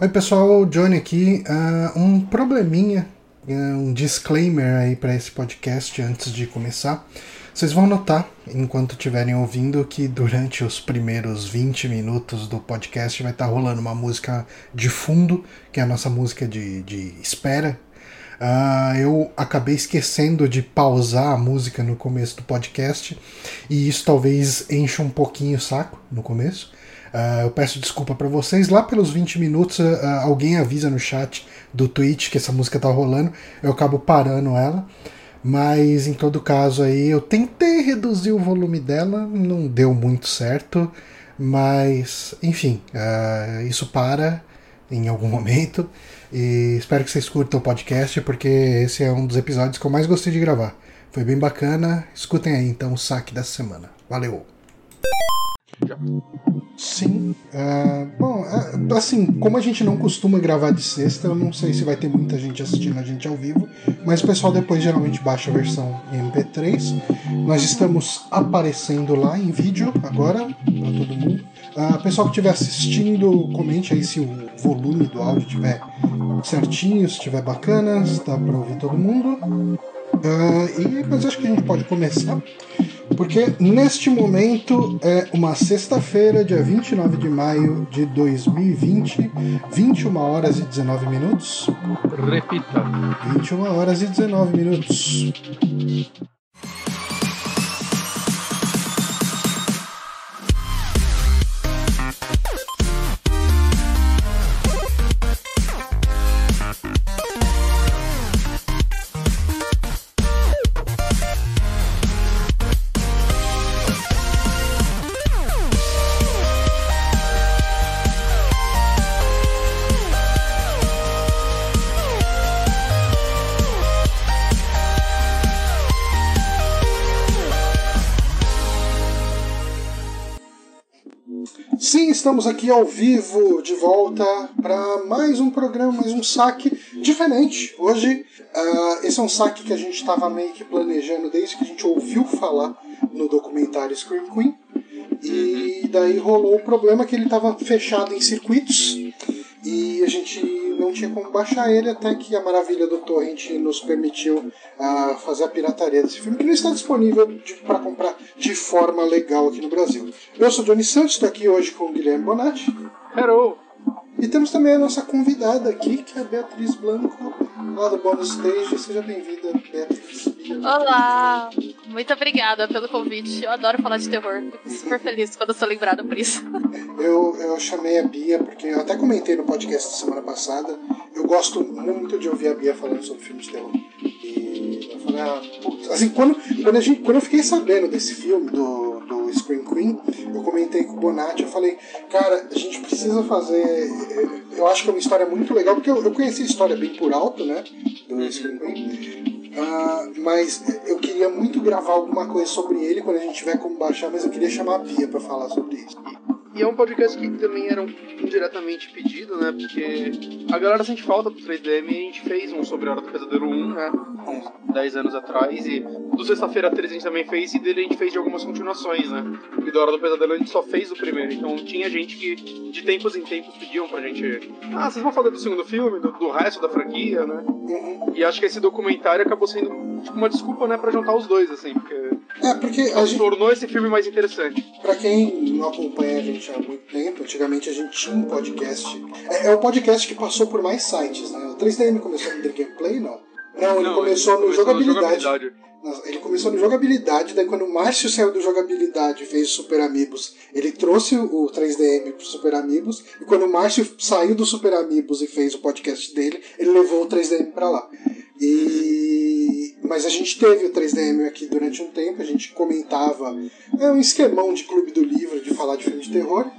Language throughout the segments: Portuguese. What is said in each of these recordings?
Oi pessoal, Johnny aqui. Uh, um probleminha, uh, um disclaimer aí para esse podcast antes de começar. Vocês vão notar, enquanto estiverem ouvindo, que durante os primeiros 20 minutos do podcast vai estar tá rolando uma música de fundo, que é a nossa música de, de espera. Uh, eu acabei esquecendo de pausar a música no começo do podcast, e isso talvez encha um pouquinho o saco no começo. Uh, eu peço desculpa para vocês. Lá pelos 20 minutos, uh, alguém avisa no chat do Twitch que essa música tá rolando. Eu acabo parando ela. Mas em todo caso aí, eu tentei reduzir o volume dela, não deu muito certo. Mas, enfim, uh, isso para em algum momento. E espero que vocês curtam o podcast, porque esse é um dos episódios que eu mais gostei de gravar. Foi bem bacana. Escutem aí então o saque dessa semana. Valeu! Sim. Uh, bom, uh, assim, como a gente não costuma gravar de sexta, eu não sei se vai ter muita gente assistindo a gente ao vivo, mas o pessoal depois geralmente baixa a versão em MP3. Nós estamos aparecendo lá em vídeo agora, para todo mundo. Uh, pessoal que estiver assistindo, comente aí se o volume do áudio estiver certinho, se estiver bacana, se dá para ouvir todo mundo. Uh, e, mas acho que a gente pode começar porque neste momento é uma sexta-feira, dia 29 de maio de 2020, 21 horas e 19 minutos. Repita: 21 horas e 19 minutos. Estamos aqui ao vivo de volta para mais um programa, mais um saque diferente. Hoje, uh, esse é um saque que a gente estava meio que planejando desde que a gente ouviu falar no documentário Scream Queen. E daí rolou o problema que ele estava fechado em circuitos e a gente não tinha como baixar ele até que a maravilha do torrent nos permitiu uh, fazer a pirataria desse filme, que não está disponível para comprar de forma legal aqui no Brasil. Eu sou Johnny Santos, estou aqui hoje com o Guilherme Bonatti. Hello! E temos também a nossa convidada aqui, que é a Beatriz Blanco, lá do Bonus Stage. Seja bem-vinda, Beatriz. Olá! Muito obrigada pelo convite. Eu adoro falar de terror. Fico super feliz quando sou lembrada por isso. Eu, eu chamei a Bia, porque eu até comentei no podcast da semana passada. Eu gosto muito de ouvir a Bia falando sobre filmes de terror. E eu falei, ah, putz. Assim, quando, quando, a gente, quando eu fiquei sabendo desse filme, do, do Scream Queen, eu comentei com o Bonatti, eu falei, cara, a gente precisa fazer. Eu acho que é uma história muito legal, porque eu, eu conheci a história bem por alto, né? Do Scream Queen. Uh, mas eu queria muito gravar alguma coisa sobre ele quando a gente tiver como baixar, mas eu queria chamar a Bia para falar sobre isso. E é um podcast que também era indiretamente pedido, né? Porque a galera sente falta do 3DM e a gente fez um sobre a Hora do Pesadelo 1, né? Uns 10 anos atrás. E do Sexta-feira 13 a gente também fez e dele a gente fez de algumas continuações, né? E do Hora do Pesadelo a gente só fez o primeiro. Então tinha gente que de tempos em tempos pediam pra gente. Ah, vocês vão falar do segundo filme, do, do resto da franquia, né? E acho que esse documentário acabou sendo tipo, uma desculpa, né, pra juntar os dois, assim, porque. É, porque a gente... tornou esse filme mais interessante. Pra quem não acompanha a gente há muito tempo. Antigamente a gente tinha um podcast. É, é o podcast que passou por mais sites, né? O 3DM começou no The Gameplay, não? Não, ele não, começou, ele no, jogabilidade. jogabilidade. Ele começou no jogabilidade, daí quando o Márcio saiu do jogabilidade e fez o Super Amigos, ele trouxe o 3DM pro Super Amigos, e quando o Márcio saiu do Super Amigos e fez o podcast dele, ele levou o 3DM para lá. E mas a gente teve o 3DM aqui durante um tempo, a gente comentava, é um esquemão de clube do livro de falar de filme de terror.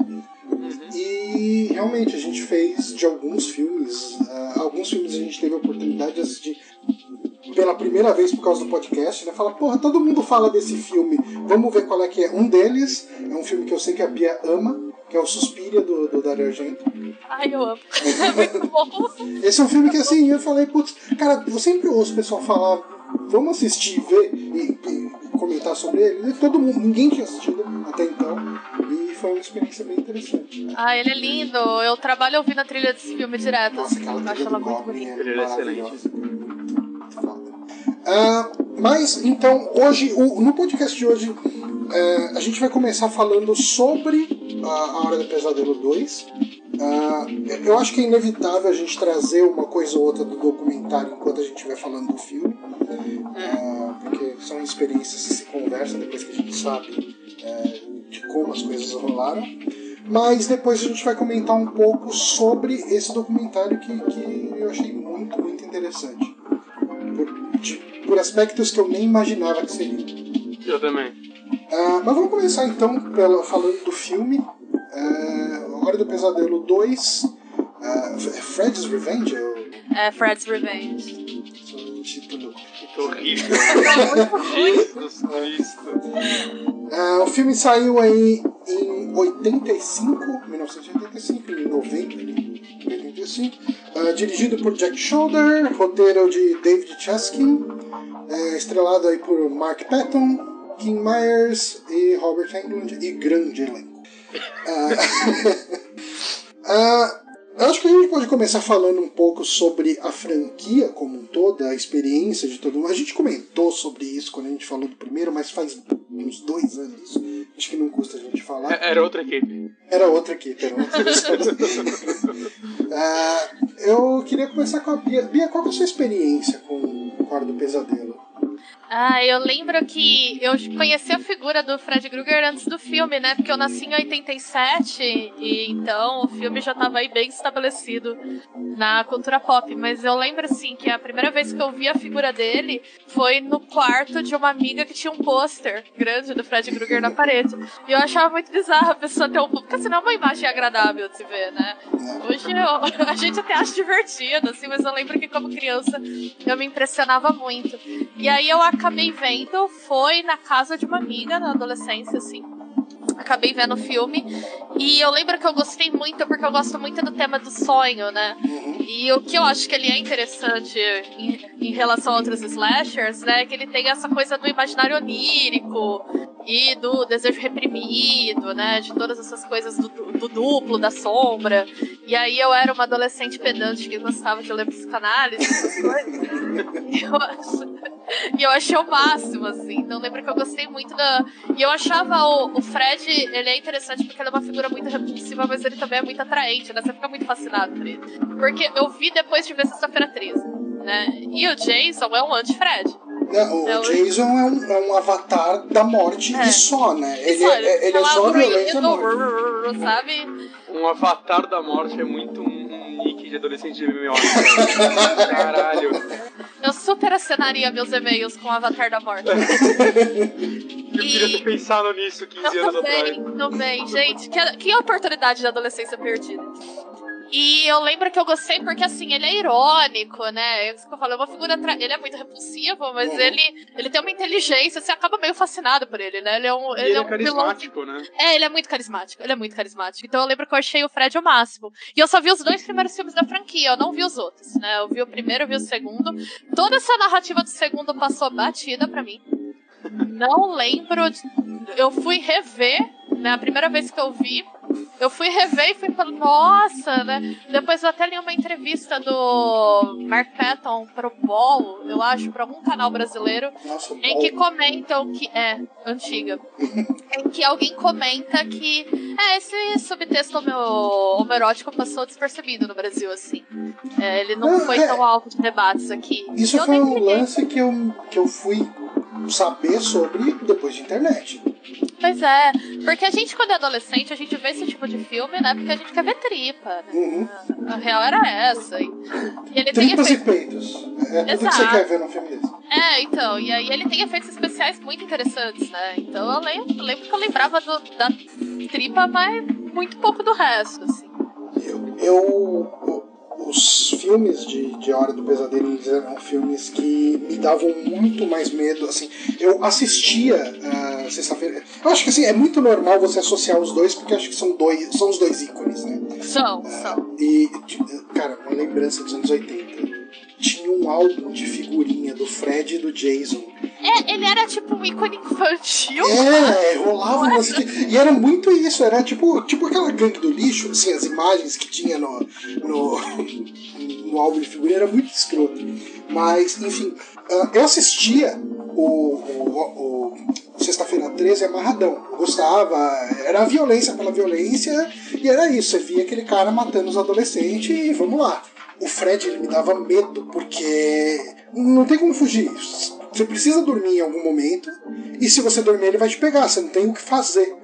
E realmente a gente fez de alguns filmes, uh, alguns filmes a gente teve a oportunidade de assistir pela primeira vez por causa do podcast, né? Fala, porra, todo mundo fala desse filme, vamos ver qual é que é. Um deles é um filme que eu sei que a Bia ama, que é o Suspiria do, do Dario Argento. Ai, eu amo. Muito bom. Esse é um filme que assim, eu falei, putz, cara, eu sempre ouço o pessoal falar, vamos assistir, ver e, e comentar sobre ele. E todo mundo, ninguém tinha assistido até então foi uma experiência bem interessante. Ah, ele é lindo. Eu trabalho ouvindo a trilha desse filme direto. Nossa, aquela Eu acho trilha ela muito bonita. é Ele é maravilhosa. Muito foda. Ah, mas, então, hoje, o- no podcast de hoje, é, a gente vai começar falando sobre a, a Hora do Pesadelo 2. Ah, eu acho que é inevitável a gente trazer uma coisa ou outra do documentário enquanto a gente vai falando do filme. Ah, porque são experiências que se conversam depois que a gente sabe é, de como as coisas rolaram. Mas depois a gente vai comentar um pouco sobre esse documentário que, que eu achei muito, muito interessante. Por, de- por aspectos que eu nem imaginava que seria. Eu também. Ah, mas vamos começar então pela, falando do filme. Ah, Hora do Pesadelo 2. ah, Fred's Revenge é o, É Fred's Revenge. o título. Que horrível. Jesus Cristo. Ah, o filme saiu aí em 85, 1985, em novembro de 85. Ah, dirigido por Jack Shoulder, roteiro de David Cheskin, é, estrelado aí por Mark Patton, Kim Myers e Robert Englund e grande elenco. Ah, ah, acho que a gente pode começar falando um pouco sobre a franquia como um todo, a experiência de todo mundo. A gente comentou sobre isso quando a gente falou do primeiro, mas faz uns dois anos. Acho que não custa a gente falar. É- Era outra equipe. Era outra equipe, era outra pessoa. Ah, eu queria começar com a Bia. Bia, qual é a sua experiência com o Hora do Pesadelo? Ah, eu lembro que eu conheci a figura do Fred Krueger antes do filme, né? Porque eu nasci em 87 e então o filme já tava aí bem estabelecido na cultura pop. Mas eu lembro assim que a primeira vez que eu vi a figura dele foi no quarto de uma amiga que tinha um pôster grande do Fred Krueger na parede. E eu achava muito bizarro a pessoa ter um. Porque assim, não é uma imagem agradável de se ver, né? Hoje eu- a gente até acha divertido, assim, mas eu lembro que como criança eu me impressionava muito. E aí eu acabei vendo, foi na casa de uma amiga na adolescência, assim. Acabei vendo o filme. E eu lembro que eu gostei muito, porque eu gosto muito do tema do sonho, né? Uhum. E o que eu acho que ele é interessante em, em relação a outros slashers, né? É que ele tem essa coisa do imaginário onírico e do desejo reprimido, né? De todas essas coisas do, do duplo, da sombra. E aí eu era uma adolescente pedante que gostava de ler psicanálise, essas coisas. Eu, acho- e eu achei o máximo, assim. Então eu lembro que eu gostei muito da. E eu achava o, o Fred, ele é interessante porque ele é uma figura muito repulsiva, mas ele também é muito atraente, né? Você fica muito fascinado por ele. Porque eu vi depois de ver Sexta-feira 13, né? E o Jason é um anti-Fred. Não, o É o- Jason é um, é um avatar da morte É. e só, né? Ele, Só, é, ele é tá só violência morte. sabe? Um avatar da morte é muito nick de adolescente de MMO. Caralho. Eu super assinaria meus e-mails com o Avatar da Morte. Eu queria ter pensado nisso 15 Eu anos também, atrás. também, gente. Que, que oportunidade de adolescência perdida. E eu lembro que eu gostei porque, assim, ele é irônico, né? É isso que eu falo, é uma figura. tra- Ele é muito repulsivo, mas Uhum. ele, ele tem uma inteligência, você acaba meio fascinado por ele, né? Ele é um. E ele é um vilão- carismático, né? É, ele é muito carismático. Ele é muito carismático. Então eu lembro que eu achei o Fred o máximo. E eu só vi os dois primeiros filmes da franquia, eu não vi os outros, né? Eu vi o primeiro, eu vi o segundo. Toda essa narrativa do segundo passou batida pra mim. Não lembro. de- Eu fui rever, né? A primeira vez que eu vi. Eu fui rever e fui falando, nossa, né? Depois eu até li uma entrevista do Mark Patton pro Ball, eu acho, pra algum canal brasileiro, Nossa, em que comentam que. É, antiga. em que alguém comenta que. É, esse subtexto homo- homerótico passou despercebido no Brasil, assim. É, ele não Não, foi é. tão alto de debates aqui. Isso foi um lance que eu, que eu fui saber sobre depois de internet. Pois é, porque a gente, quando é adolescente, a gente vê esse tipo de filme, né? Porque a gente quer ver tripa, né? Uhum. A real era essa. E, ele tem Tripas e peitos. É tudo que você Exato. quer ver num filme desse. É, então, e aí ele tem efeitos especiais muito interessantes, né? Então eu lembro, lembro que eu lembrava do- da tripa, mas muito pouco do resto, assim. Eu, eu- os filmes de, de Hora do Pesadelo eles eram filmes que me davam muito mais medo. Assim, eu assistia ah, sexta-feira. Eu acho que assim, é muito normal você associar os dois, porque acho que são, dois, são os dois ícones, né? São, são. E, de- cara, uma lembrança dos anos 80. Tinha um álbum de figurinha do Fred e do Jason. É, ele era tipo um ícone infantil. É, rolava um de- E era muito isso, era tipo, tipo aquela gangue do lixo, assim, as imagens que tinha no, no, no álbum de figurinha era muito escroto. Mas, enfim, ah, eu assistia o, o, o Sexta-feira 13 amarradão. Eu gostava, era a violência pela violência, e era isso, você via aquele cara matando os adolescentes e vamos lá. O Fred ele me dava medo, porque não tem como fugir. Você precisa dormir em algum momento, e se você dormir, ele vai te pegar, você não tem o que fazer.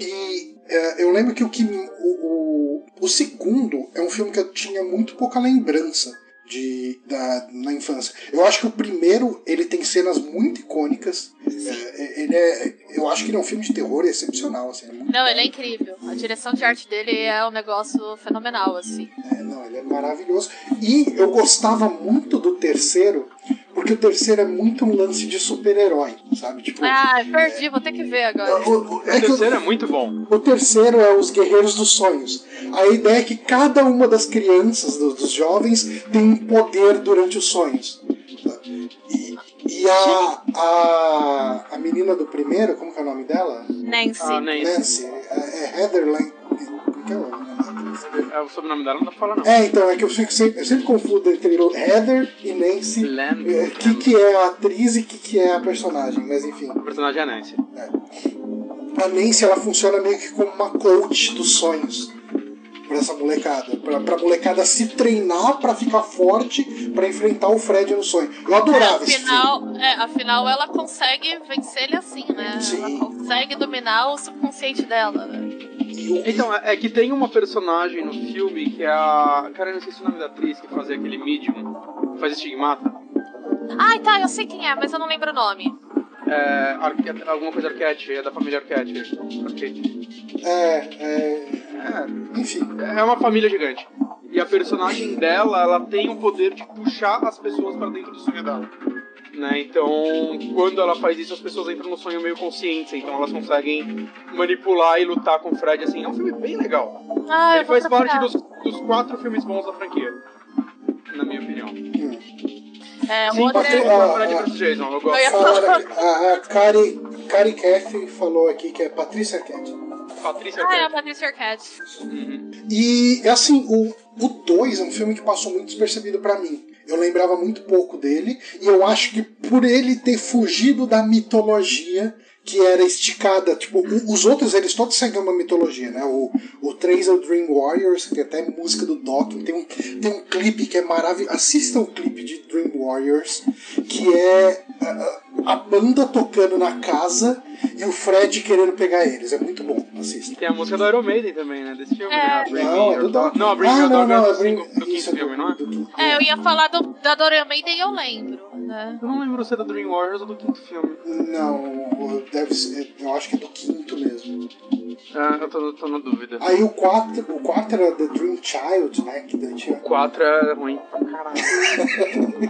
E é, eu lembro que o que. O, o, o segundo é um filme que eu tinha muito pouca lembrança de, da, na infância. Eu acho que o primeiro ele tem cenas muito icônicas. É, ele é, eu acho que ele é um filme de terror excepcional. Assim, é Não, ele é incrível. A direção de arte dele é um negócio fenomenal, assim. É, não, ele é maravilhoso. E eu gostava muito do terceiro, porque o terceiro é muito um lance de super-herói, sabe? Tipo, Ah, perdi, vou ter que ver agora. o, o- O é que o, terceiro é muito bom. o terceiro é os Guerreiros dos Sonhos. A ideia é que cada uma das crianças, do- dos jovens, tem um poder durante os sonhos. E, e a, a, a menina do primeiro, como que é o nome dela? Nancy. Ah, Nancy. Nancy. É, é Heather Lang. Como que é o nome atriz? É, o sobrenome dela não dá pra falar, não. É, então, é que eu, fico sempre, eu sempre confundo entre Heather e Nancy. Lam- O que, que é a atriz e o que, que é a personagem, mas enfim. O personagem é a Nancy. A Nancy ela funciona meio que como uma coach dos sonhos pra essa molecada. Pra, pra molecada se treinar pra ficar forte pra enfrentar o Fred no sonho. Eu adorava esse filme. Afinal, é, afinal, ela consegue vencer ele assim, né? Sim. Ela consegue dominar o subconsciente dela, né? Então, é é que tem uma personagem no filme que é a. Cara, eu não sei se o nome da atriz que fazia aquele medium, faz estigmata. Ai, tá, eu sei quem é, mas eu não lembro o nome. É, Arque- alguma coisa Arquette, é da família Arquette. Arquette. é, é, É, enfim. é uma família gigante. E a personagem dela, ela tem o poder de puxar as pessoas pra dentro do sonho dela. Né? Então, quando ela faz isso, as pessoas entram no sonho meio conscientes, então elas conseguem manipular e lutar com o Fred, assim. É um filme bem legal. Ah, Ele faz parte dos, dos quatro filmes bons da franquia. Na minha opinião. Hum. É, Sim, outra... Fred ah. vs Jason, eu gosto. a, a Kari, Kari Caff falou aqui que é Patrícia Cat. Patrícia Ah, é a Arquette. Patricia Arquette. Uhum. E assim, o 2 é um filme que passou muito despercebido pra mim. Eu lembrava muito pouco dele, e eu acho que por ele ter fugido da mitologia que era esticada, tipo, os outros eles todos seguem uma mitologia, né? O, o 3 é o Dream Warriors, que é até música do Dokken, tem um, tem um clipe que é maravilhoso. Assistam o clipe de Dream Warriors, que é a, a banda tocando na casa e o Fred querendo pegar eles. É muito bom, assistam. Tem a música do Iron Maiden também, né? Desse filme, É. né? A Bring Não, é do Dog. Não, a Bring ah, não, não, é é do, Bring- do isso, quinto filme, não é? do. É, eu ia falar do, da Dorian Maiden e eu lembro, né? Eu não lembro se é do Dream Warriors ou do quinto filme. Não, deve ser, eu acho que é do quinto mesmo. Ah, eu tô, tô na dúvida. Aí o 4, o 4 era The Dream Child, né? Que daí tinha. O 4 é ruim pra caralho.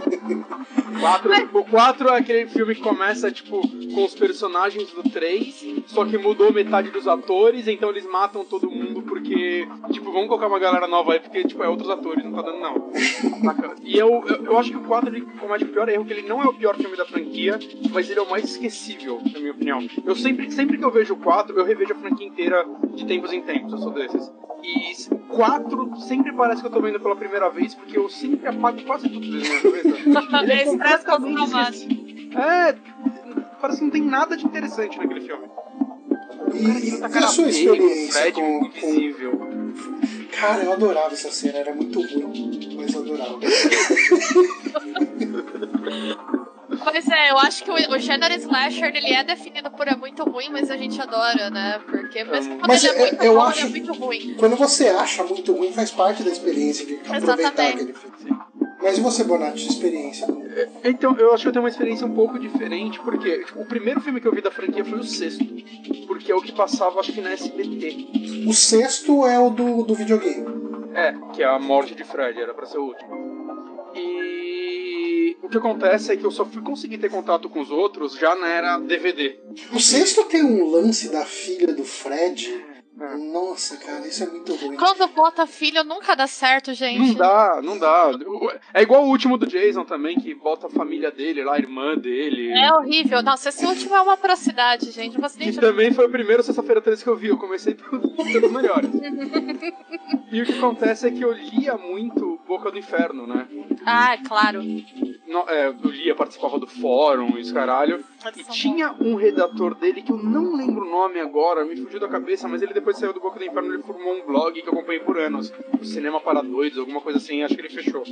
Quatro, o 4 é aquele filme que começa, tipo, com os personagens do 3, só que mudou metade dos atores, então eles matam todo mundo porque, tipo, vamos colocar uma galera nova aí, porque, tipo, é outros atores, não tá dando não. E eu, eu, eu acho que o 4 ele comete o pior erro, que ele não é o pior filme da franquia, mas ele é o mais esquecível, na minha opinião. Eu sempre, sempre que eu vejo o 4, eu revejo a franquia inteira de tempos em tempos, eu sou desses. E o 4 sempre parece que eu tô vendo pela primeira vez, porque eu sempre apago quase tudo da minha cabeça. Ele é completamente esquecido. É, parece que não tem nada de interessante naquele filme. E, e Tá a sua experiência Fred com, com. invisível. Cara, eu adorava essa cena, era muito ruim, mas eu adorava. Pois é, eu acho que o, o gênero slasher ele é definido por é muito ruim, mas a gente adora, né? Porque mesmo quando Mas ele é eu- muito eu bom, acho- ele é muito ruim. Quando você acha muito ruim, faz parte da experiência de aproveitar Exatamente. aquele filme. Mas e você, Bonatti, sua experiência? Então, eu acho que eu tenho uma experiência um pouco diferente, porque tipo, o primeiro filme que eu vi da franquia foi o sexto. Porque é o que passava, acho que na SBT. O sexto é o do, do videogame. É, que é a morte de Fred, era pra ser o último. E o que acontece é que eu só fui conseguir ter contato com os outros já na era DVD. O sexto tem um lance da filha do Fred É. Nossa, cara, isso é muito ruim. Quando bota filho, nunca dá certo, gente. Não dá, não dá. É igual o último do Jason também, que bota a família dele lá, a irmã dele. É horrível. Nossa, esse último é uma atrocidade, gente. Não Que também foi o primeiro sexta-feira 13 que eu vi. Eu comecei pelos melhores. e o que acontece é que eu lia muito Boca do Inferno, né? Ah, claro. No, é, eu lia, participava do fórum e os caralho. E tinha um redator dele que eu não lembro o nome agora, me fugiu da cabeça, mas ele depois saiu do Boca do Inferno ele formou um blog que eu acompanhei por anos. Cinema para Doidos, alguma coisa assim, acho que ele fechou.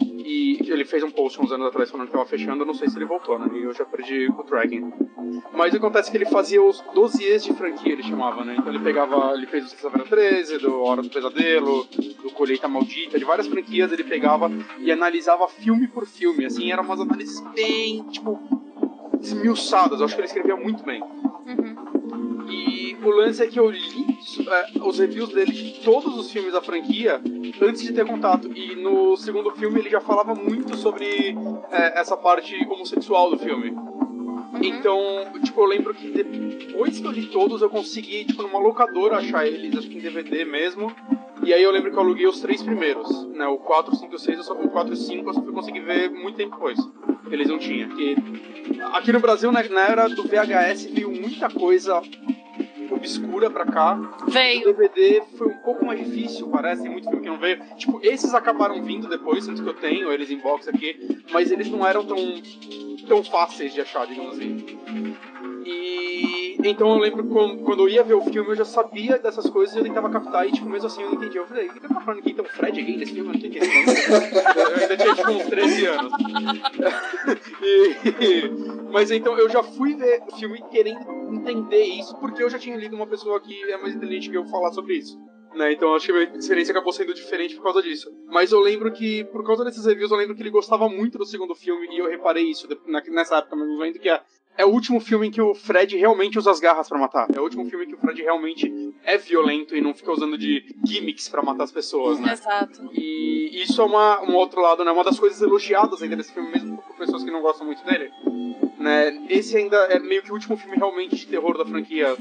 E ele fez um post uns anos atrás falando que tava fechando, eu não sei se ele voltou, né? E eu já perdi o tracking. Mas acontece que ele fazia os dossiês de franquia, ele chamava, né? Então ele pegava, ele fez o Sexta-feira 13, do Hora do Pesadelo, do Colheita Maldita, de várias franquias ele pegava e analisava filme por filme, assim, eram umas análises bem, tipo, esmiuçadas. Eu acho que ele escrevia muito bem. Uhum. E o lance é que eu li é, os reviews dele de todos os filmes da franquia antes de ter contato. E no segundo filme ele já falava muito sobre é, essa parte homossexual do filme. Uhum. Então, tipo, eu lembro que depois que eu li todos, eu consegui, tipo, numa locadora achar eles, acho que em DVD mesmo. E aí eu lembro que eu aluguei os três primeiros, né? O 4, 5 e 6, eu só, o 4 e 5 eu só fui conseguir ver muito tempo depois. Eles não tinham. Aqui no Brasil, né, na era do VHS, veio muita coisa obscura pra cá. Veio. O DVD foi um pouco mais difícil, parece, tem muito filme que não veio. Tipo, esses acabaram vindo depois, tanto que eu tenho eles em box aqui, mas eles não eram tão, tão fáceis de achar, digamos assim. E então eu lembro quando, eu ia ver o filme, eu já sabia dessas coisas e eu tentava captar, e tipo, mesmo assim eu não entendia. Eu falei, o que tá falando aqui? Então, Fred gay nesse filme? Eu não entendi. eu ainda tinha tipo uns 13 anos. e, mas então eu já fui ver o filme querendo entender isso, porque eu já tinha lido uma pessoa que é mais inteligente que eu falar sobre isso. Né, então acho que a minha experiência acabou sendo diferente por causa disso. Mas eu lembro que, por causa desses reviews, eu lembro que ele gostava muito do segundo filme, e eu reparei isso nessa época mesmo, vendo que é, é o último filme em que o Fred realmente usa as garras para matar. É o último filme em que o Fred realmente é violento e não fica usando de gimmicks para matar as pessoas, né? Exato. E isso é uma, um outro lado, né? Uma das coisas elogiadas ainda desse filme, mesmo por pessoas que não gostam muito dele. Né? Esse ainda é meio que o último filme realmente de terror da franquia.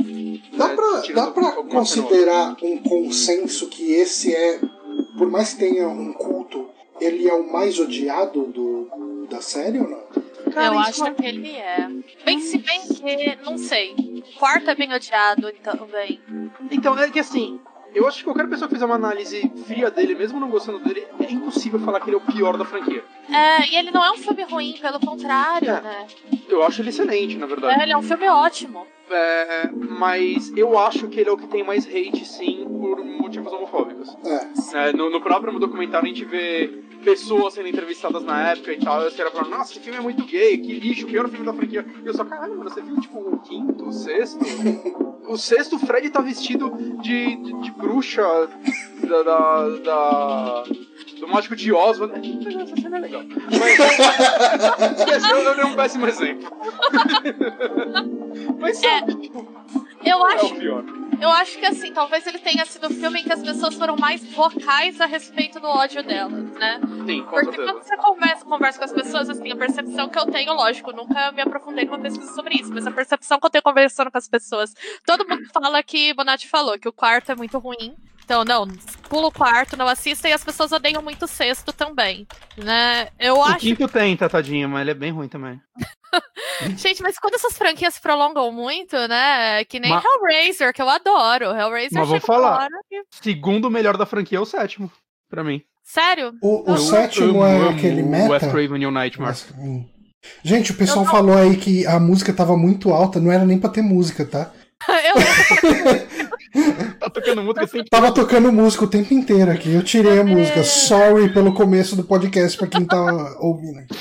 Dá né? pra, dá pra considerar um consenso que esse é, por mais que tenha um culto, ele é o mais odiado do, da série ou não? Cara, eu acho que ele é. Bem, se bem que, não sei. Quarto é bem odiado então, também. Então, é que assim, eu acho que qualquer pessoa que fizer uma análise fria dele, mesmo não gostando dele, é impossível falar que ele é o pior da franquia. É, e ele não é um filme ruim, pelo contrário, É. né? Eu acho ele excelente, na verdade. É, ele é um filme ótimo. É, mas eu acho que ele é o que tem mais hate, sim, por motivos homofóbicos. É. É, no, no próprio documentário a gente vê pessoas sendo entrevistadas na época e tal, e os caras falando, nossa, esse filme é muito gay, que lixo, o pior filme da franquia. E eu só, caralho, mano, você viu tipo o quinto, o sexto? o sexto, o Fred tá vestido de, de, de bruxa da, da, da- do mágico de Oz. Essa cena é legal. Mas eu, eu dei um péssimo exemplo. Mas sabe, tipo, Eu é acho, eu acho que assim, talvez ele tenha sido o filme em que as pessoas foram mais vocais a respeito do ódio delas, né? Sim, com Porque certeza. quando você conversa, conversa com as pessoas, assim, a percepção que eu tenho, lógico, nunca me aprofundei numa pesquisa sobre isso, mas a percepção que eu tenho conversando com as pessoas, todo mundo fala que Bonatti falou, que o quarto é muito ruim. Então, não, pula o quarto, não assista, e as pessoas odeiam muito o sexto também, né? Eu O acho quinto tem, tá, tadinho, mas ele é bem ruim também. Gente, mas quando essas franquias se prolongam muito, né? Que nem Ma- Hellraiser, que eu adoro. Hellraiser Mas vou falar. que- Segundo melhor da franquia é o sétimo, pra mim. Sério? O, o Eu sétimo amo, é amo aquele o meta. West Craven New Nightmare. Mas, hum. Gente, o pessoal Eu não- falou aí que a música tava muito alta, não era nem pra ter música, tá? eu, Tá tocando música sem Tava tocando música o tempo inteiro aqui. Eu tirei a É. música. Sorry pelo começo do podcast pra quem tá ouvindo aqui.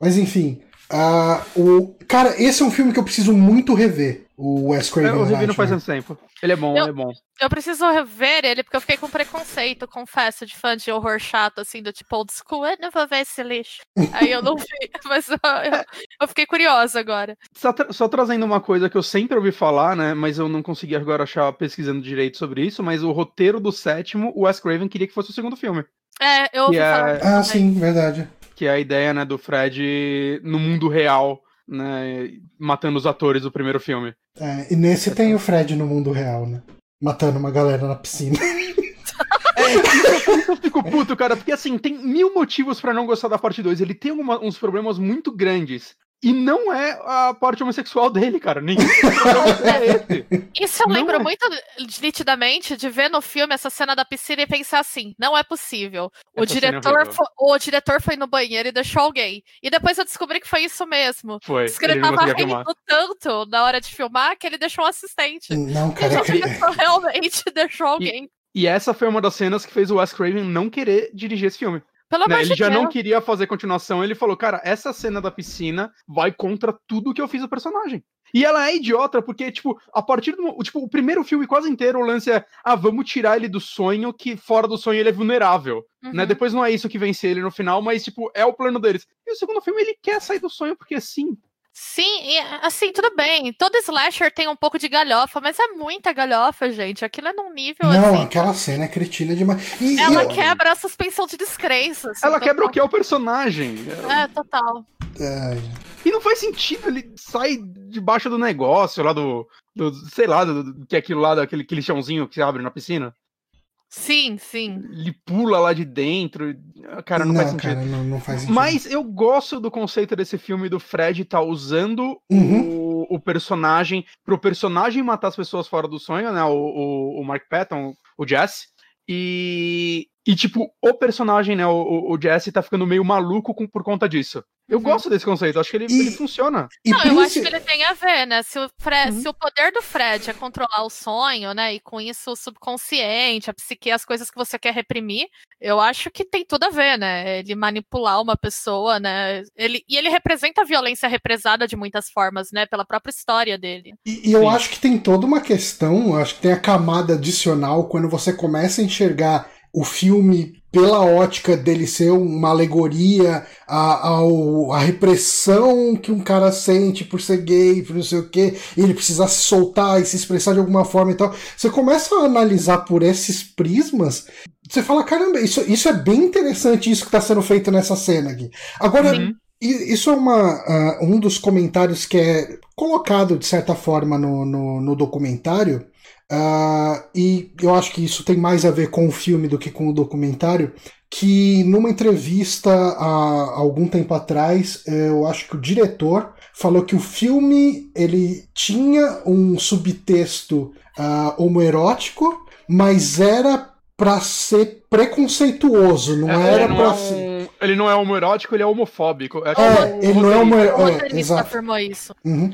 Mas enfim. ah, o... Cara, esse é um filme que eu preciso muito rever. O Wes Craven. Eu revi não faz tanto tempo. Ele é bom, Eu- ele é bom. eu preciso rever ele, porque eu fiquei com preconceito, confesso, de fã de horror chato, assim, do tipo old school. Eu não vou ver esse lixo. Aí eu não vi, mas eu, eu- eu fiquei curiosa agora. Só, tra- só trazendo uma coisa que eu sempre ouvi falar, né? Mas eu não consegui agora achar pesquisando direito sobre isso. Mas o roteiro do sétimo, o Wes Craven queria que fosse o segundo filme. É, eu ouvi é- falar. Ah, sim, verdade. Que é a ideia, né, do Fred no mundo real né, matando os atores do primeiro filme. É, e nesse tem o Fred no mundo real, né? Matando uma galera na piscina. É, eu fico puto, cara, porque assim, tem mil motivos pra não gostar da parte 2. Ele tem alguma- uns problemas muito grandes. E não é a parte homossexual dele, cara. Nenhum é esse. Isso eu Não lembro é. muito nitidamente de ver no filme essa cena da piscina e pensar assim: não é possível. O Essa é diretor, horrível. fo- o diretor foi no banheiro e deixou alguém. E depois eu descobri que foi isso mesmo. Foi. Diz que ele, Ele tava conseguia filmar. rindo tanto na hora de filmar que ele deixou um assistente. Não, E cara, o que- diretor realmente deixou alguém. E essa foi uma das cenas que fez o Wes Craven não querer dirigir esse filme. Pelo né? Ele já não Deus. queria fazer continuação. Ele falou, cara, essa cena da piscina vai contra tudo que eu fiz do personagem. E ela é idiota, porque, tipo, a partir do. Tipo, o primeiro filme quase inteiro, o lance é: ah, vamos tirar ele do sonho, que fora do sonho ele é vulnerável. Né? Uhum. Depois não é isso que vence ele no final, mas, tipo, é o plano deles. E o segundo filme, ele quer sair do sonho, porque sim. Sim, e, assim, tudo bem. Todo slasher tem um pouco de galhofa, mas é muita galhofa, gente. Aquilo é num nível Não, assim. aquela cena é cretina demais. E, Ela e- quebra a suspensão de descrença. assim, Ela quebra o total. que é o personagem. É, total. Ai, E não faz sentido, ele sai debaixo do negócio lá do. do sei lá, do, do- que é aquilo lá, daquele aquele chãozinho que se abre na piscina. Sim, sim. Ele pula lá de dentro. Cara, não, faz sentido. cara, não, não faz sentido. Mas eu gosto do conceito desse filme do Fred tá usando Uhum. o, o personagem pro personagem matar as pessoas fora do sonho, né? O, o, o Mark Patton, o Jesse. E, e tipo, o personagem, né? O, o, Jesse tá ficando meio maluco com- por conta disso. Eu Uhum. gosto desse conceito, acho que ele, E- ele funciona. E Não, eu acho que ele tem a ver, né? Se o, Fre- Uhum. se o poder do Fred é controlar o sonho, né? E com isso o subconsciente, a psique, as coisas que você quer reprimir, eu acho que tem tudo a ver, né? Ele manipular uma pessoa, né? Ele, e ele representa a violência represada de muitas formas, né? Pela própria história dele. E, e eu Sim. acho que tem toda uma questão, acho que tem a camada adicional quando você começa a enxergar o filme pela ótica dele ser uma alegoria à, à repressão que um cara sente por ser gay, por não sei o quê, e ele precisar se soltar e se expressar de alguma forma e tal. Você começa a analisar por esses prismas, você fala, caramba, isso, isso é bem interessante isso que está sendo feito nessa cena aqui. Agora, Uhum. Isso é uma, ah, um dos comentários que é colocado, de certa forma, no, no, no documentário, ah, e eu acho que isso tem mais a ver com o filme do que com o documentário, que numa entrevista há algum tempo atrás, eu acho que o diretor falou que o filme ele tinha um subtexto ah, homoerótico, mas era pra ser preconceituoso, não É, era ele, não pra é ser. ele não é homoerótico, ele é homofóbico. É, É, ele não é uma. homo- O É, roteirista exato. afirmou isso. Uhum.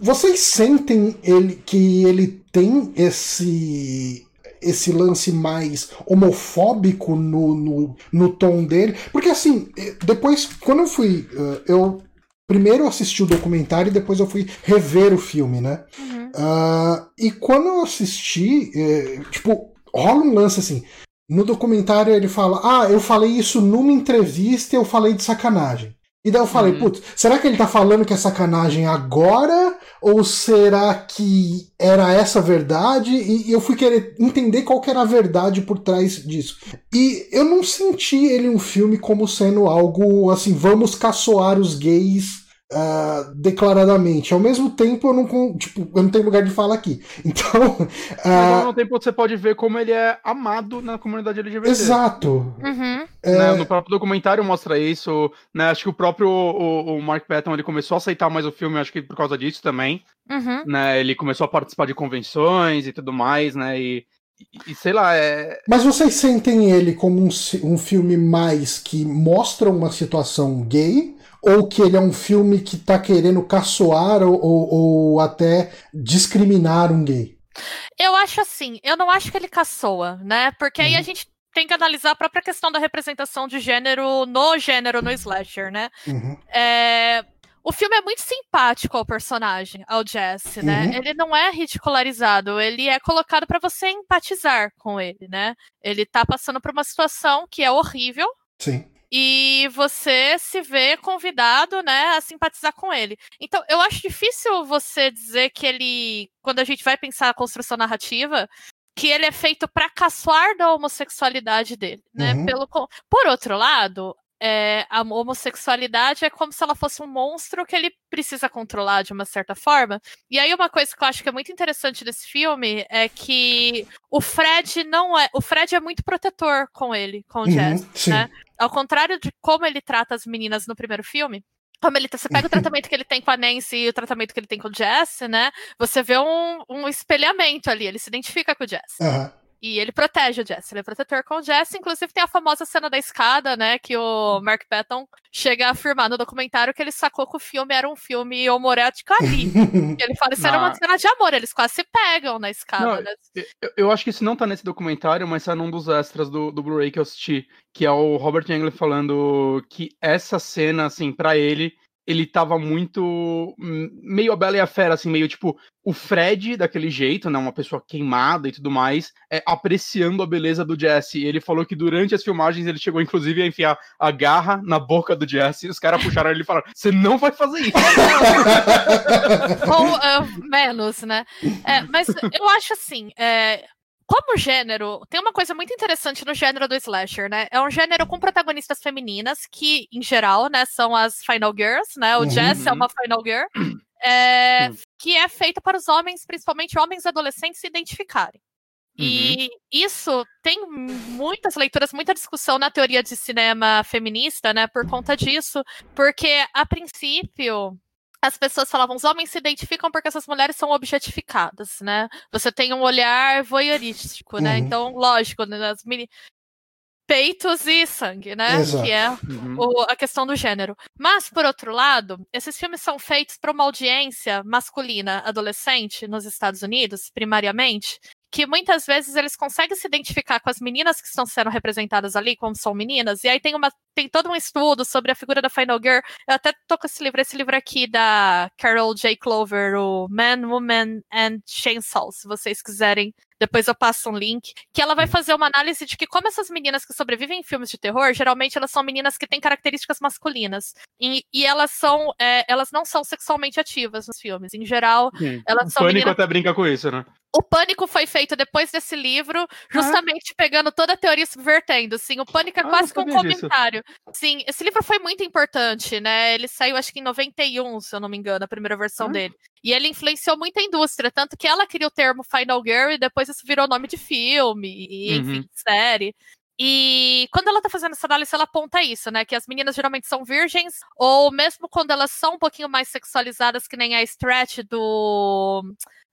Vocês sentem ele que ele tem esse esse lance mais homofóbico no, no, no tom dele? Porque assim, eh, depois, quando eu fui. eh, Eu primeiro assisti o documentário e depois eu fui rever o filme, né? Uhum. Ah, e quando eu assisti, eh, tipo, rola um lance assim. No documentário ele fala: Ah, eu falei isso numa entrevista e eu falei de sacanagem. E daí eu falei, Uhum. putz, será que ele tá falando que é sacanagem agora? Ou será que era essa a verdade? E eu fui querer entender qual que era a verdade por trás disso. E eu não senti ele um filme como sendo algo assim, vamos caçoar os gays ah, declaradamente. Ao mesmo tempo, eu não, tipo, eu não tenho lugar de fala aqui. Então, Mas ao mesmo tempo você pode ver como ele é amado na comunidade LGBT. exato. Uhum. É, né? No próprio documentário mostra isso, né? Acho que o próprio o, o Mark Patton ele começou a aceitar mais o filme, acho que por causa disso também, Uhum. né? Ele começou a participar de convenções e tudo mais, né? E, e- e sei lá, é, Mas vocês sentem ele como um, um filme mais que mostra uma situação gay? Ou que ele é um filme que tá querendo caçoar ou, ou, ou até discriminar um gay? Eu acho assim, eu não acho que ele caçoa, né? Porque aí a Uhum. gente tem que analisar a própria questão da representação de gênero no gênero no slasher, né? Uhum. É, O filme é muito simpático ao personagem, ao Jesse, né? Uhum. Ele não é ridicularizado, ele é colocado pra você empatizar com ele, né? Ele tá passando por uma situação que é horrível, Sim. E você se vê convidado, né, a simpatizar com ele. Então, eu acho difícil você dizer que ele, quando a gente vai pensar a construção narrativa, que ele é feito para caçoar da homossexualidade dele, né? Uhum. Pelo por outro lado, é, a homossexualidade é como se ela fosse um monstro que ele precisa controlar de uma certa forma. E aí uma coisa que eu acho que é muito interessante desse filme é que o Fred não é, o Fred é muito protetor com ele, com o uhum, Jesse, né? Ao contrário de como ele trata as meninas no primeiro filme, como ele, você pega o tratamento que ele tem com a Nancy e o tratamento que ele tem com o Jesse, né? Você vê um, um espelhamento ali, ele se identifica com o Jesse. Uhum. E ele protege o Jesse, ele é protetor com o Jesse. Inclusive, tem a famosa cena da escada, né? Que o Mark Patton chega a afirmar no documentário que ele sacou que o filme era um filme homorético ali. ele fala isso era uma cena de amor, eles quase se pegam na escada. Não, né? eu, eu, acho que isso não tá nesse documentário, mas tá num dos extras do, do Blu-ray que eu assisti, que é o Robert Englund falando que essa cena, assim, para ele ele tava muito meio a Bela e a Fera, assim, meio tipo o Fred daquele jeito, né, uma pessoa queimada e tudo mais, é, apreciando a beleza do Jesse. ele falou que durante as filmagens ele chegou inclusive a enfiar a garra na boca do Jesse, e os caras puxaram ele e falaram: "Você não vai fazer isso". Ou uh, menos, né? É, mas eu acho assim, é, como gênero, tem uma coisa muito interessante no gênero do slasher, né? É um gênero com protagonistas femininas, que, em geral, né, são as Final Girls, né? O uhum. Jess é uma Final Girl. É, que é feita para os homens, principalmente homens adolescentes, se identificarem. Uhum. E isso tem muitas leituras, muita discussão na teoria de cinema feminista, né, por conta disso, porque a princípio as pessoas falavam, os homens se identificam porque essas mulheres são objetificadas, né? Você tem um olhar voyeurístico, né? uhum. né? Então, lógico, né? As mini... peitos e sangue, né? Exato. Que é uhum. o, a questão do gênero. Mas, por outro lado, esses filmes são feitos para uma audiência masculina adolescente nos Estados Unidos, primariamente, que muitas vezes eles conseguem se identificar com as meninas que estão sendo representadas ali, como são meninas, e aí tem, uma, tem todo um estudo sobre a figura da Final Girl. Eu até tô com esse livro, esse livro aqui da Carol J. Clover, o Man, Woman and Chainsaw, se vocês quiserem depois eu passo um link, que ela vai hum. fazer uma análise de que como essas meninas que sobrevivem em filmes de terror, geralmente elas são meninas que têm características masculinas. E, e elas são, é, elas não são sexualmente ativas nos filmes. Em geral, Sim. elas são. O Pânico meninas... até brinca com isso, né? O Pânico foi feito depois desse livro, justamente ah. pegando toda a teoria subvertendo. Sim, o Pânico é ah, quase que um comentário. Disso. Sim, esse livro foi muito importante, né? Ele saiu acho que em 91, se eu não me engano, a primeira versão ah. dele. E ele influenciou muito a indústria, tanto que ela criou o termo Final Girl e depois isso virou nome de filme, e, enfim, uhum. série. E quando ela tá fazendo essa análise, ela aponta isso, né? Que as meninas geralmente são virgens, ou mesmo quando elas são um pouquinho mais sexualizadas, que nem a Stretch do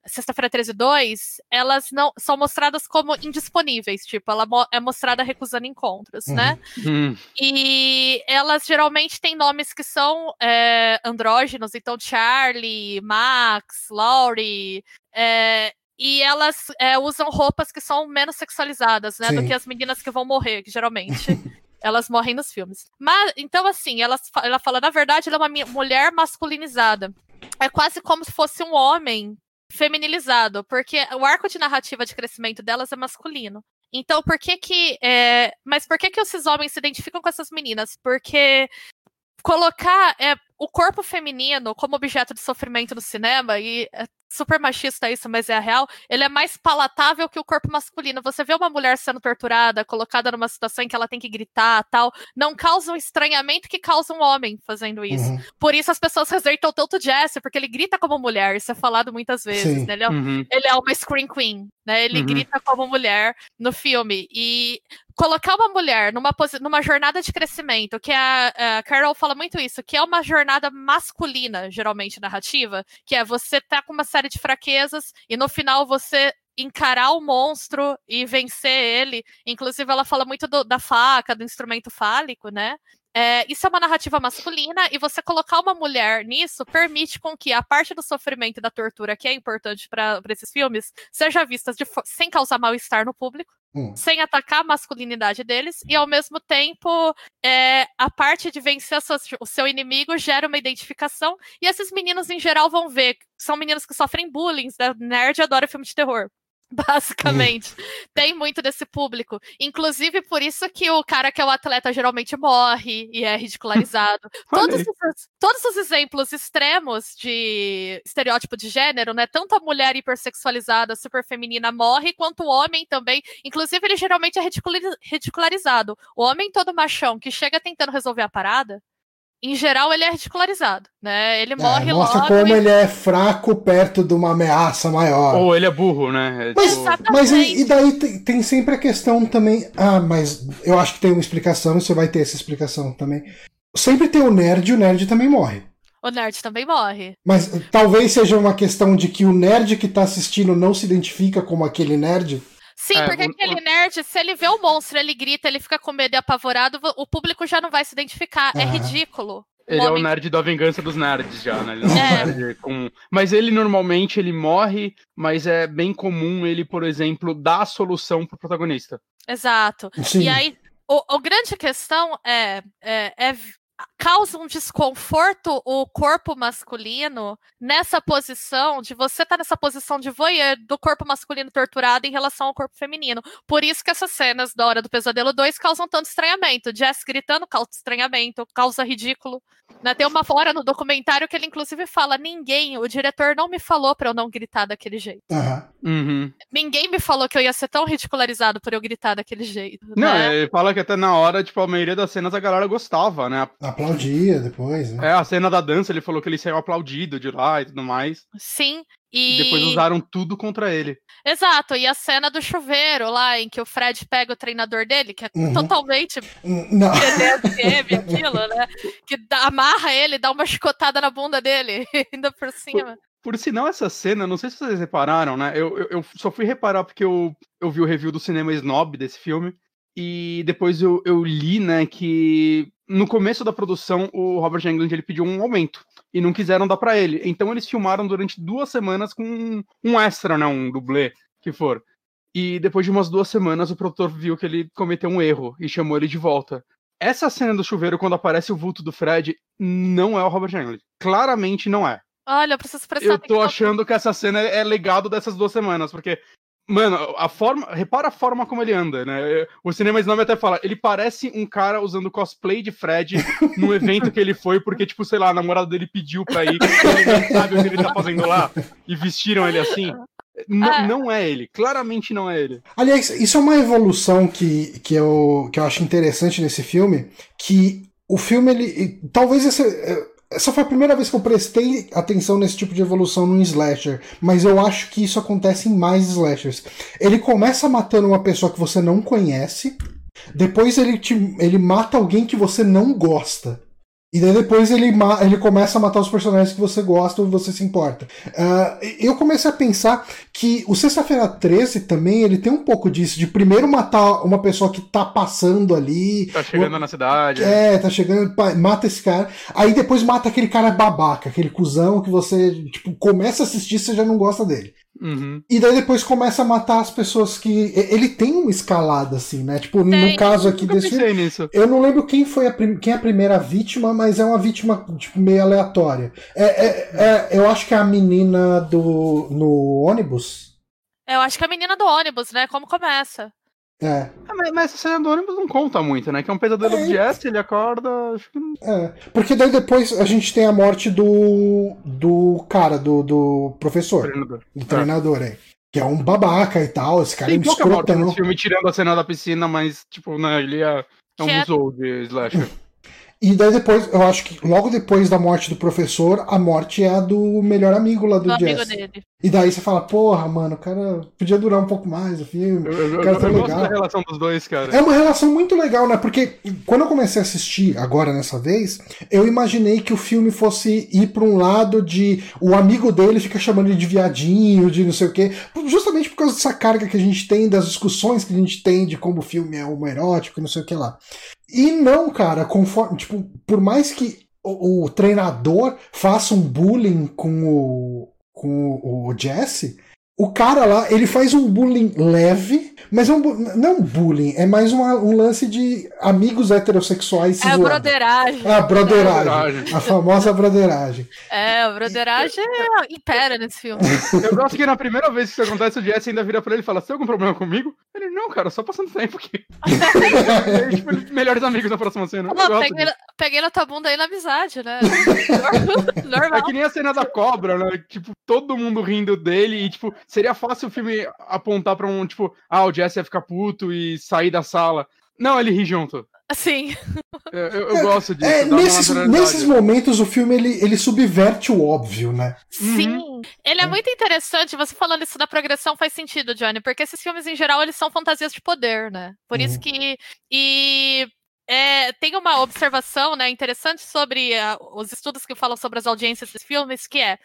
Sexta-feira 13 2, elas não são mostradas como indisponíveis, tipo, ela é mostrada recusando encontros, né? uhum. né? E elas geralmente têm nomes que são é, andrógenos, então Charlie, Max, Laurie, é, e elas é, usam roupas que são menos sexualizadas, né? Sim. Do que as meninas que vão morrer, que geralmente. elas morrem nos filmes. Mas, então, assim, ela, ela fala, na verdade, ela é uma mulher masculinizada. É quase como se fosse um homem feminilizado, porque o arco de narrativa de crescimento delas é masculino. Então, por que que. É... Mas por que que esses homens se identificam com essas meninas? Porque colocar é, o corpo feminino como objeto de sofrimento no cinema, e super machista isso, mas é a real, ele é mais palatável que o corpo masculino. Você vê uma mulher sendo torturada, colocada numa situação em que ela tem que gritar tal, não causa um estranhamento que causa um homem fazendo isso. Uhum. Por isso as pessoas rejeitam tanto Jesse, porque ele grita como mulher, isso é falado muitas vezes, né? Ele é, uhum. ele é uma screen queen, né? Ele uhum. grita como mulher no filme. E colocar uma mulher numa, numa jornada de crescimento, que a, a, Carol fala muito isso, que é uma jornada masculina, geralmente narrativa, que é você tá com uma série de fraquezas e no final você encarar o monstro e vencer ele. Inclusive, ela fala muito do, da faca, do instrumento fálico, né? É, isso é uma narrativa masculina e você colocar uma mulher nisso permite com que a parte do sofrimento e da tortura que é importante para esses filmes seja vista de, sem causar mal-estar no público, hum. sem atacar a masculinidade deles e ao mesmo tempo é, a parte de vencer sua, o seu inimigo gera uma identificação e esses meninos em geral vão ver são meninos que sofrem bullying, né? nerd adora filme de terror basicamente. Tem muito desse público. Inclusive, por isso que o cara que é o atleta geralmente morre e é ridicularizado. todos, os, todos os exemplos extremos de estereótipo de gênero, né? Tanto a mulher hipersexualizada, super feminina morre, quanto o homem também. Inclusive, ele geralmente é ridicularizado. O homem todo machão que chega tentando resolver a parada em geral, ele é ridicularizado, né? Ele é, morre mostra logo. como e... ele é fraco perto de uma ameaça maior. Ou ele é burro, né? É mas, tipo... mas e, e, daí tem, tem, sempre a questão também. Ah, mas eu acho que tem uma explicação, você vai ter essa explicação também. Sempre tem o nerd e o nerd também morre. O nerd também morre. Mas talvez seja uma questão de que o nerd que tá assistindo não se identifica como aquele nerd. Sim, é, porque o, aquele nerd, se ele vê o monstro, ele grita, ele fica com medo e apavorado, o público já não vai se identificar. É ridículo. Ele é o nerd da vingança dos nerds já, né? Ele é. é com... Mas ele normalmente ele morre, mas é bem comum ele, por exemplo, dar a solução pro protagonista. Exato. Sim. E aí, o, o grande questão é, é, é causa um desconforto o corpo masculino nessa posição de você estar tá nessa posição de voyeur do corpo masculino torturado em relação ao corpo feminino. Por isso que essas cenas da Hora do Pesadelo 2 causam tanto estranhamento. Jess gritando causa estranhamento, causa ridículo. Né? Tem uma hora no documentário que ele inclusive fala: ninguém, o diretor não me falou para eu não gritar daquele jeito. Uhum. Ninguém me falou que eu ia ser tão ridicularizado por eu gritar daquele jeito. Não, né? ele fala que até na hora, tipo, a maioria das cenas a galera gostava, né? Aplaudia depois, né? É, a cena da dança, ele falou que ele saiu aplaudido de lá e tudo mais. Sim. E... Depois usaram tudo contra ele. Exato, e a cena do chuveiro lá, em que o Fred pega o treinador dele, que é uhum. totalmente não. aquilo, né? Que amarra ele, dá uma chicotada na bunda dele, ainda por cima. Por, sinal, essa cena, não sei se vocês repararam, né? Eu, eu, eu, só fui reparar porque eu, eu vi o review do cinema Snob desse filme. E depois eu, eu li, né, que no começo da produção o Robert Englund ele pediu um aumento e não quiseram dar para ele. Então eles filmaram durante duas semanas com um extra, né, um dublê, que for. E depois de umas duas semanas o produtor viu que ele cometeu um erro e chamou ele de volta. Essa cena do chuveiro, quando aparece o vulto do Fred, não é o Robert Englund. Claramente não é. Olha, eu preciso prestar Eu tô achando que essa cena é legado dessas duas semanas, porque Mano, a forma. Repara a forma como ele anda, né? O cinema Snob até fala, ele parece um cara usando cosplay de Fred no evento que ele foi, porque, tipo, sei lá, a namorada dele pediu pra ir, ele sabe o que ele tá fazendo lá, e vestiram ele assim. N ah. Não é ele, claramente não é ele. Aliás, isso é uma evolução que, que, eu, que eu acho interessante nesse filme, que o filme, ele. Talvez esse essa foi a primeira vez que eu prestei atenção nesse tipo de evolução num slasher, mas eu acho que isso acontece em mais slashers. Ele começa matando uma pessoa que você não conhece, depois ele, te, ele mata alguém que você não gosta. E daí depois ele, ele começa a matar os personagens que você gosta ou você se importa. Uh, eu comecei a pensar que o Sexta-feira 13 também ele tem um pouco disso, de primeiro matar uma pessoa que tá passando ali. Tá chegando uma, na cidade. É, tá chegando, mata esse cara. Aí depois mata aquele cara babaca, aquele cuzão que você tipo, começa a assistir e você já não gosta dele. Uhum. E daí depois começa a matar as pessoas que. Ele tem uma escalada, assim, né? Tipo, tem. no caso aqui desse filme. Nisso. Eu não lembro quem foi a, prim... quem é a primeira vítima, mas é uma vítima tipo, meio aleatória. É, é, é, eu acho que é a menina do. no ônibus. Eu acho que é a menina do ônibus, né? Como começa. É. é. mas, mas, essa cena do ônibus não conta muito, né? Que é um pesadelo é. de S, ele acorda. Acho que não... É. Porque daí depois a gente tem a morte do. do cara, do, do professor. Treinador. Do treinador aí. Que é um babaca e tal. Esse cara tem é um escrotão. filme tirando a cena da piscina, mas, tipo, né, ele é, é um musou de slasher. E daí depois, eu acho que logo depois da morte do professor, a morte é a do melhor amigo lá do, do Jess. E daí você fala, porra, mano, o cara podia durar um pouco mais o filme. Eu, o cara eu, tá eu legal. da relação dos dois, cara. É uma relação muito legal, né? Porque quando eu comecei a assistir agora nessa vez, eu imaginei que o filme fosse ir pra um lado de o amigo dele fica chamando ele de viadinho, de não sei o quê. Justamente por causa dessa carga que a gente tem, das discussões que a gente tem de como o filme é homoerótico e não sei o que lá. E não, cara, conforme, tipo, por mais que o, o treinador faça um bullying com o, com o, o Jesse, o cara lá, ele faz um bullying leve, mas é um, não é um bullying, é mais uma, um lance de amigos heterossexuais se É a zoando. broderagem. Ah, broderagem. Broderagem. A famosa broderagem. É, a broderagem é- impera nesse filme. Eu gosto que na primeira vez que isso acontece, o Jesse ainda vira pra ele e fala: Você tem algum problema comigo? Ele, não, cara, só passando tempo aqui. aí, tipo, melhores amigos na próxima cena. Gosto peguei, peguei na tua bunda aí na amizade, né? É Normal. que nem a cena da cobra, né? Tipo, todo mundo rindo dele e, tipo, seria fácil o filme apontar pra um, tipo, ah, o Jesse ia ficar puto e sair da sala. Não, ele ri junto. Assim, Eu, eu- eu gosto disso. É, nesses, nesses momentos o filme ele, ele subverte o óbvio, né? sim. Ele é muito interessante, você falando isso da progressão faz sentido, Johnny, porque esses filmes, em geral, eles são fantasias de poder, né? Por isso Uhum. que... E... é, tem uma observação né, interessante sobre ah, os estudos que falam sobre as audiências desses filmes, que é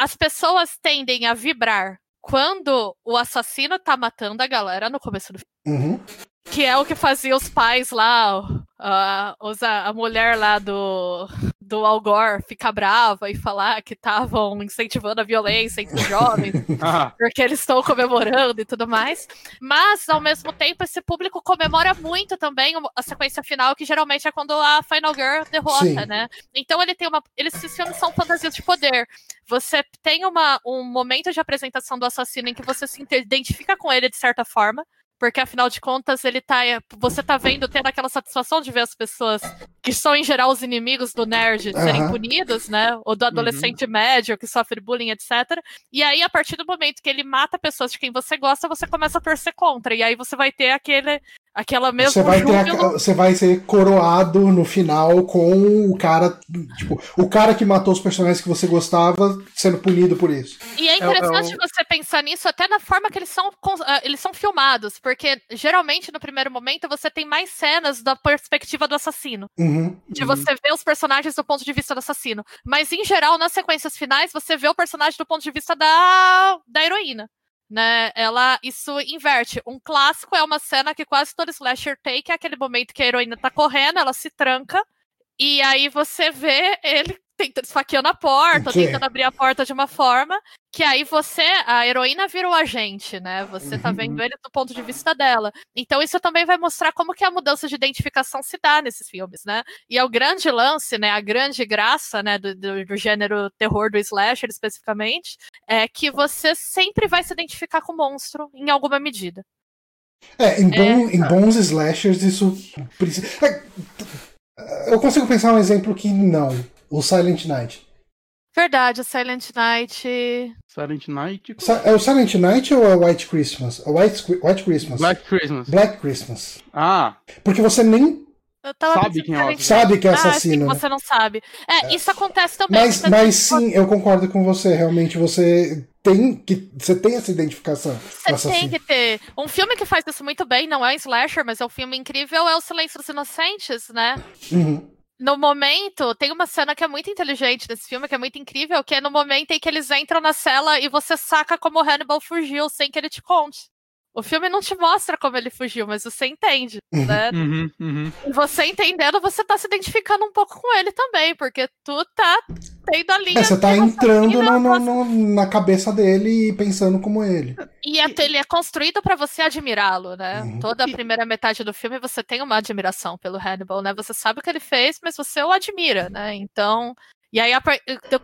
as pessoas tendem a vibrar quando o assassino tá matando a galera no começo do Uhum. Que é o que fazia os pais lá, a, a, a mulher lá do, do Al Gore ficar brava e falar que estavam incentivando a violência entre os jovens, Ah, porque eles estão comemorando e tudo mais. Mas, ao mesmo tempo, esse público comemora muito também a sequência final, que geralmente é quando a Final Girl derrota, Sim. né? Então ele tem uma. Eles, esses filmes são fantasias de poder. Você tem uma, um momento de apresentação do assassino em que você se identifica com ele de certa forma. Porque afinal de contas, ele tá. Você tá vendo, tendo aquela satisfação de ver as pessoas que são, em geral, os inimigos do nerd serem punidos, né? Ou do adolescente médio que sofre bullying, etc. E aí, a partir do momento que ele mata pessoas de quem você gosta, você começa a torcer contra. E aí você vai ter aquele, aquela mesma Você vai, ter a- você vai ser coroado no final com o cara, tipo, o cara que matou os personagens que você gostava sendo punido por isso. E é É é interessante o- você pensar nisso até na forma que eles são, ah, eles são filmados, porque geralmente no primeiro momento você tem mais cenas da perspectiva do assassino, Uhum. de Uhum. você ver os personagens do ponto de vista do assassino. Mas em geral, nas sequências finais, você vê o personagem do ponto de vista da, da heroína. Né, ela isso inverte. Um clássico é uma cena que quase todo slasher que é aquele momento que a heroína tá correndo, ela se tranca, e aí você vê ele tentando esfaqueando a porta, tentando abrir a porta de uma forma, que aí você, a heroína vira o agente, né? Você tá Uhum. vendo ele do ponto de vista dela. Então isso também vai mostrar como que a mudança de identificação se dá nesses filmes, né? E é o grande lance, né? A grande graça, né? Do, do, do gênero terror do slasher especificamente, é que você sempre vai se identificar com o monstro em alguma medida. É, em, bom- em bons slashers isso precisa. É, eu consigo pensar um exemplo que não. O Silent Night. Verdade, o Silent Night. Silent Night. Sa- É o Silent Night ou é o White Christmas? É o White, White Christmas. Black Christmas. Black Christmas. Ah, Porque você nem Eu tava Sabe quem é o sabe que é Ah, sim, assassino. né? você não sabe. É, isso acontece também. Mas, mas sim, eu concordo com você. Realmente você tem que você tem essa identificação Você tem que ter. Um filme que faz isso muito bem, não é um slasher, mas é um filme incrível, é O Silêncio dos Inocentes, né? Uhum. No momento, tem uma cena que é muito inteligente desse filme, que é muito incrível, que é no momento em que eles entram na cela e você saca como o Hannibal fugiu sem que ele te conte. O filme não te mostra como ele fugiu, mas você entende, né? uhum, uhum. E você entendendo, você tá se identificando um pouco com ele também, porque tu tá tendo a linha. É, você tá entrando assassino, no- no- no- na cabeça dele e pensando como ele. E é- ele é construído pra você admirá-lo, né? Uhum. Toda a primeira metade do filme você tem uma admiração pelo Hannibal, né? Você sabe o que ele fez, mas você o admira, né? Então. E aí,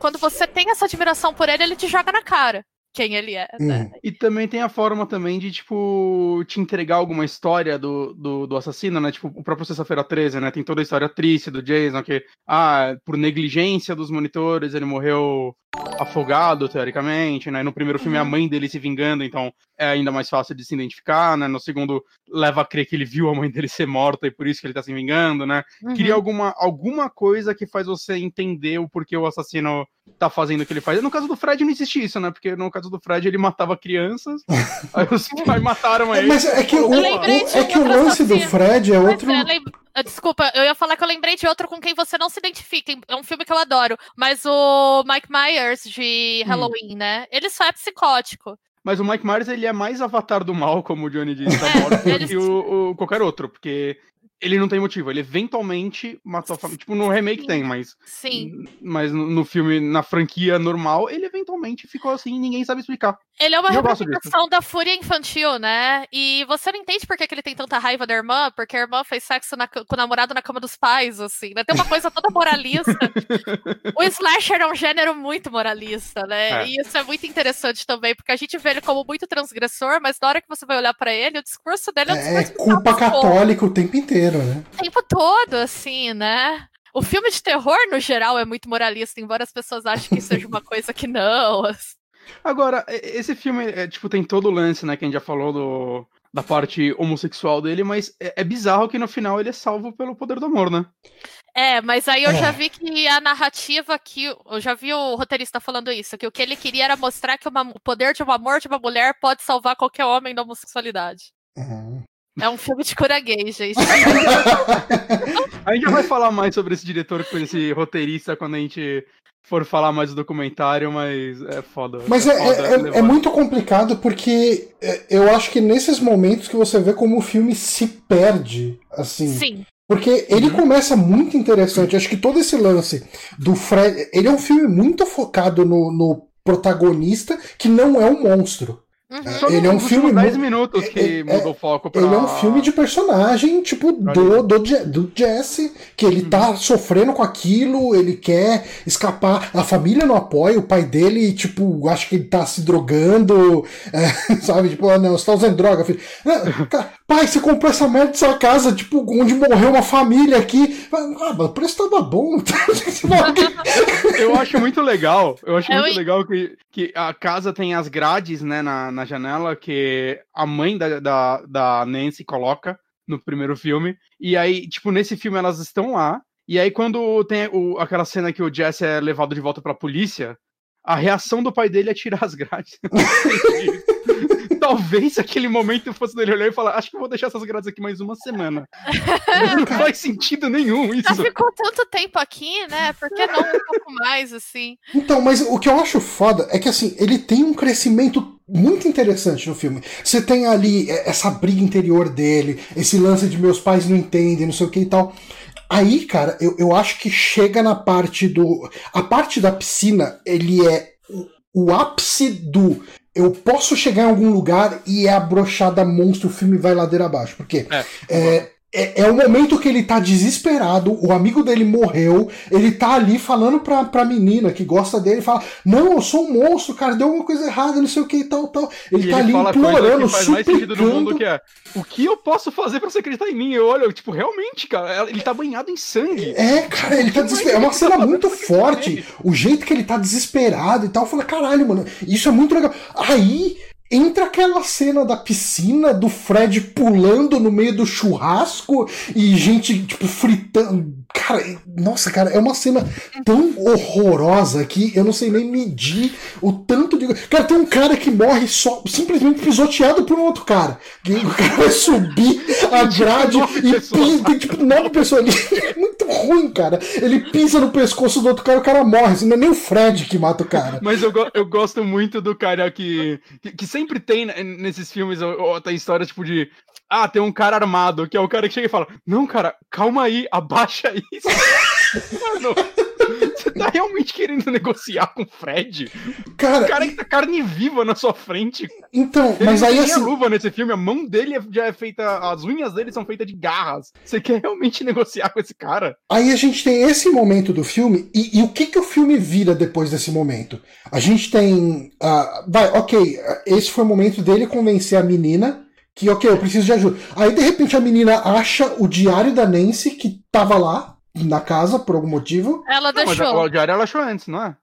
quando você tem essa admiração por ele, ele te joga na cara quem ele é, né? Uhum. E também tem a forma também de, tipo, te entregar alguma história do, do, do assassino, né? Tipo, o próprio Sexta-feira 13, né? Tem toda a história triste do Jason, que, ah, por negligência dos monitores, ele morreu afogado, teoricamente, né? No primeiro filme, a Uhum. mãe dele se vingando, então é ainda mais fácil de se identificar, né? No segundo, leva a crer que ele viu a mãe dele ser morta e por isso que ele tá se vingando, né? Uhum. Cria alguma, alguma coisa que faz você entender o porquê o assassino tá fazendo o que ele faz. No caso do Fred não existe isso, né? Porque no caso do Fred ele matava crianças, aí os pais mataram É, ele. Mas é que o, o- é que o lance do. Fred é outro. Ah, Desculpa, eu ia falar que eu lembrei de outro com quem você não se identifica. É um filme que eu adoro. Mas o Mike Myers de Hum. Halloween, né? Ele só é psicótico. Mas o Mike Myers ele é mais avatar do mal, como o Johnny disse, É, ele- que o, o- qualquer outro, porque ele não tem motivo. Ele eventualmente matou a família. Tipo, no remake Sim. tem, mas. Sim. Mas no, filme, na franquia normal, ele eventualmente ficou assim, ninguém sabe explicar. Ele é uma representação da fúria infantil, né? E você não entende por que, que ele tem tanta raiva da irmã, porque a irmã fez sexo na com o namorado na cama dos pais, assim, né? Tem uma coisa toda moralista. o slasher é um gênero muito moralista, né? É. E isso é muito interessante também, porque a gente vê ele como muito transgressor, mas na hora que você vai olhar pra ele, o discurso dele é um É, discurso de culpa status quo católica o tempo inteiro, né? o tempo todo, assim, né? O filme de terror, no geral, é muito moralista, embora as pessoas achem que seja uma coisa que não. Agora, esse filme, é, tipo, tem todo o lance, né, que a gente já falou do, da parte homossexual dele, mas é, é bizarro que no final ele é salvo pelo poder do amor, né? É, mas aí eu É. já vi que a narrativa que. Eu já vi o roteirista falando isso, que o que ele queria era mostrar que uma- o poder de um amor de uma mulher pode salvar qualquer homem da homossexualidade. Uhum. É um filme de cura gay, gente. A gente já vai falar mais sobre esse diretor, com esse roteirista, quando a gente for falar mais do documentário, mas é foda. Mas é, foda é- é- é muito complicado porque é, eu acho que nesses momentos que você vê como o filme se perde, assim. Sim. Porque ele Uhum. começa muito interessante. Acho que todo esse lance do Fred. Ele é um filme muito focado no, no protagonista que não é um monstro. Uhum. Ele é um filme últimos 10 mu- minutos que é- é- mudou o foco pra... Ele é um filme de personagem, tipo, do, do, do Jesse, que ele tá sofrendo com aquilo, ele quer escapar. A família não apoia, o pai dele, tipo, acha que ele tá se drogando, é, sabe? Tipo, ah, não, você tá usando droga, filho. Não, cara, pai, você comprou essa merda dessa casa, tipo, onde morreu uma família aqui. Ah, mas o preço tava bom. Eu acho muito legal. Eu acho Eu muito en- legal que, que a casa tem as grades, né, na, na janela, que a mãe da, da, da Nancy coloca no primeiro filme. E aí, tipo, nesse filme elas estão lá. E aí, quando tem o, aquela cena que o Jesse é levado de volta pra polícia, a reação do pai dele é tirar as grades. Talvez aquele momento fosse dele olhar e falar: Acho que eu vou deixar essas grades aqui mais uma semana. Não faz sentido nenhum Já isso. ficou tanto tempo aqui, né? Por que não um pouco mais, assim? Então, mas o que eu acho foda é que assim, ele tem um crescimento muito interessante no filme. Você tem ali é, essa briga interior dele, esse lance de meus pais não entendem, não sei o que e tal. Aí, cara, eu, eu acho que chega na parte do. A parte da piscina, ele é o, o ápice do. Eu posso chegar em algum lugar e é a brochada monstro, o filme vai ladeira abaixo. Porque É. é, é, é o momento que ele tá desesperado, o amigo dele morreu, ele tá ali falando pra, pra menina que gosta dele, fala: Não, eu sou um monstro, cara, deu alguma coisa errada, não sei o que e tal, tal. Ele E tá ali fala coisa implorando, faz mais sentido no mundo suplicando. que é o que eu posso fazer pra você acreditar em mim? Eu olho, tipo, realmente, cara, ele tá banhado em sangue. É, cara, ele tá desesperado. É uma cena muito forte. O jeito que ele tá desesperado e tal. Eu falei, caralho, mano, isso é muito legal. Aí entra aquela cena da piscina, do Fred pulando no meio do churrasco e gente, tipo, fritando. Cara, nossa, cara, é uma cena tão horrorosa que eu não sei nem medir o tanto de. Cara, tem um cara que morre só simplesmente pisoteado por um outro cara. Que o cara vai subir a grade nove e pisa, tem tipo nove pessoas ali. É muito ruim, cara. Ele pisa no pescoço do outro cara e o cara morre. Assim, não é nem o Fred que mata o cara. Mas eu, go- eu gosto muito do cara que, que, que sempre tem né, nesses filmes, ou, ou história tipo de. Ah, tem um cara armado, que é o cara que chega e fala: Não, cara, calma aí, abaixa isso. Mano, você tá realmente querendo negociar com o Fred? O Cara, cara que tá carne viva na sua frente. então, Ele mas aí tem assim. a luva nesse filme, a mão dele é- já é feita. As unhas dele são feitas de garras. Você quer realmente negociar com esse cara? Aí a gente tem esse momento do filme, e, e o que, que o filme vira depois desse momento? A gente tem. ah, vai, ok, esse foi o momento dele convencer a menina que, ok, eu preciso de ajuda. Aí de repente a menina acha o diário da Nancy que tava lá na casa por algum motivo. Ela Não, mas deixou. o diário ela achou antes, não é?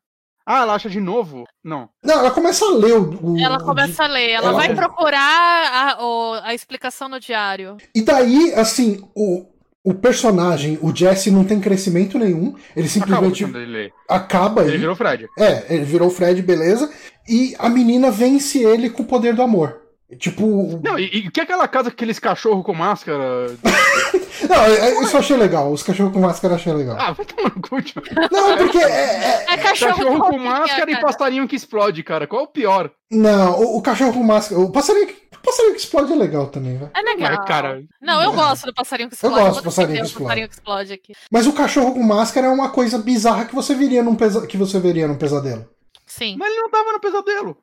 Ah, ela acha de novo? Não. Não, ela começa a ler o. o- Ela o começa a ler, ela ela vai procurar a, o- a explicação no diário. E daí, assim, o, o personagem, o Jesse, não tem crescimento nenhum. Ele Acaba simplesmente quando ele acaba Ele aí. virou Fred. É, ele virou o Fred, beleza. E a menina vence ele com o poder do amor. Tipo. Não, e, o que é aquela casa com aqueles cachorros com máscara? Não, é- é- isso eu achei legal. Os cachorros com máscara eu achei legal. Ah, vai tomar no cu. Não, porque. é- é- É cachorro, Cachorro com máscara e passarinho que explode, cara. Qual é o pior? não, o, o cachorro com máscara. O passarinho. Passarinho que explode é legal também, velho. É legal. Ué, cara. Não, eu gosto do passarinho que explode. gosto vou do passarinho que explode. passarinho que explode aqui. Mas o cachorro com máscara é uma coisa bizarra que você veria num, pesa... que você veria num pesadelo. Sim. Mas ele não tava no pesadelo.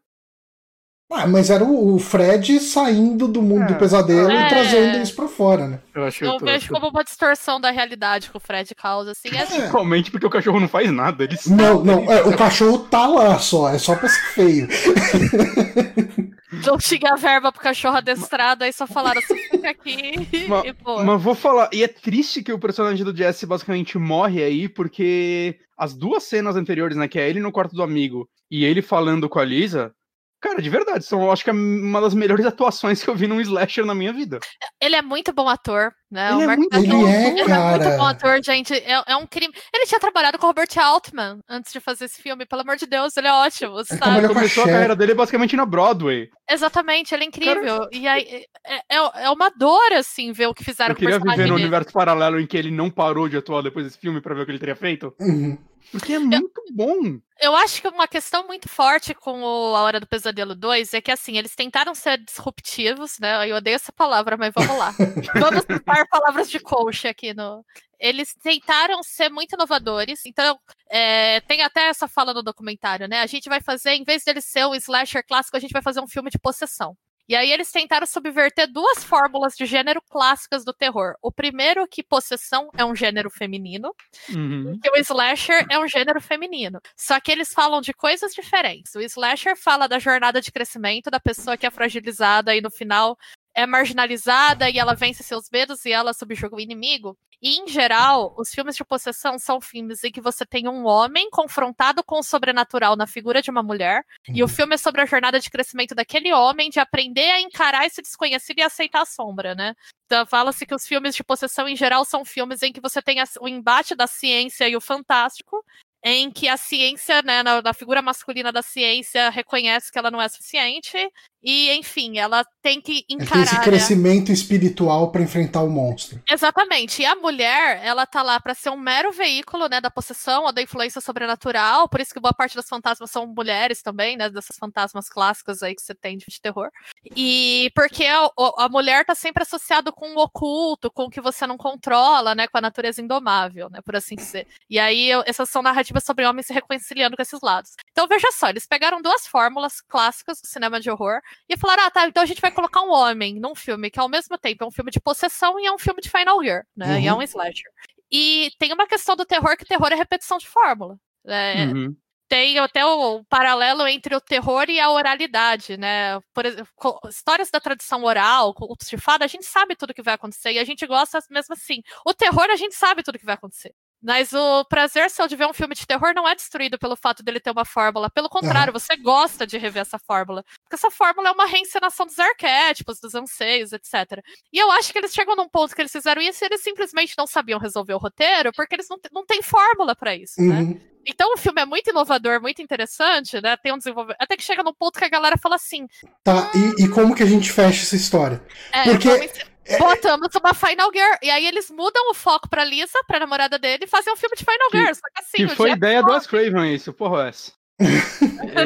Ah, mas era o Fred saindo do mundo É. do pesadelo É. e trazendo isso pra fora, né? Eu acho Eu vejo como uma distorção da realidade que o Fred causa, assim. É, É. Principalmente porque o cachorro não faz nada. Ele Não, não, é, o cachorro tá lá só, é só pra ser feio. Não tinha verba pro cachorro adestrado, aí só falaram assim, fica aqui Ma- e pô. Mas vou falar, e é triste que o personagem do Jesse basicamente morre aí, porque as duas cenas anteriores, né, que é ele no quarto do amigo e ele falando com a Lisa, cara, de verdade, são, acho que é uma das melhores atuações que eu vi num slasher na minha vida. Ele é muito bom ator, né? Ele o é muito bom. Ele é, ele cara. muito bom ator, gente. É, é um crime. Ele tinha trabalhado com o Robert Altman antes de fazer esse filme, pelo amor de Deus, ele é ótimo, sabe? trabalhou com a Começou a carreira dele basicamente na Broadway. Exatamente, ele é incrível. E aí é, é, é uma dor, assim, ver o que fizeram Eu com o queria personagem viver no dele. universo paralelo em que ele não parou de atuar depois desse filme pra ver o que ele teria feito. Uhum. Porque é muito bom. Eu acho que uma questão muito forte com o A Hora do Pesadelo 2 é que, assim, eles tentaram ser disruptivos, né? Eu odeio essa palavra, mas vamos lá. vamos usar palavras de coach aqui no. Eles tentaram ser muito inovadores, então é, tem até essa fala no documentário, né? A gente vai fazer, em vez dele ser um slasher clássico, a gente vai fazer um filme de possessão. E aí eles tentaram subverter duas fórmulas de gênero clássicas do terror. O primeiro que possessão é um gênero feminino, Uhum. que o slasher é um gênero feminino. Só que eles falam de coisas diferentes. O slasher fala da jornada de crescimento da pessoa que é fragilizada e no final é marginalizada e ela vence seus medos e ela subjuga o inimigo. E, em geral, os filmes de possessão são filmes em que você tem um homem confrontado com o sobrenatural na figura de uma mulher, e o filme é sobre a jornada de crescimento daquele homem de aprender a encarar esse desconhecido e aceitar a sombra, né? Então, fala-se que os filmes de possessão, em geral, são filmes em que você tem o embate da ciência e o fantástico, em que a ciência, né, na, na figura masculina da ciência, reconhece que ela não é suficiente, e, enfim, ela tem que tem encarar. esse né? crescimento espiritual pra enfrentar o monstro. Exatamente. E a mulher, ela tá lá pra ser um mero veículo, né, da possessão ou da influência sobrenatural, por isso que boa parte das fantasmas são mulheres também, né, dessas fantasmas clássicas aí que você tem de terror. E porque a, a mulher tá sempre associada com o oculto, com o que você não controla, né, com a natureza indomável, né, por assim dizer. E aí essas são narrativas sobre homens se reconciliando com esses lados. Então veja só, eles pegaram duas fórmulas clássicas do cinema de horror e falaram: ah, tá, então a gente vai colocar um homem num filme que ao mesmo tempo é um filme de possessão e é um filme de Final Year, né? E é Uhum. um slasher. E tem uma questão do terror que terror é repetição de fórmula. né? Uhum. Tem até o paralelo entre o terror e a oralidade, né? Por exemplo, histórias da tradição oral, contos de fada, a gente sabe tudo que vai acontecer e a gente gosta mesmo assim. O terror, a gente sabe tudo que vai acontecer. Mas o prazer seu de ver um filme de terror não é destruído pelo fato dele ter uma fórmula. Pelo contrário, você gosta de rever essa fórmula. Porque essa fórmula é uma reencenação dos arquétipos, dos anseios, etc. E eu acho que eles chegam num ponto que eles fizeram isso e eles simplesmente não sabiam resolver o roteiro, porque eles não, não têm fórmula pra isso, né? Uhum. Então o filme é muito inovador, muito interessante, né? Tem um desenvolvimento. Até que chega num ponto que a galera fala assim: Tá, e, e como que a gente fecha essa história? é, Porque- vamos- botamos uma Final Girl. E aí eles mudam o foco pra Lisa, pra namorada dele, e fazem um filme de Final Que- Girl. Só que assim, Que foi ideia do Craven isso, porra, Wes.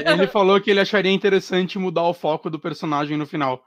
ele falou que ele acharia interessante mudar o foco do personagem no final.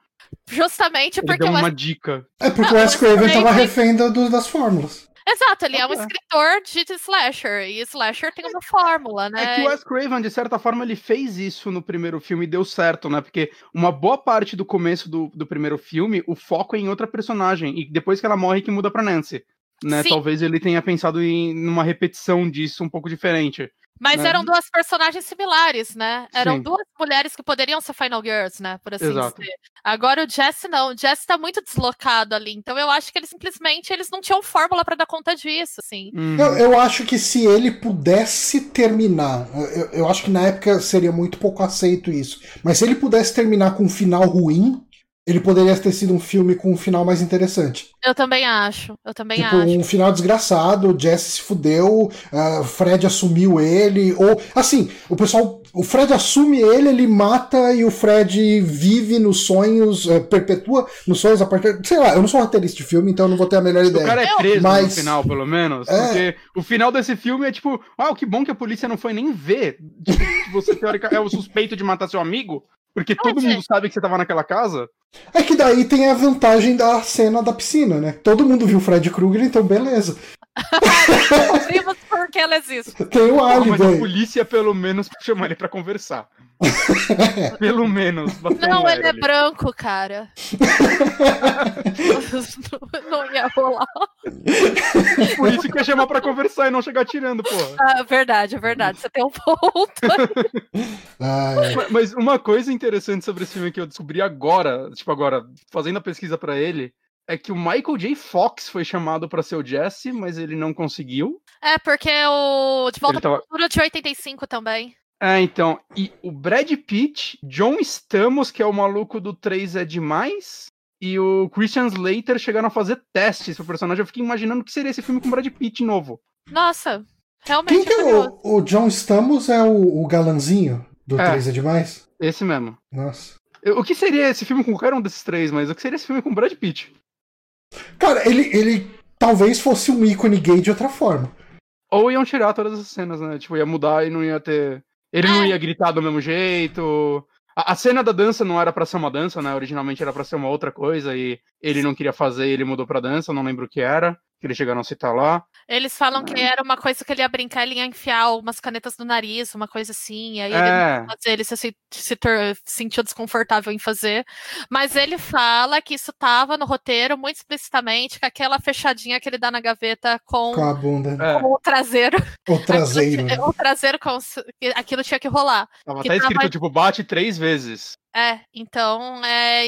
Justamente Ele porque deu o Wes- uma dica. É porque o Wes Craven tava refém do- das fórmulas. Exato, ele é um escritor de slasher. E slasher tem uma fórmula, né? É que o Wes Craven, de certa forma, ele fez isso no primeiro filme e deu certo, né? Porque uma boa parte do começo do, do primeiro filme, o foco é em outra personagem. E depois que ela morre, que muda pra Nancy. Né? Talvez ele tenha pensado em numa repetição disso um pouco diferente. Mas né? eram duas personagens similares, né? Eram Sim. duas mulheres que poderiam ser Final Girls, né? Por assim Exato. dizer. Agora o Jesse não. O Jesse tá muito deslocado ali. Então eu acho que eles simplesmente eles não tinham fórmula pra dar conta disso, assim. Uhum. Eu, eu acho que se ele pudesse terminar, eu, eu acho que na época seria muito pouco aceito isso, mas se ele pudesse terminar com um final ruim, ele poderia ter sido um filme com um final mais interessante. Eu também acho. Eu também tipo, acho. um final desgraçado, o Jesse se fudeu, uh, o Fred assumiu ele, ou assim, o pessoal, o Fred assume ele, ele mata e o Fred vive nos sonhos, uh, perpetua nos sonhos a partir, sei lá, eu não sou roteirista de filme, então eu não vou ter a melhor ideia. O cara é preso Mas- no final, pelo menos. É. Porque o final desse filme é tipo, ah, que bom que a polícia não foi nem ver. Tipo, você teórica é o suspeito de matar seu amigo. Porque todo Mas é- mundo sabe que você tava naquela casa. É que daí tem a vantagem da cena da piscina, né? Todo mundo viu o Fred Krueger, então beleza. Descobrimos por que ela existe. Tem o mas álibi a polícia pelo menos chama ele pra conversar. pelo menos. Não, ele é ali. branco, cara. não, não ia rolar. Por isso que ia chamar pra conversar e não chegar tirando, porra. Ah, verdade, é verdade. Você tem um ponto. Mas uma coisa interessante sobre esse filme que eu descobri agora, tipo agora, fazendo a pesquisa pra ele, é que o Michael J. Fox foi chamado pra ser o Jesse, mas ele não conseguiu. É, porque o De Volta Ele tava- para o Futuro de 85 também. É, então, e o Brad Pitt, John Stamos, que é o maluco do 3 é demais, e o Christian Slater chegaram a fazer testes pro personagem. Eu fiquei imaginando o que seria esse filme com o Brad Pitt novo. Nossa, realmente Quem que é o, o John Stamos? É o, o galanzinho do É. 3 é demais? Esse mesmo. Nossa. O que seria esse filme com qualquer um desses três, mas o que seria esse filme com o Brad Pitt? Cara, ele, ele talvez fosse um ícone gay de outra forma. Ou iam tirar todas as cenas, né? Tipo, ia mudar e não ia ter. Ele não É. ia gritar do mesmo jeito. A, a cena da dança não era pra ser uma dança, né? Originalmente era pra ser uma outra coisa e ele não queria fazer ele mudou pra dança, não lembro o que era. Que eles chegaram a citar lá. Eles falam que era uma coisa que ele ia brincar, ele ia enfiar umas canetas no nariz, uma coisa assim. E aí ele É. não fazer, ele se, se, se sentiu desconfortável em fazer. Mas ele fala que isso tava no roteiro muito explicitamente, com aquela fechadinha que ele dá na gaveta com, Com a bunda. É, com o traseiro. O traseiro. Aquilo, né? o traseiro com aquilo tinha que rolar. tava que até tava- escrito, tipo, bate três vezes. É, então, é.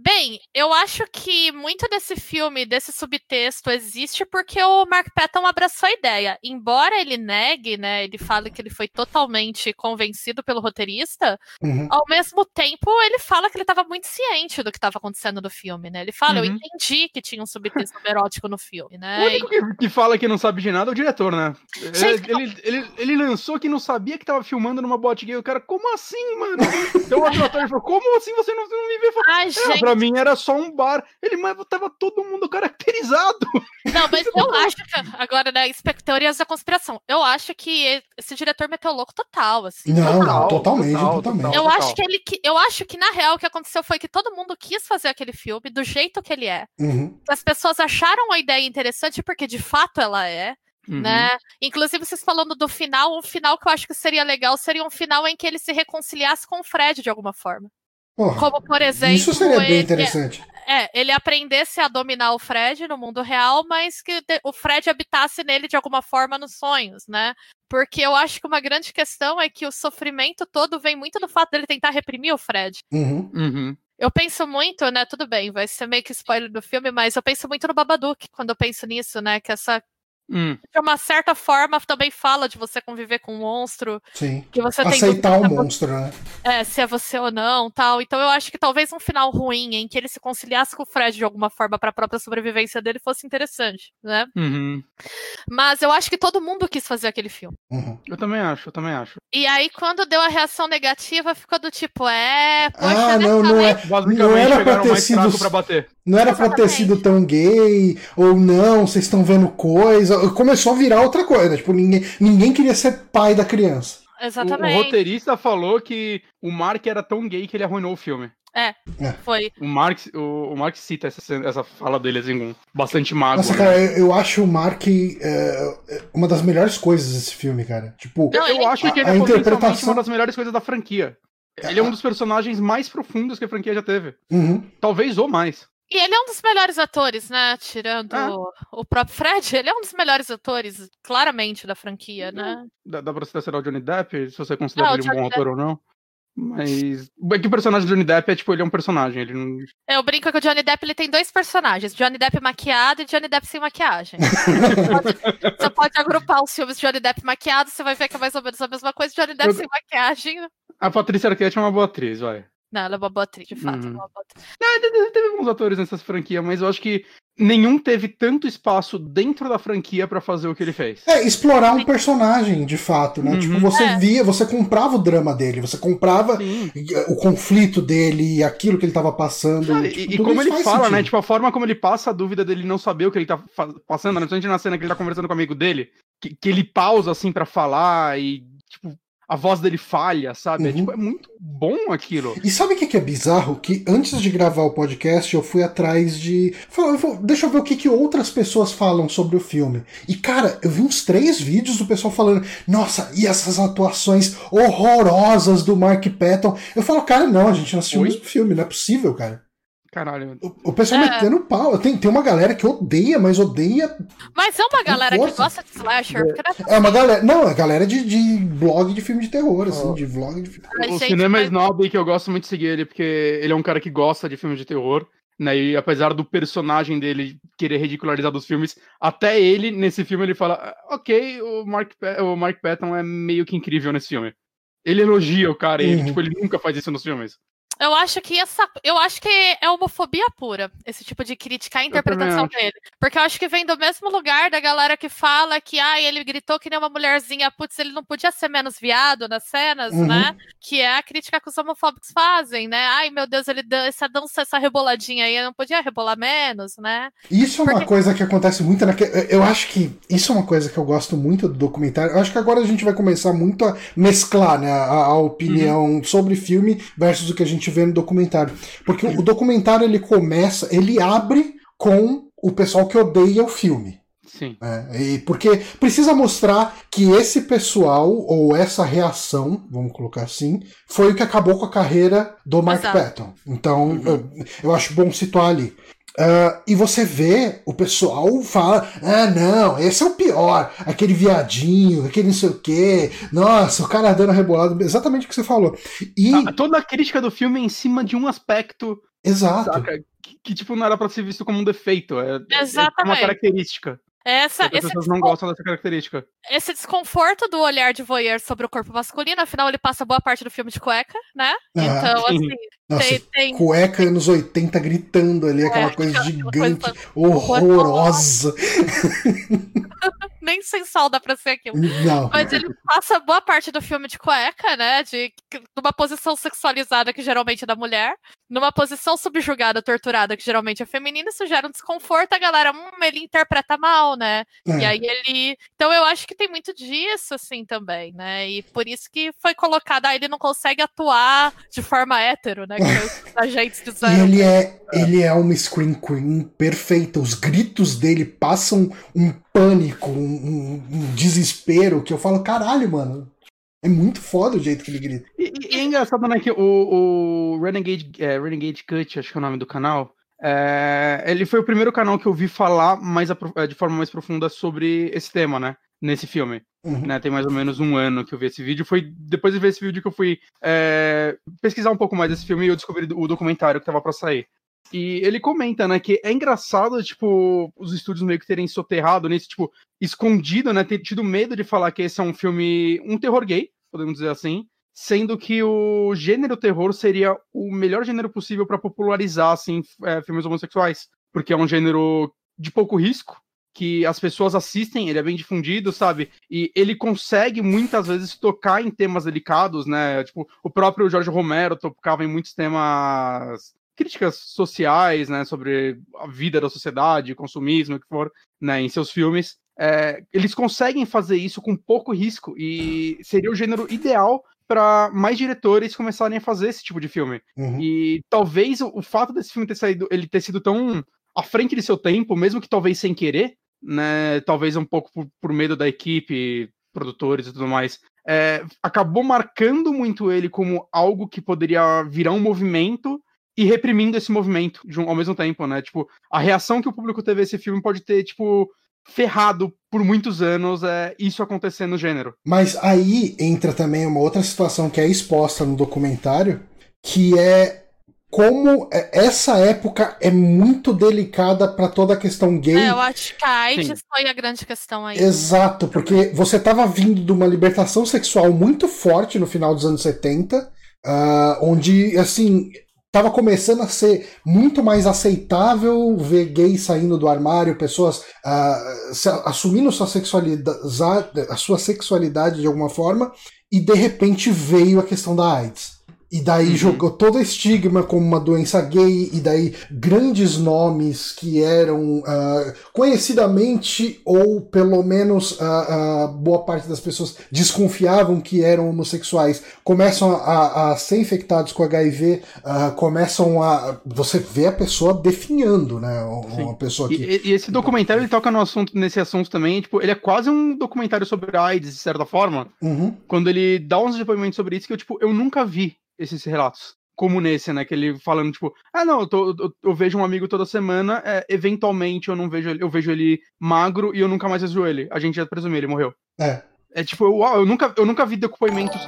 E- Bem, eu acho que muito desse filme, desse subtexto, existe porque o Mark Patton abraçou a ideia. Embora ele negue, né? Ele fale que ele foi totalmente convencido pelo roteirista, Uhum. ao mesmo tempo ele fala que ele estava muito ciente do que estava acontecendo no filme, né? Ele fala, eu Uhum. entendi que tinha um subtexto erótico no filme, O né? único que, que fala que não sabe de nada é o diretor, né? Gente, Ele, ele, ele, ele lançou que não sabia que tava filmando numa boate gay. O cara, como assim, mano? Então o outro ator falou, como assim você não, não me vê falando? Ai, É, gente, pra mim era só um bar. Ele, mas tava todo mundo caracterizado. Não, mas eu acho que. Agora, né, teorias da conspiração. Eu acho que esse diretor meteu louco total, assim. Não, Total, não, totalmente, total, totalmente. total. Eu acho que ele eu acho que na real o que aconteceu foi que todo mundo quis fazer aquele filme do jeito que ele é. Uhum. As pessoas acharam a ideia interessante porque de fato ela é, Uhum. né? Inclusive vocês falando do final, um final que eu acho que seria legal seria um final em que ele se reconciliasse com o Fred de alguma forma. Porra, Como por exemplo, isso seria bem ele- interessante. é, ele aprendesse a dominar o Fred no mundo real, mas que o Fred habitasse nele de alguma forma nos sonhos, né? Porque eu acho que uma grande questão é que o sofrimento todo vem muito do fato dele tentar reprimir o Fred. Uhum. Uhum. Eu penso muito, né? Tudo bem, vai ser meio que spoiler do filme, mas eu penso muito no Babadook quando eu penso nisso, né? Que essa, Hum. de uma certa forma, também fala de você conviver com um monstro, Sim. que você tem Aceitar o dúvida monstro, né? é, se é você ou não, tal. Então eu acho que talvez um final ruim em que ele se conciliasse com o Fred de alguma forma para a própria sobrevivência dele fosse interessante, né? Uhum. Mas eu acho que todo mundo quis fazer aquele filme. Uhum. Eu também acho, eu também acho. E aí quando deu a reação negativa, ficou do tipo, é, poxa, Ah, né, não, não é. Não era pra ter sido. pra bater. Não era pra ter Exatamente. sido tão gay, ou não, vocês estão vendo coisa. Começou a virar outra coisa. Tipo, ninguém, ninguém queria ser pai da criança. O, o Exatamente. roteirista falou que o Mark era tão gay que ele arruinou o filme. Foi. O Mark, o, o Mark cita essa, essa fala dele assim, com bastante mago. Nossa, né? cara, eu, eu acho o Mark é, é, uma das melhores coisas desse filme, cara. Tipo, Não, Eu ele- acho que ele A- a é interpretação- uma das melhores coisas da franquia. Ele é um dos personagens mais profundos que a franquia já teve. uhum. Talvez ou mais. E ele é um dos melhores atores, né? Tirando Ah. o próprio Fred, ele é um dos melhores atores, claramente, da franquia, né? Dá, dá pra citar será o Johnny Depp, se você considera Ah, o ele um bom Johnny ator ou não. Mas. É que o personagem do Johnny Depp é tipo, ele é um personagem. Ele não. Eu brinco que o Johnny Depp ele tem dois personagens: Johnny Depp maquiado e Johnny Depp sem maquiagem. você, pode, você pode agrupar os filmes de Johnny Depp maquiado, você vai ver que é mais ou menos a mesma coisa. Johnny Depp Eu- sem maquiagem. A Patrícia Arquette é uma boa atriz, vai. Não, ela é uma boa atriz, de fato. Uhum. é uma boa atriz. É, teve- alguns atores nessas franquias, mas eu acho que nenhum teve tanto espaço dentro da franquia pra fazer o que ele fez. É, explorar um personagem, de fato, né? Uhum. Tipo, você É. via, você comprava o drama dele, você comprava Sim. o conflito dele e aquilo que ele tava passando. Ah, tipo, e, e como ele fala, sentido. né? Tipo, a forma como ele passa a dúvida dele não saber o que ele tá passando, né? Principalmente na cena que ele tá conversando com o amigo dele, que, que ele pausa assim pra falar e, tipo, a voz dele falha, sabe? É, Uhum. tipo, é muito bom aquilo. E sabe o que que é bizarro? Que antes de gravar o podcast, eu fui atrás de. Falei, deixa eu ver o que, que outras pessoas falam sobre o filme. E, cara, eu vi uns três vídeos do pessoal falando: Nossa, e essas atuações horrorosas do Mark Patton? Eu falo, cara, não, a gente não assistiu o mesmo filme, não é possível, cara. Caralho. O, o pessoal É. metendo pau. Tem, tem uma galera que odeia, mas odeia. Mas é uma galera que gosta de slasher. É É uma galera. Não, é galera de, de blog de filme de terror, assim, de vlog de filme. Mas, o gente, cinema mas- snob que eu gosto muito de seguir ele, porque ele é um cara que gosta de filmes de terror, né? E apesar do personagem dele querer ridicularizar dos filmes, até ele, nesse filme, ele fala: "Ah, ok, o Mark, o Mark Patton é meio que incrível nesse filme. Ele elogia o cara, e ele, Uhum. tipo, ele nunca faz isso nos filmes. Eu acho que essa. Eu acho que é homofobia pura, esse tipo de criticar a interpretação dele. Porque eu acho que vem do mesmo lugar da galera que fala que ah, ele gritou que nem uma mulherzinha, putz, ele não podia ser menos viado nas cenas, Uhum. né? Que é a crítica que os homofóbicos fazem, né? Ai, meu Deus, ele dan- essa dança, essa reboladinha aí, não podia rebolar menos, né? Isso é uma Porque- coisa que acontece muito naque... Eu acho que isso é uma coisa que eu gosto muito do documentário. Eu acho que agora a gente vai começar muito a mesclar né, a, a opinião Uhum. sobre filme versus o que a gente vê no documentário. Porque o documentário ele começa, ele abre com o pessoal que odeia o filme. Sim. É, e porque precisa mostrar que esse pessoal, ou essa reação, vamos colocar assim, foi o que acabou com a carreira do Mark Exato. Patton. Então, Uhum. eu, eu acho bom situar ali. Ah, e você vê o pessoal fala: ah, não, esse é o pior, aquele viadinho, aquele não sei o quê, nossa, o cara dando rebolado, exatamente o que você falou. E, Ah, toda a crítica do filme é em cima de um aspecto, exato. saca? Que, que, tipo, não era pra ser visto como um defeito. É, é- é uma Exatamente. característica. Essa, as pessoas não gostam dessa característica. esse desconforto do olhar de voyeur sobre o corpo masculino, afinal, ele passa boa parte do filme de cueca, né? Ah, então, sim. assim, Nossa, tem, tem cueca anos 80 gritando ali, aquela É, coisa aquela gigante, coisa horrorosa. nem sem sol dá pra ser aquilo. Não. Mas ele passa boa parte do filme de cueca, né? De numa posição sexualizada que geralmente é da mulher, numa posição subjugada, torturada, que geralmente é feminina, isso gera um desconforto, a galera, hum, ele interpreta mal, né? É. E aí ele. Então eu acho que tem muito disso, assim, também, né? E por isso que foi colocado, ah, ele não consegue atuar de forma hétero, né? Que que os agentes E disseram. ele é, ele é uma screen queen perfeita. Os gritos dele passam um pânico, um, um- um desespero que eu falo, caralho, mano. É muito foda o jeito que ele grita. E, e é engraçado, né, que o, o Renegade, é, Renegade Cut, acho que é o nome do canal, é, ele foi o primeiro canal que eu vi falar mais é, de forma mais profunda sobre esse tema, né? Nesse filme. Uhum. Né, tem mais ou menos um ano que eu vi esse vídeo. Foi depois de ver esse vídeo que eu fui é, pesquisar um pouco mais desse filme e eu descobri o documentário que tava pra sair. E ele comenta, né, que é engraçado, tipo, os estúdios meio que terem soterrado nisso, tipo, escondido, né, ter tido medo de falar que esse é um filme, um terror gay, podemos dizer assim, sendo que o gênero terror seria o melhor gênero possível para popularizar, assim, é, filmes homossexuais, porque é um gênero de pouco risco, que as pessoas assistem, ele é bem difundido, sabe? E ele consegue muitas vezes tocar em temas delicados, né? Tipo, o próprio Jorge Romero tocava em muitos temas críticas sociais, né, sobre a vida da sociedade, consumismo, o que for, né, em seus filmes. É, eles conseguem fazer isso com pouco risco e seria o gênero ideal para mais diretores começarem a fazer esse tipo de filme. Uhum. E talvez o, o fato desse filme ter saído, ele ter sido tão à frente de seu tempo, mesmo que talvez sem querer, né, talvez um pouco por, por medo da equipe, produtores e tudo mais, é, acabou marcando muito ele como algo que poderia virar um movimento e reprimindo esse movimento de um- ao mesmo tempo, né? Tipo, a reação que o público teve a esse filme pode ter, tipo, ferrado por muitos anos é, isso acontecer no gênero. Mas aí entra também uma outra situação que é exposta no documentário, que é como é- essa época é muito delicada para toda a questão gay. É, eu acho que a AIDS Sim. foi a grande questão aí. Exato, porque você estava vindo de uma libertação sexual muito forte no final dos anos 70, ah, onde, assim, tava começando a ser muito mais aceitável ver gays saindo do armário, pessoas uh, assumindo sua sexualidade, a sua sexualidade de alguma forma, e de repente veio a questão da AIDS. E daí uhum. jogou todo o estigma como uma doença gay, e daí grandes nomes que eram uh, conhecidamente, ou pelo menos uh, uh, boa parte das pessoas desconfiavam que eram homossexuais, começam a, a ser infectados com HIV, começam a. Você vê a pessoa definhando, né? Uma pessoa que. E, e, esse documentário ele toca no assunto, nesse assunto também, tipo, ele é quase um documentário sobre AIDS, de certa forma. Uhum. Quando ele dá uns depoimentos sobre isso que eu, tipo, eu nunca vi esses relatos. Como nesse, né? Que ele falando, tipo, ah, não, eu, tô, eu, eu vejo um amigo toda semana, é, eventualmente eu não vejo ele, eu vejo ele magro e eu nunca mais vejo ele. A gente já presumiu, ele morreu. É. É tipo, eu, eu, nunca, eu nunca vi depoimentos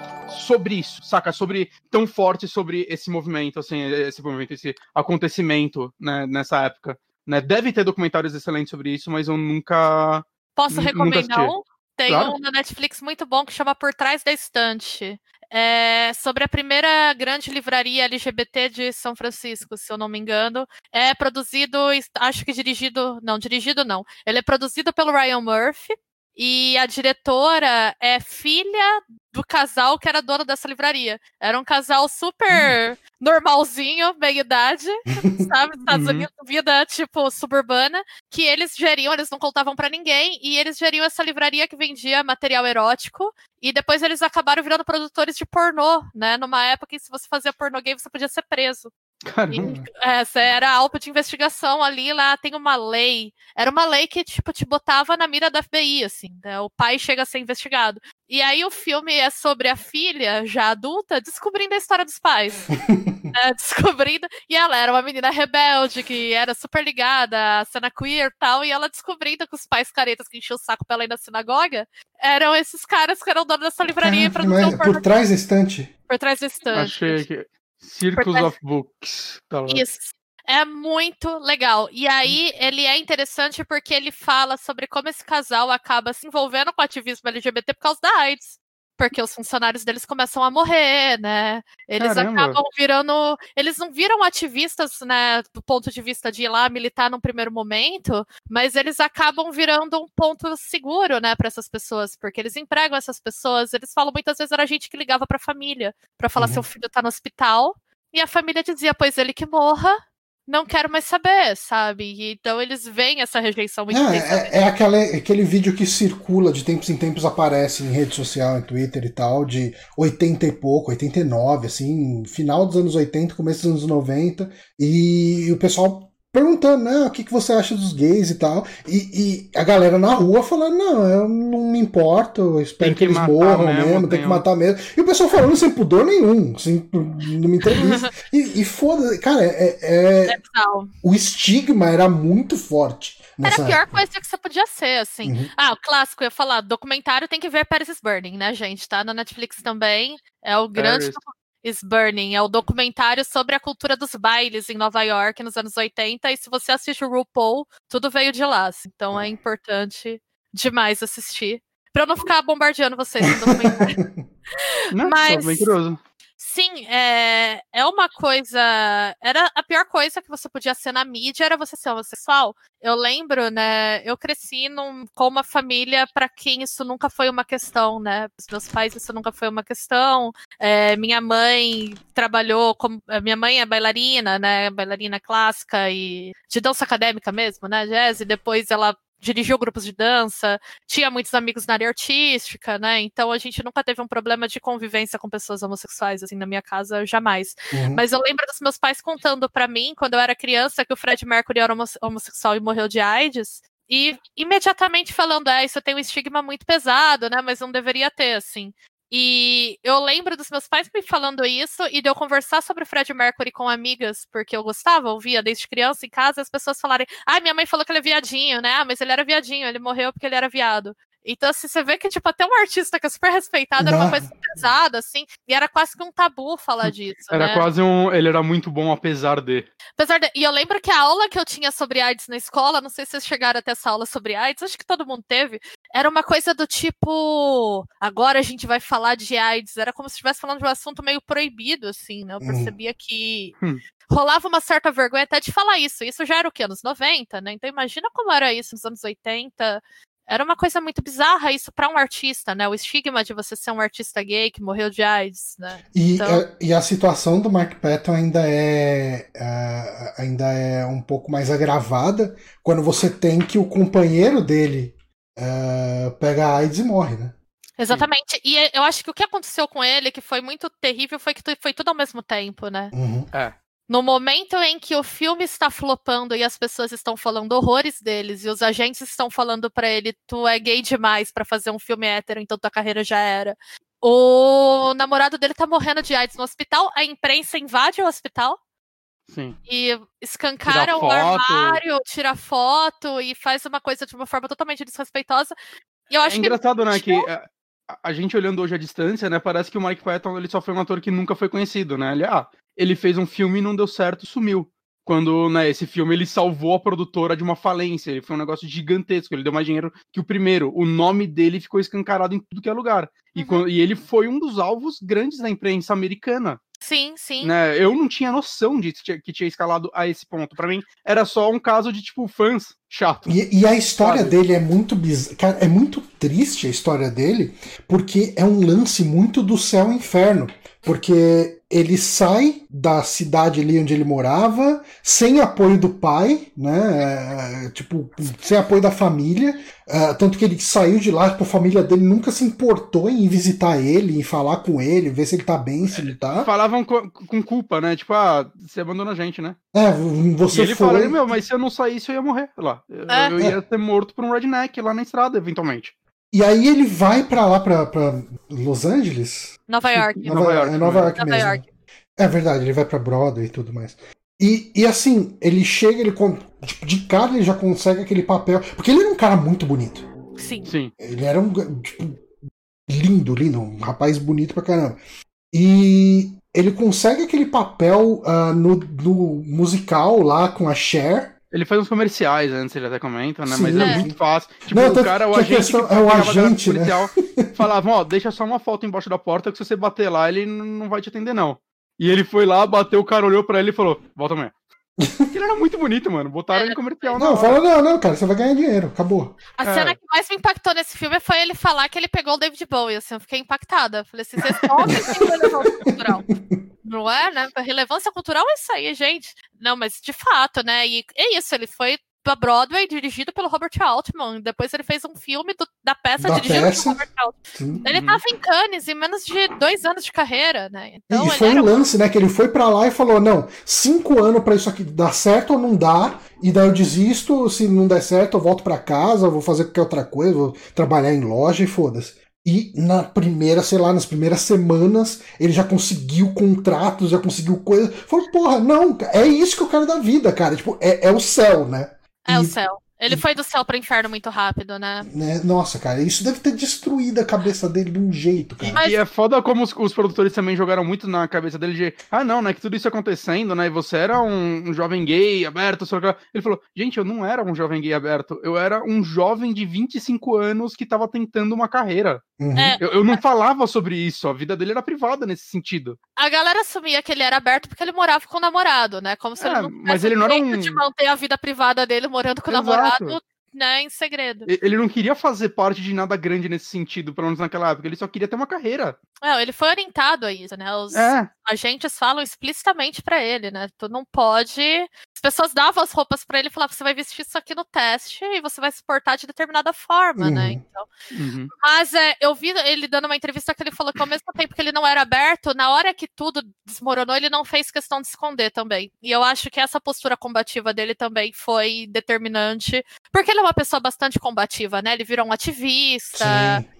sobre isso, saca? Sobre tão forte sobre esse movimento, assim, esse movimento, esse acontecimento, né, nessa época. Né? Deve ter documentários excelentes sobre isso, mas eu nunca. Posso recomendar um? Tem claro. um na Netflix muito bom que chama Por Trás da Estante é sobre a primeira grande livraria LGBT de São Francisco, se eu não me engano. É produzido, acho que dirigido, não, dirigido não. Ele é produzido pelo Ryan Murphy, e a diretora é filha do casal que era dono dessa livraria. Era um casal super normalzinho, meia idade, sabe? Estados uhum. Unidos, vida tipo suburbana, que eles geriam, eles não contavam para ninguém, e eles geriam essa livraria que vendia material erótico. E depois eles acabaram virando produtores de pornô, né? Numa época em que se você fazia pornô gay, você podia ser preso. Caramba. E, essa era alvo de investigação ali, lá tem uma lei. Era uma lei que, tipo, te botava na mira da FBI, assim. Né? O pai chega a ser investigado. E aí o filme é sobre a filha, já adulta, descobrindo a história dos pais. é, descobrindo. E ela era uma menina rebelde, que era super ligada à cena queer e tal, e ela descobrindo que os pais caretas que enchiam o saco pra ela ir na sinagoga eram esses caras que eram donos dessa livraria. Ah, mas por trás da estante? Por trás da estante. Achei que Circles of Books. Tá. Isso. É muito legal. E aí, ele é interessante porque ele fala sobre como esse casal acaba se envolvendo com o ativismo LGBT por causa da AIDS porque os funcionários deles começam a morrer, né? Eles Caramba. acabam virando. Eles não viram ativistas, né, do ponto de vista de ir lá militar num primeiro momento, mas eles acabam virando um ponto seguro, né, para essas pessoas, porque eles empregam essas pessoas. Eles falam muitas vezes era a gente que ligava para a família para falar uhum. seu filho tá no hospital. E a família dizia, pois ele que morra, não quero mais saber, sabe? Então eles veem essa rejeição muito é, é, é aquela, aquele vídeo que circula de tempos em tempos, aparece em rede social, em Twitter e tal, de 80 e pouco, 89, assim, final dos anos 80, começo dos anos 90, e, e o pessoal perguntando, né, o que, que você acha dos gays e tal. E, e, a galera na rua falando, não, eu não me importo, eu espero que, que, eles morram mesmo, mesmo tem que matar mesmo. E o pessoal falando sem pudor nenhum, assim, numa entrevista. e, e foda cara, é, é, é o estigma era muito forte. Era a pior época. coisa que você podia ser, assim. Uhum. Ah, o clássico, eu ia falar, documentário tem que ver Paris is Burning, né, gente? Tá na Netflix também. É o grande Paris. Is Burning. É o documentário sobre a cultura dos bailes em Nova York nos anos 80. E se você assiste o RuPaul, tudo veio de lá. Assim. Então é importante demais assistir. Pra eu não ficar bombardeando vocês no documentário. não, Mas. Bem curioso. Sim, é, é uma coisa. Era a pior coisa que você podia ser na mídia era você ser homossexual. Eu lembro, né? Eu cresci num, com uma família para quem isso nunca foi uma questão, né? Os meus pais isso nunca foi uma questão. É, minha mãe trabalhou como. Minha mãe é bailarina, né? Bailarina clássica e de dança acadêmica mesmo, né? Jazz, e depois ela dirigiu grupos de dança, tinha muitos amigos na área artística, né? Então a gente nunca teve um problema de convivência com pessoas homossexuais, assim, na minha casa, jamais. Uhum. Mas eu lembro dos meus pais contando para mim, quando eu era criança, que o Fred Mercury era homossexual e morreu de AIDS. E imediatamente falando, é, isso tem um estigma muito pesado, né? Mas não deveria ter, assim. E eu lembro dos meus pais me falando isso e de eu conversar sobre o Fred Mercury com amigas, porque eu gostava, ouvia desde criança em casa, as pessoas falarem: ah, minha mãe falou que ele é viadinho, né? Ah, mas ele era viadinho, ele morreu porque ele era viado. Então, assim, você vê que, tipo, até um artista que é super respeitado era uma Não. coisa pesada, assim, e era quase que um tabu falar disso. Era né? quase um. Ele era muito bom, apesar de. Apesar de... E eu lembro que a aula que eu tinha sobre AIDS na escola, não sei se vocês chegaram até essa aula sobre AIDS, acho que todo mundo teve, era uma coisa do tipo, agora a gente vai falar de AIDS, era como se estivesse falando de um assunto meio proibido, assim, né? Eu Hum. percebia que Hum. rolava uma certa vergonha até de falar isso. Isso já era o que? Anos 90, né? Então imagina como era isso nos anos 80. Era uma coisa muito bizarra isso para um artista, né? O estigma de você ser um artista gay que morreu de AIDS, né? E, Então- é, e a situação do Mark Patton ainda é, é, ainda é um pouco mais agravada quando você tem que o companheiro dele é, pega a AIDS e morre, né? Exatamente. E é- eu acho que o que aconteceu com ele, que foi muito terrível, foi que foi tudo ao mesmo tempo, né? Uhum. No momento em que o filme está flopando e as pessoas estão falando horrores deles e os agentes estão falando pra ele, tu é gay demais pra fazer um filme hétero, então tua carreira já era. O namorado dele tá morrendo de AIDS no hospital, a imprensa invade o hospital Sim. e escancara Tira o armário, tira foto e faz uma coisa de uma forma totalmente desrespeitosa. E eu acho é que engraçado, né, que é, a, gente olhando hoje à distância, né, parece que o Mike Patton ele só foi um ator que nunca foi conhecido, né? Ele, ah, ele fez um filme e não deu certo, sumiu. Quando, né, esse filme ele salvou a produtora de uma falência, ele foi um negócio gigantesco, ele deu mais dinheiro que o primeiro. O nome dele ficou escancarado em tudo que é lugar. E, Uhum. e ele foi um dos alvos grandes da imprensa americana. Sim, sim. Né? Eu não tinha noção de que tinha- escalado a esse ponto. Pra mim, era só um caso de, tipo, fãs chato. E, e a história Sabe? dele é muito biz... Cara, é muito triste a história dele, porque é um lance muito do céu e inferno. Porque ele sai da cidade ali onde ele morava, sem apoio do pai, né? é, Tipo, sem apoio da família. é, tanto que ele saiu de lá, tipo, a família dele nunca se importou em ir visitar ele, em falar com ele, ver se ele tá bem, se ele tá. Falavam co- com, culpa, né? Tipo, ah, você abandona a gente, né? É, E você ele foi. fala, meu, mas se eu não saísse, eu ia morrer lá. Eu, É. eu ia ser morto por um redneck lá na estrada, eventualmente. E aí ele vai pra lá, pra, pra Los Angeles? Nova York. Nova, Nova York, é Nova né? York Nova mesmo. York. É verdade, ele vai pra Broadway e tudo mais. E, e assim, ele chega, ele tipo, de cara ele já consegue aquele papel. Porque ele era um cara muito bonito. Sim. Sim. Ele era um tipo, lindo, lindo, um rapaz bonito pra caramba. E ele consegue aquele papel ah, no, no musical lá com a Cher. Ele faz uns comerciais antes, ele até comenta, né? Sim. Mas é, É. muito fácil. Tipo, Não, o cara, o agente. questão que é o agente, né? policial, Falavam, ó, deixa só uma foto embaixo da porta que se você bater lá, ele não vai te atender, não. E ele foi lá, bateu, o cara olhou pra ele e falou, volta amanhã. Ele era muito bonito, mano. Botaram ele em comercial Não, fala, não, não, cara, você vai ganhar dinheiro, acabou. A É. cena que mais me impactou nesse filme foi ele falar que ele pegou o David Bowie, assim, eu fiquei impactada. Falei assim, vocês podem ter relevância cultural. Não é, né? Relevância cultural é isso aí, gente. Não, mas de fato, né? E é isso, ele foi pra Broadway, dirigido pelo Robert Altman. Depois ele fez um filme do- da peça Da dirigido peça. pelo Robert Altman. Sim. Ele Uhum. tava em Cannes em menos de dois anos de carreira, né? Então e ele foi era um lance, né? Que ele foi pra lá e falou: não, cinco anos pra isso aqui dar certo ou não dá, e daí eu desisto, se não der certo, eu volto pra casa, vou fazer qualquer outra coisa, vou trabalhar em loja e foda-se. E na primeira, sei lá, nas primeiras semanas, ele já conseguiu contratos, já conseguiu coisa. Falou, porra, não, é isso que eu quero da vida, cara. Tipo, é, é o céu, né? É o E- céu. Ele foi do céu pro inferno muito rápido, né? né? Nossa, cara, isso deve ter destruído a cabeça dele de um jeito, cara. Mas- E é foda como os, os produtores também jogaram muito na cabeça dele de ah, não, né? Que tudo isso acontecendo, né? E você era um, um jovem gay aberto, sei lá. Ele falou, gente, eu não era um jovem gay aberto, eu era um jovem de 25 anos que tava tentando uma carreira. Uhum. É, Eu, eu não falava sobre isso, a vida dele era privada nesse sentido. a galera assumia que ele era aberto porque ele morava com o namorado, né? Como se É, ele não mas ele não era um- de manter a vida privada dele morando com o Exato. namorado, né, em segredo. Ele não queria fazer parte de nada grande nesse sentido, pelo menos naquela época. Ele só queria ter uma carreira. Não, ele foi orientado a isso, né? Os É, agentes falam explicitamente pra ele, né? Tu não pode. As pessoas davam as roupas pra ele e falavam: você vai vestir isso aqui no teste e você vai se portar de determinada forma, né? Uhum. Então, uhum. Mas é, eu vi ele dando uma entrevista que ele falou que ao mesmo tempo que ele não era aberto, na hora que tudo desmoronou, ele não fez questão de esconder também. E eu acho que essa postura combativa dele também foi determinante, porque ele é uma pessoa bastante combativa, né? Ele virou um ativista.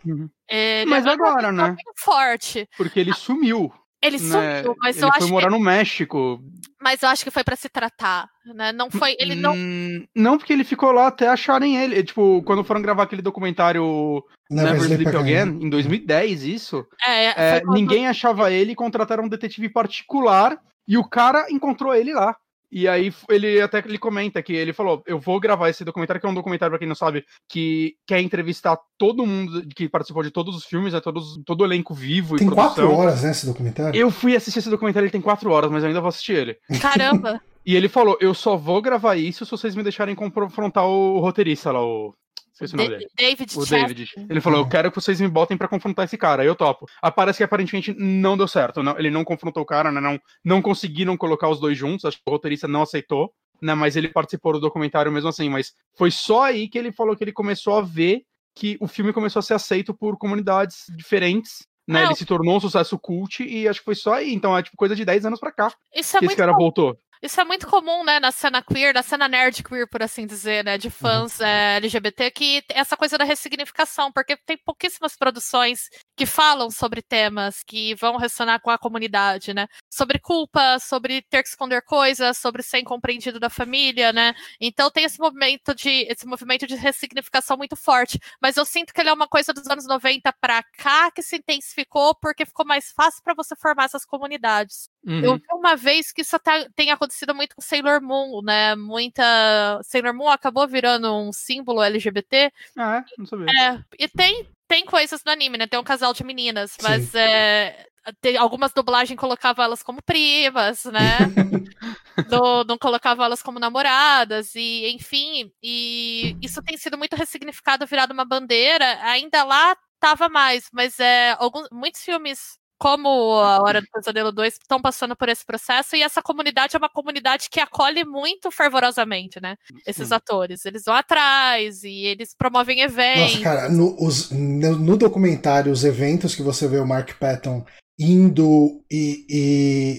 Sim. uhum. Ele Mas é agora, né? forte. Porque ele sumiu. Ele né? sumiu, mas ele eu foi acho morar que, no México. mas eu acho que foi pra se tratar, né? Não foi, ele não Hum, não, porque ele ficou lá até acharem ele. É, Tipo, quando foram gravar aquele documentário Never Never Sleep Sleep Again. Again, em 2010, isso. é, é, foi quando- ninguém achava ele e contrataram um detetive particular e o cara encontrou ele lá. E aí ele até ele comenta que ele falou: Eu vou gravar esse documentário, que é um documentário, pra quem não sabe, que quer entrevistar todo mundo que participou de todos os filmes, né, todos, todo o elenco vivo Tem e produção. quatro horas, né, esse documentário? Eu fui assistir esse documentário, ele tem quatro horas, mas eu ainda vou assistir ele. Caramba. E ele falou: Eu só vou gravar isso se vocês me deixarem confrontar o roteirista lá, o. Esqueci o nome dele. Da- David O Chastain. David. Ele falou: Eu quero que vocês me botem pra confrontar esse cara. Aí eu topo. Ah, Parece que aparentemente não deu certo. Não, ele não confrontou o cara, né? Não, não conseguiram colocar os dois juntos. Acho que o roteirista não aceitou. Né, mas ele participou do documentário mesmo assim. Mas foi só aí que ele falou que ele começou a ver que o filme começou a ser aceito por comunidades diferentes. Né? Ele se tornou um sucesso cult e acho que foi só aí. Então é tipo coisa de 10 anos pra cá Isso é que esse cara voltou. Isso é muito comum, né, na cena queer, na cena nerd queer, por assim dizer, né, de fãs é, LGBT, que essa coisa da ressignificação, porque tem pouquíssimas produções que falam sobre temas que vão ressonar com a comunidade, né, sobre culpa, sobre ter que esconder coisas, sobre ser incompreendido da família, né, então tem esse movimento de, esse movimento de ressignificação muito forte, mas eu sinto que ele é uma coisa dos anos 90 pra cá que se intensificou porque ficou mais fácil para você formar essas comunidades. Eu Uhum. vi uma vez que isso até tem acontecido muito com Sailor Moon, né? Muita. Sailor Moon acabou virando um símbolo LGBT. Ah, é? Não sabia. É, e tem, tem coisas no anime, né? Tem um casal de meninas, mas é, tem, algumas dublagens colocavam elas como primas, né? não, não colocavam elas como namoradas, e enfim. E isso tem sido muito ressignificado, virado uma bandeira. Ainda lá tava mais, mas é, alguns, muitos filmes como a Hora do Pesadelo 2 estão passando por esse processo e essa comunidade é uma comunidade que acolhe muito fervorosamente, né? Esses Sim. atores. Eles vão atrás e eles promovem eventos. Nossa, cara, no, os- no- no documentário, os eventos que você vê o Mark Patton indo e,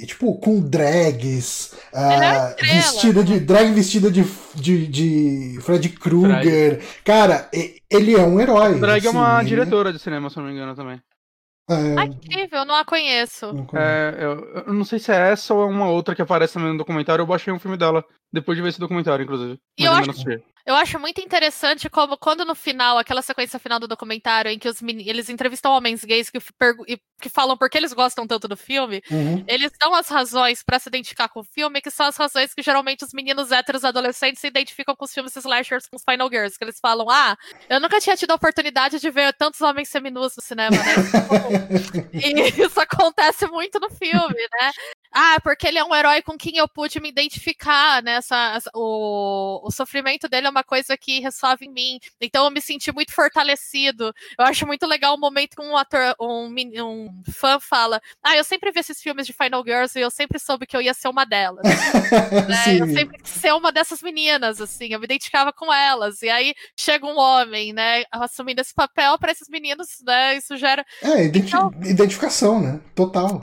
e, tipo, com drags, ah, é vestida de drag vestida de, de, de Fred Krueger. Cara, e- ele é um herói. Drag é uma assim, diretora de cinema, se eu não me engano, também. É, Ah, incrível, eu não a conheço. não conheço. É, eu, eu não sei se é essa ou é uma outra que aparece também no documentário. Eu baixei um filme dela depois de ver esse documentário, inclusive. E Mas eu acho-. Eu acho muito interessante como quando no final, aquela sequência final do documentário em que os eles entrevistam homens gays que, que falam por que eles gostam tanto do filme, Uhum. eles dão as razões pra se identificar com o filme, que são as razões que geralmente os meninos héteros adolescentes se identificam com os filmes slashers, com os Final Girls, que eles falam: "Ah, eu nunca tinha tido a oportunidade de ver tantos homens seminus no cinema, né?" E isso acontece muito no filme, né? Ah, porque ele é um herói com quem eu pude me identificar, né? Essa, o, o sofrimento dele é uma coisa que ressoa em mim. Então eu me senti muito fortalecido. Eu acho muito legal o momento que um ator, um, um fã fala: Ah, eu sempre vi esses filmes de Final Girls e eu sempre soube que eu ia ser uma delas. né? Eu sempre quis ser uma dessas meninas, assim, eu me identificava com elas. E aí chega um homem, né, assumindo esse papel para esses meninos, né? Isso gera É, identi- Então- identificação, né? Total.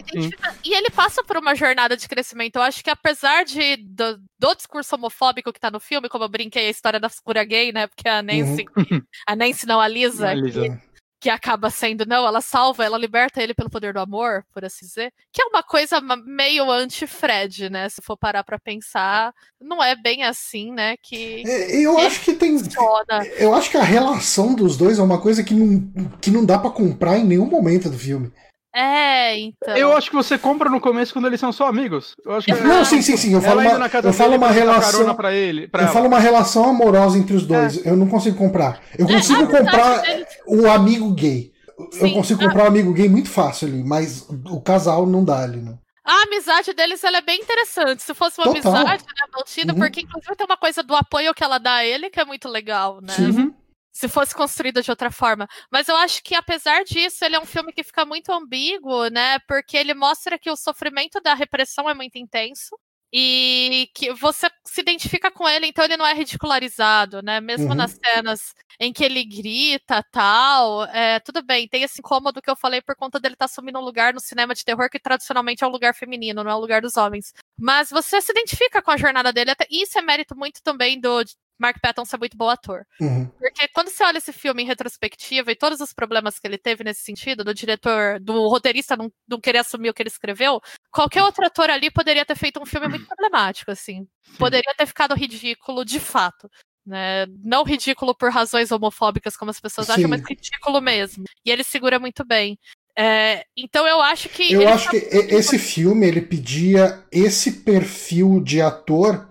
E ele passa por uma jornada de crescimento. Eu acho que apesar de, do, do discurso homofóbico que tá no filme, como eu brinquei a história da figura gay, né? Porque a Nancy, a Nancy não, a Lisa, A Lisa. Que, que acaba sendo, não, ela salva, ela liberta ele pelo poder do amor, por assim dizer. Que é uma coisa meio anti-Fred, né? Se for parar pra pensar, não é bem assim, né? Que É, Eu acho que tem. funciona. Eu acho que a relação dos dois é uma coisa que não, que não dá pra comprar em nenhum momento do filme. É, então. Eu acho que você compra no começo quando eles são só amigos. Eu acho que Não, sim, sim, sim. Eu falo ela uma, eu falo dele uma relação. ele. Pra Eu ela. falo uma relação amorosa entre os dois. Eu não consigo comprar. Eu consigo amizade comprar deles- o amigo gay. Eu Sim. consigo comprar um amigo gay muito fácil ali, mas o casal não dá ali, né? A amizade deles ela é bem interessante. Se fosse uma Total. amizade, né, mantida, Uhum. porque inclusive tem uma coisa do apoio que ela dá a ele que é muito legal, né? Sim. Uhum. Se fosse construída de outra forma. Mas eu acho que, apesar disso, ele é um filme que fica muito ambíguo, né? Porque ele mostra que o sofrimento da repressão é muito intenso. E que você se identifica com ele, então ele não é ridicularizado, né? Mesmo Uhum. nas cenas em que ele grita tal, é, tudo bem, tem esse incômodo que eu falei por conta dele estar assumindo um lugar no cinema de terror que tradicionalmente é um lugar feminino, não é o lugar dos homens. Mas você se identifica com a jornada dele, até, e isso é mérito muito também do, Mark Patton ser muito bom ator. Uhum. Porque quando você olha esse filme em retrospectiva e todos os problemas que ele teve nesse sentido, do diretor, do roteirista não, não querer assumir o que ele escreveu, qualquer outro ator ali poderia ter feito um filme muito problemático, assim. Poderia ter ficado ridículo de fato. Né? Não ridículo por razões homofóbicas, como as pessoas Sim. acham, mas ridículo mesmo. E ele segura muito bem. É, então eu acho que. Eu acho que e- esse filme ele pedia esse perfil de ator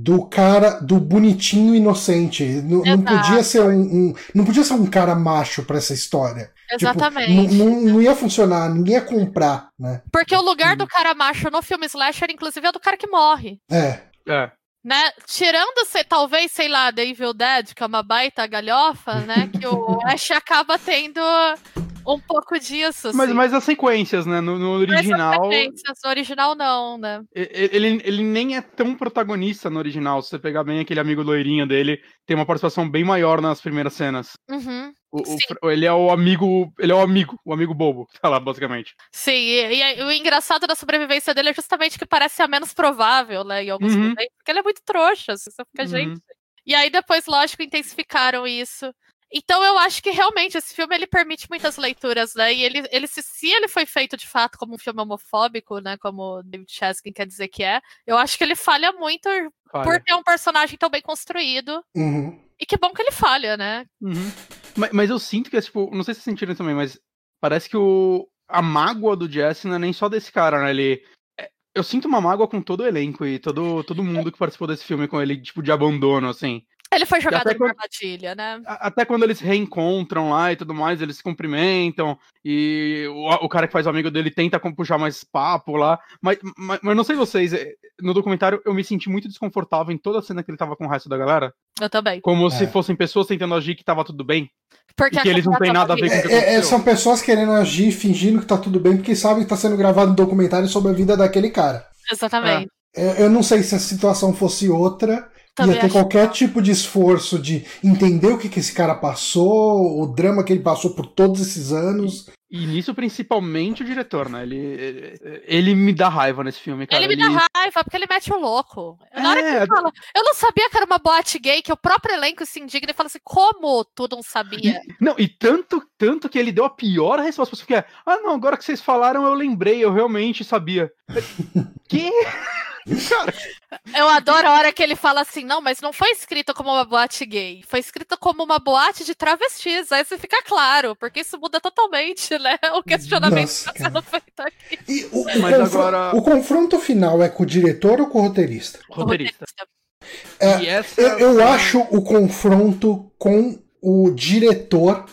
do cara do bonitinho inocente. Não, não podia ser um, um- não podia ser um cara macho pra essa história. Tipo, Exatamente. não, não- não ia funcionar, ninguém ia comprar, né? Porque o lugar Uhum. do cara macho no filme Slasher, inclusive, é do cara que morre. É. É. Né? Tirando, se- talvez, sei lá, The Evil Dead, que é uma baita galhofa, né? Que o Ash acaba tendo um pouco disso. Mas, assim. mas as sequências, né? No, no Mas as original. sequências, No original, não, né? Ele, ele nem é tão protagonista no original. Se você pegar bem aquele amigo loirinho dele, tem uma participação bem maior nas primeiras cenas. Uhum. O- o ele é o amigo. Ele é o amigo, o amigo bobo que tá lá, basicamente. Sim, e, e o engraçado da sobrevivência dele é justamente que parece a menos provável, né? Em alguns Uhum. momentos, porque ele é muito trouxa, assim, você fica, Uhum. gente. E aí depois, lógico, intensificaram isso. Então eu acho que realmente esse filme ele permite muitas leituras, né? E ele, ele se, se ele foi feito de fato como um filme homofóbico, né? Como o David Chaskin quer dizer que é, eu acho que ele falha muito por Falha. ter um personagem tão bem construído. Uhum. E que bom que ele falha, né? Uhum. Mas, mas eu sinto que é tipo. Não sei se vocês sentiram também, mas parece que o, a mágoa do Jesse não é nem só desse cara, né? Ele. é- Eu sinto uma mágoa com todo o elenco e todo, todo mundo que participou desse filme com ele, tipo, de abandono, assim. Ele foi jogado numa quando- armadilha, né? Até quando eles se reencontram lá e tudo mais, eles se cumprimentam, e o, o cara que faz o amigo dele tenta puxar mais papo lá. Mas, mas, mas não sei vocês, é, no documentário eu me senti muito desconfortável em toda a cena que ele tava com o resto da galera. Eu também. Como se É. fossem pessoas tentando agir que tava tudo bem. Porque E que eles não casa têm nada a ver com o que É, é, aconteceu. são pessoas querendo agir, fingindo que tá tudo bem, porque sabem que tá sendo gravado um documentário sobre a vida daquele cara. Exatamente. É, Eu não sei se a situação fosse outra, Também ia ter acho qualquer tipo de esforço de entender o que, que esse cara passou, o drama que ele passou por todos esses anos. E nisso, principalmente o diretor, né? Ele, ele, ele me dá raiva nesse filme, cara. Ele me dá raiva, porque ele mete o louco. Na hora que É, ele fala, eu não sabia que era uma boate gay, que o próprio elenco se indigna e fala assim, como tu não sabia? Não, e tanto, tanto que ele deu a pior resposta possível, que é, ah, não, agora que vocês falaram, eu lembrei, eu realmente sabia. que? Cara, Eu adoro a hora que ele fala assim, não, mas não foi escrito como uma boate gay, foi escrito como uma boate de travestis. Aí isso fica claro, porque isso muda totalmente, né? O questionamento Nossa, que está sendo feito aqui. E o, Mas agora- o confronto final é com o diretor ou com o roteirista? roteirista. É, essa Eu, eu foi- acho o confronto com o diretor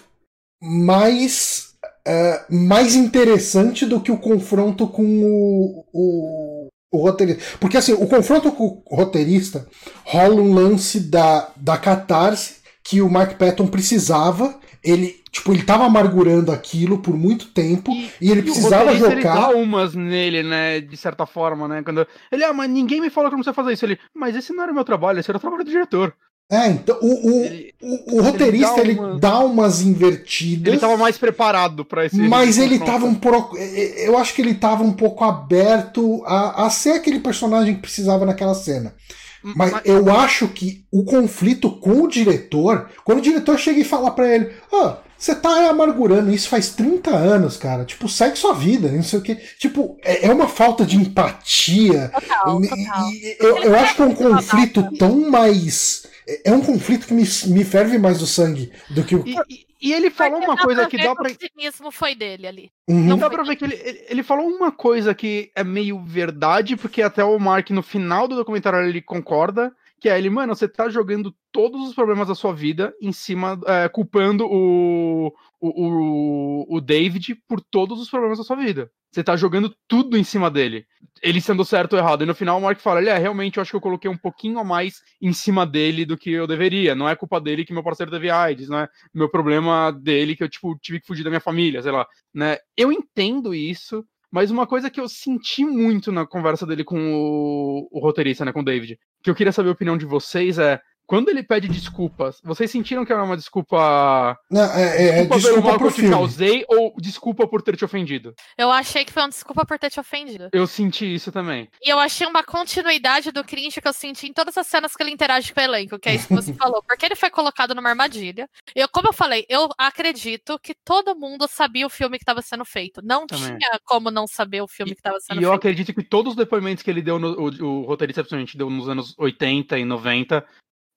mais, é, mais interessante do que o confronto com o, o, o roteirista. Porque assim, o confronto com o roteirista rola um lance da, da catarse que o Mark Patton precisava. Ele, tipo, ele tava amargurando aquilo por muito tempo e, ele E o precisava Ele jogar. dá umas nele, né, de certa forma, né, quando ele, ah, mas ninguém me falou que eu não sei fazer isso, ele, mas esse não era o meu trabalho, esse era o trabalho do diretor. É, então o, o, Ele, o, o roteirista ele, dá uma- dá umas invertidas. ele tava mais preparado pra esse Mas ele confronto. tava um pouco. Eu acho que ele tava um pouco aberto a, a ser aquele personagem que precisava naquela cena. Mas eu acho que o conflito com o diretor, quando o diretor chega e fala pra ele: Ó, você tá amargurando isso faz 30 anos, cara. Tipo, segue sua vida, não sei o quê. Tipo, é é uma falta de empatia. Total, E- total. e- eu, eu acho que é um conflito tão mais. É um conflito que me, me ferve mais do sangue do que o. E, e- e ele falou uma coisa que dá que pra O cinismo foi dele ali. Uhum. Não dá pra ver que ele, ele, ele falou uma coisa que é meio verdade, porque até o Mark, no final do documentário, ele concorda, que é ele, mano, você tá jogando todos os problemas da sua vida em cima, é, culpando o, o, o, David por todos os problemas da sua vida. Você tá jogando tudo em cima dele. Ele sendo certo ou errado. E no final o Mark fala, é, realmente eu acho que eu coloquei um pouquinho a mais em cima dele do que eu deveria. Não é culpa dele que meu parceiro teve AIDS, não é meu problema dele que eu, tipo, tive que fugir da minha família, sei lá né? Eu entendo isso, mas uma coisa que eu senti muito na conversa dele com o, o roteirista, né, com o David, que eu queria saber a opinião de vocês é, quando ele pede desculpas, vocês sentiram que era uma desculpa. Não, é, é desculpa, desculpa pelo mal que eu te causei ou desculpa por ter te ofendido? Eu achei que foi uma desculpa por ter te ofendido. Eu senti isso também. E eu achei uma continuidade do cringe que eu senti em todas as cenas que ele interage com o elenco, que é isso que você falou. Porque ele foi colocado numa armadilha. Eu, como eu falei, eu acredito que todo mundo sabia o filme que estava sendo feito. Não Também. tinha como não saber o filme que estava sendo E eu feito. acredito que todos os depoimentos que ele deu, no, o, o roteirista principalmente deu nos anos 80 e 90,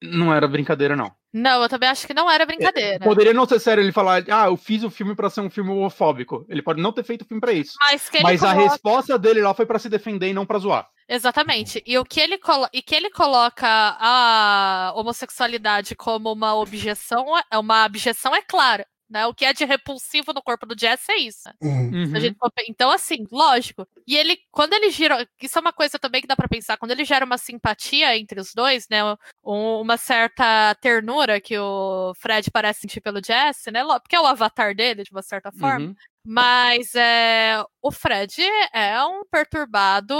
não era brincadeira, não. Não, eu também acho que não era brincadeira. Poderia não ser sério ele falar, ah, eu fiz o filme pra ser um filme homofóbico. Ele pode não ter feito o filme pra isso. Mas, Mas a coloca- resposta dele lá foi pra se defender e não pra zoar. Exatamente. E o que ele colo... e que ele coloca a homossexualidade como uma objeção, é uma objeção é clara, né? O que é de repulsivo no corpo do Jesse é isso. Uhum. Uhum. Se a gente pe- Então, assim, lógico. E ele, quando ele gira. Isso é uma coisa também que dá pra pensar. Quando ele gera uma simpatia entre os dois, né? um- uma certa ternura que o Fred parece sentir pelo Jesse, né? Porque é o avatar dele, de uma certa forma. Uhum. Mas é, o Fred é um perturbado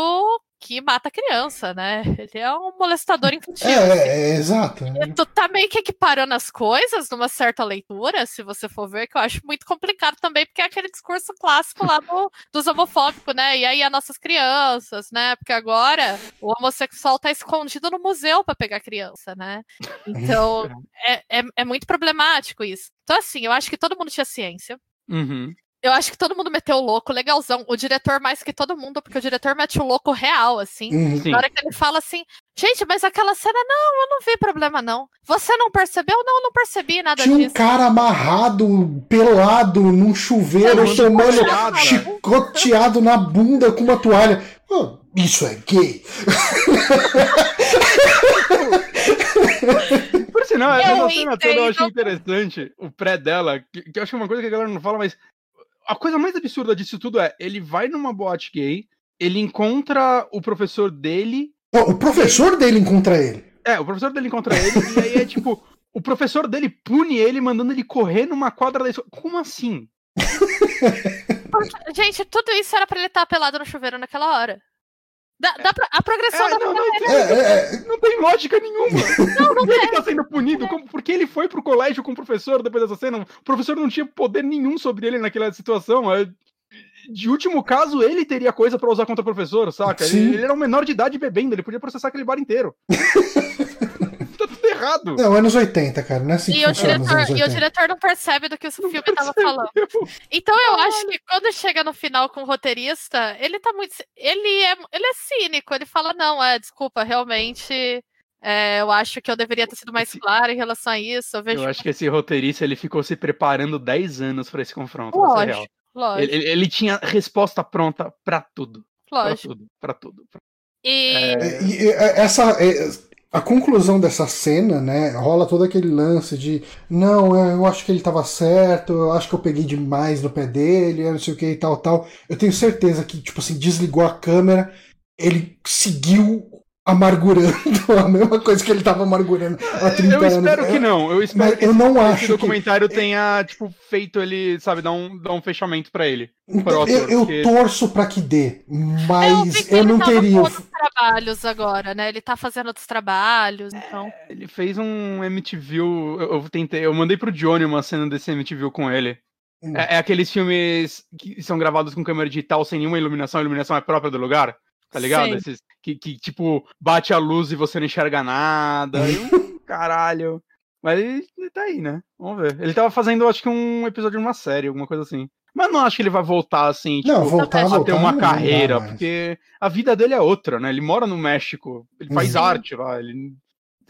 que mata criança, né? Ele é um molestador infantil. É, é, é, exato. E tu tá meio que equiparando as coisas numa certa leitura, se você for ver, que eu acho muito complicado também, porque é aquele discurso clássico lá do, dos homofóbicos, né? E aí as nossas crianças, né? Porque agora o homossexual tá escondido no museu pra pegar criança, né? Então é, é, é muito problemático isso. Então, assim, eu acho que todo mundo tinha ciência. Uhum. Eu acho que todo mundo meteu o louco, legalzão. O diretor mais que todo mundo, porque o diretor mete o louco real, assim. Uhum. Sim. Na hora que ele fala assim, gente, mas aquela cena, não, eu não vi problema, não. Você não percebeu? Não, eu não percebi nada Tinha um disso. cara amarrado, pelado, num chuveiro, tomando chicoteado. chicoteado na bunda com uma toalha. Pô, isso é gay. Por sinal, essa cena toda eu achei interessante. O pré dela, que, que eu acho que é uma coisa que a galera não fala, mas a coisa mais absurda disso tudo é: ele vai numa boate gay, ele encontra o professor dele. O professor dele encontra ele. É, o professor dele encontra ele, e aí é tipo. O professor dele pune ele, mandando ele correr numa quadra da escola. Como assim? Gente, tudo isso era pra ele estar pelado no chuveiro naquela hora. Dá, dá pra- a progressão É, da não, não, É, é, é, não tem lógica nenhuma. Não, não ele tá sendo punido. Como, porque ele foi pro colégio com o professor depois dessa cena. O professor não tinha poder nenhum sobre ele naquela situação. É, De último caso, ele teria coisa pra usar contra o professor, saca? Ele, ele era um menor de idade bebendo, ele podia processar aquele bar inteiro. tudo errado. Não, anos 80, cara. Não é assim que E o, diretor, anos e o 80. diretor não percebe do que o filme tava falando. Então eu acho que quando chega no final com o roteirista, ele tá muito. Ele é, ele é cínico, ele fala, não, é, desculpa, realmente. é, eu acho que eu deveria ter sido mais claro em relação a isso. Eu vejo. Eu acho que esse roteirista ele ficou se preparando 10 anos pra esse confronto. pra lógico, lógico, Ele, ele- tinha resposta pronta pra tudo. Pra lógico. tudo, pra tudo. E É, e, e, essa, a conclusão dessa cena, né, rola todo aquele lance de não, é, eu acho que ele tava certo, eu acho que eu peguei demais no pé dele, não sei o que e tal, tal. Eu tenho certeza que, tipo assim, desligou a câmera, ele seguiu amargurando a mesma coisa que ele tava amargurando há 30 Eu anos. espero que não. Eu espero Mas que eu esse, não esse acho que- documentário tenha, tipo, feito ele, sabe, dar um, dar um fechamento pra ele. Pro ator, Eu, eu porque- torço pra que dê, eu vi mas eu, ele não tava teria. o- outros trabalhos agora, né? Ele tá fazendo outros trabalhos, então. Ele fez um MTV. Eu, eu tentei, eu mandei pro Johnny uma cena desse MTV com ele. Hum. É, é aqueles filmes que são gravados com câmera digital sem nenhuma iluminação, a iluminação é própria do lugar. Tá ligado? Sim. Esses que, que, tipo, bate a luz e você não enxerga nada. e um caralho. Mas ele, ele tá aí, né? Vamos ver. Ele tava fazendo, acho que, um episódio de uma série, alguma coisa assim. Mas não acho que ele vai voltar assim, tipo, Não, voltar, a voltar. ter uma não dá carreira, porque a vida dele é outra, né? Ele mora no México, ele faz Sim. arte lá, ele...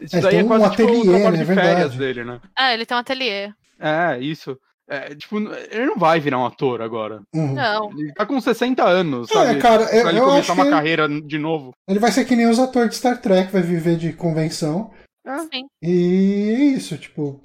Isso É, daí tem é um quase tipo, ateliê, o trabalho né? de É férias verdade. dele, né? Ah, ele tem um ateliê. É, isso. É, tipo, ele não vai virar um ator agora. Uhum. Não. Ele tá com 60 anos, sabe? É, cara, eu, pra ele eu começar acho uma que carreira de novo. ele vai ser que nem os atores de Star Trek, vai viver de convenção. Sim. E é isso, tipo,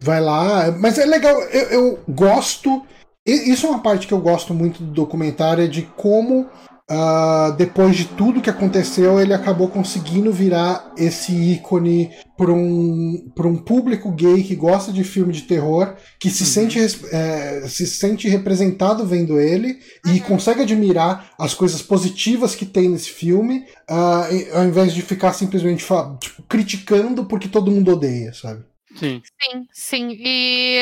vai lá. Mas é legal, eu, eu gosto. e- Isso é uma parte que eu gosto muito do documentário, é de como uh, depois de tudo que aconteceu, ele acabou conseguindo virar esse ícone para um, um público gay que gosta de filme de terror, que se, uhum. sente, é, se sente representado vendo ele uhum. e consegue admirar as coisas positivas que tem nesse filme, uh, ao invés de ficar simplesmente tipo, criticando porque todo mundo odeia, sabe? Sim. Sim, sim. E